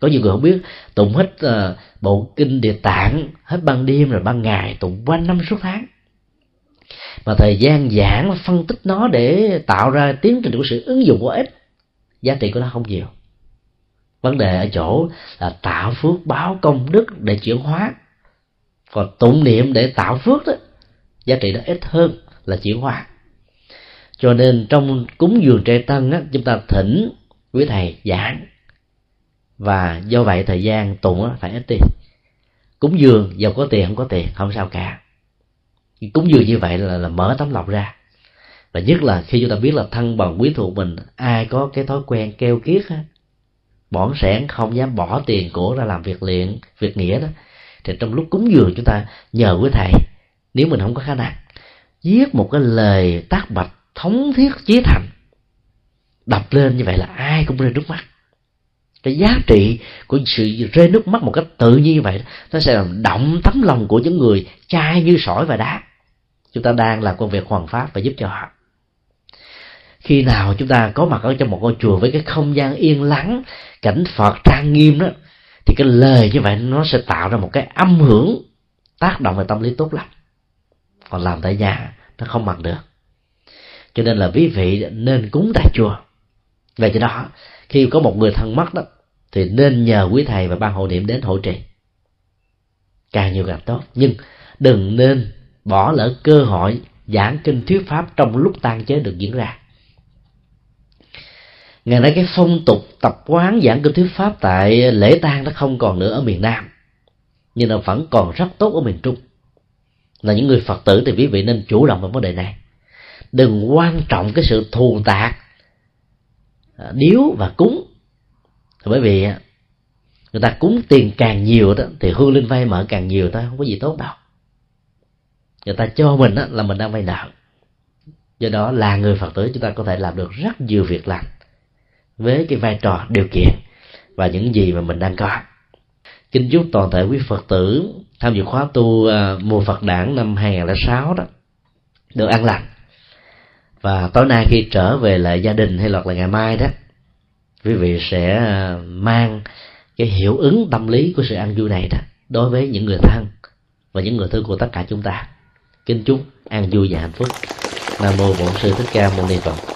Có nhiều người không biết tụng hết uh, bộ kinh địa tạng hết ban đêm rồi ban ngày tụng quanh năm suốt tháng. Mà thời gian giảng phân tích nó để tạo ra tiến trình của sự ứng dụng của ích giá trị của nó không nhiều. Vấn đề ở chỗ là tạo phước báo công đức để chuyển hóa. Còn tụng niệm để tạo phước đó giá trị nó ít hơn là chuyển hóa cho nên trong cúng dường trẻ tân á, chúng ta thỉnh quý thầy giảng. Và do vậy thời gian tụng á, phải ít đi. Cúng dường giàu có tiền không có tiền không sao cả. Cúng dường như vậy là, là mở tấm lòng ra. Và nhất là khi chúng ta biết là thân bằng quý thuộc mình ai có cái thói quen keo kiết á, bỏn sẻn không dám bỏ tiền của ra làm việc luyện việc nghĩa đó thì trong lúc cúng dường chúng ta nhờ quý thầy nếu mình không có khả năng viết một cái lời tác bạch thống thiết chí thành. Đập lên như vậy là ai cũng rơi nước mắt. Cái giá trị của sự rơi nước mắt một cách tự nhiên như vậy, nó sẽ làm động tấm lòng của những người chai như sỏi và đá. Chúng ta đang làm công việc hoàn pháp và giúp cho họ. Khi nào chúng ta có mặt ở trong một ngôi chùa với cái không gian yên lắng, cảnh phật trang nghiêm đó, thì cái lời như vậy nó sẽ tạo ra một cái âm hưởng tác động về tâm lý tốt lắm. Còn làm tại nhà, nó không bằng được cho nên là quý vị nên cúng tại chùa. Về cho đó, khi có một người thân mất đó, thì nên nhờ quý thầy và ban hộ niệm đến hỗ trợ. Càng nhiều càng tốt. Nhưng đừng nên bỏ lỡ cơ hội giảng kinh thuyết pháp trong lúc tan chế được diễn ra. Ngày nay cái phong tục tập quán giảng kinh thuyết pháp tại lễ tang nó không còn nữa ở miền nam, nhưng nó vẫn còn rất tốt ở miền trung. Là những người phật tử thì quý vị nên chủ động vào vấn đề này đừng quan trọng cái sự thù tạc à, điếu và cúng. Bởi vì à, người ta cúng tiền càng nhiều đó thì hương linh vay mở càng nhiều thôi không có gì tốt đâu. Người ta cho mình đó, là mình đang vay nợ. Do đó là người phật tử chúng ta có thể làm được rất nhiều việc lành với cái vai trò điều kiện và những gì mà mình đang có. Kính chúc toàn thể quý phật tử tham dự khóa tu uh, mùa phật đản năm 2006 đó được an lành và tối nay khi trở về lại gia đình hay hoặc là ngày mai đó, quý vị sẽ à, mang cái hiệu ứng tâm lý của sự an vui này đó đối với những người thân và những người thân của tất cả chúng ta. Kính chúc an vui và hạnh phúc. Nam mô bổn sư thích ca mâu ni phật.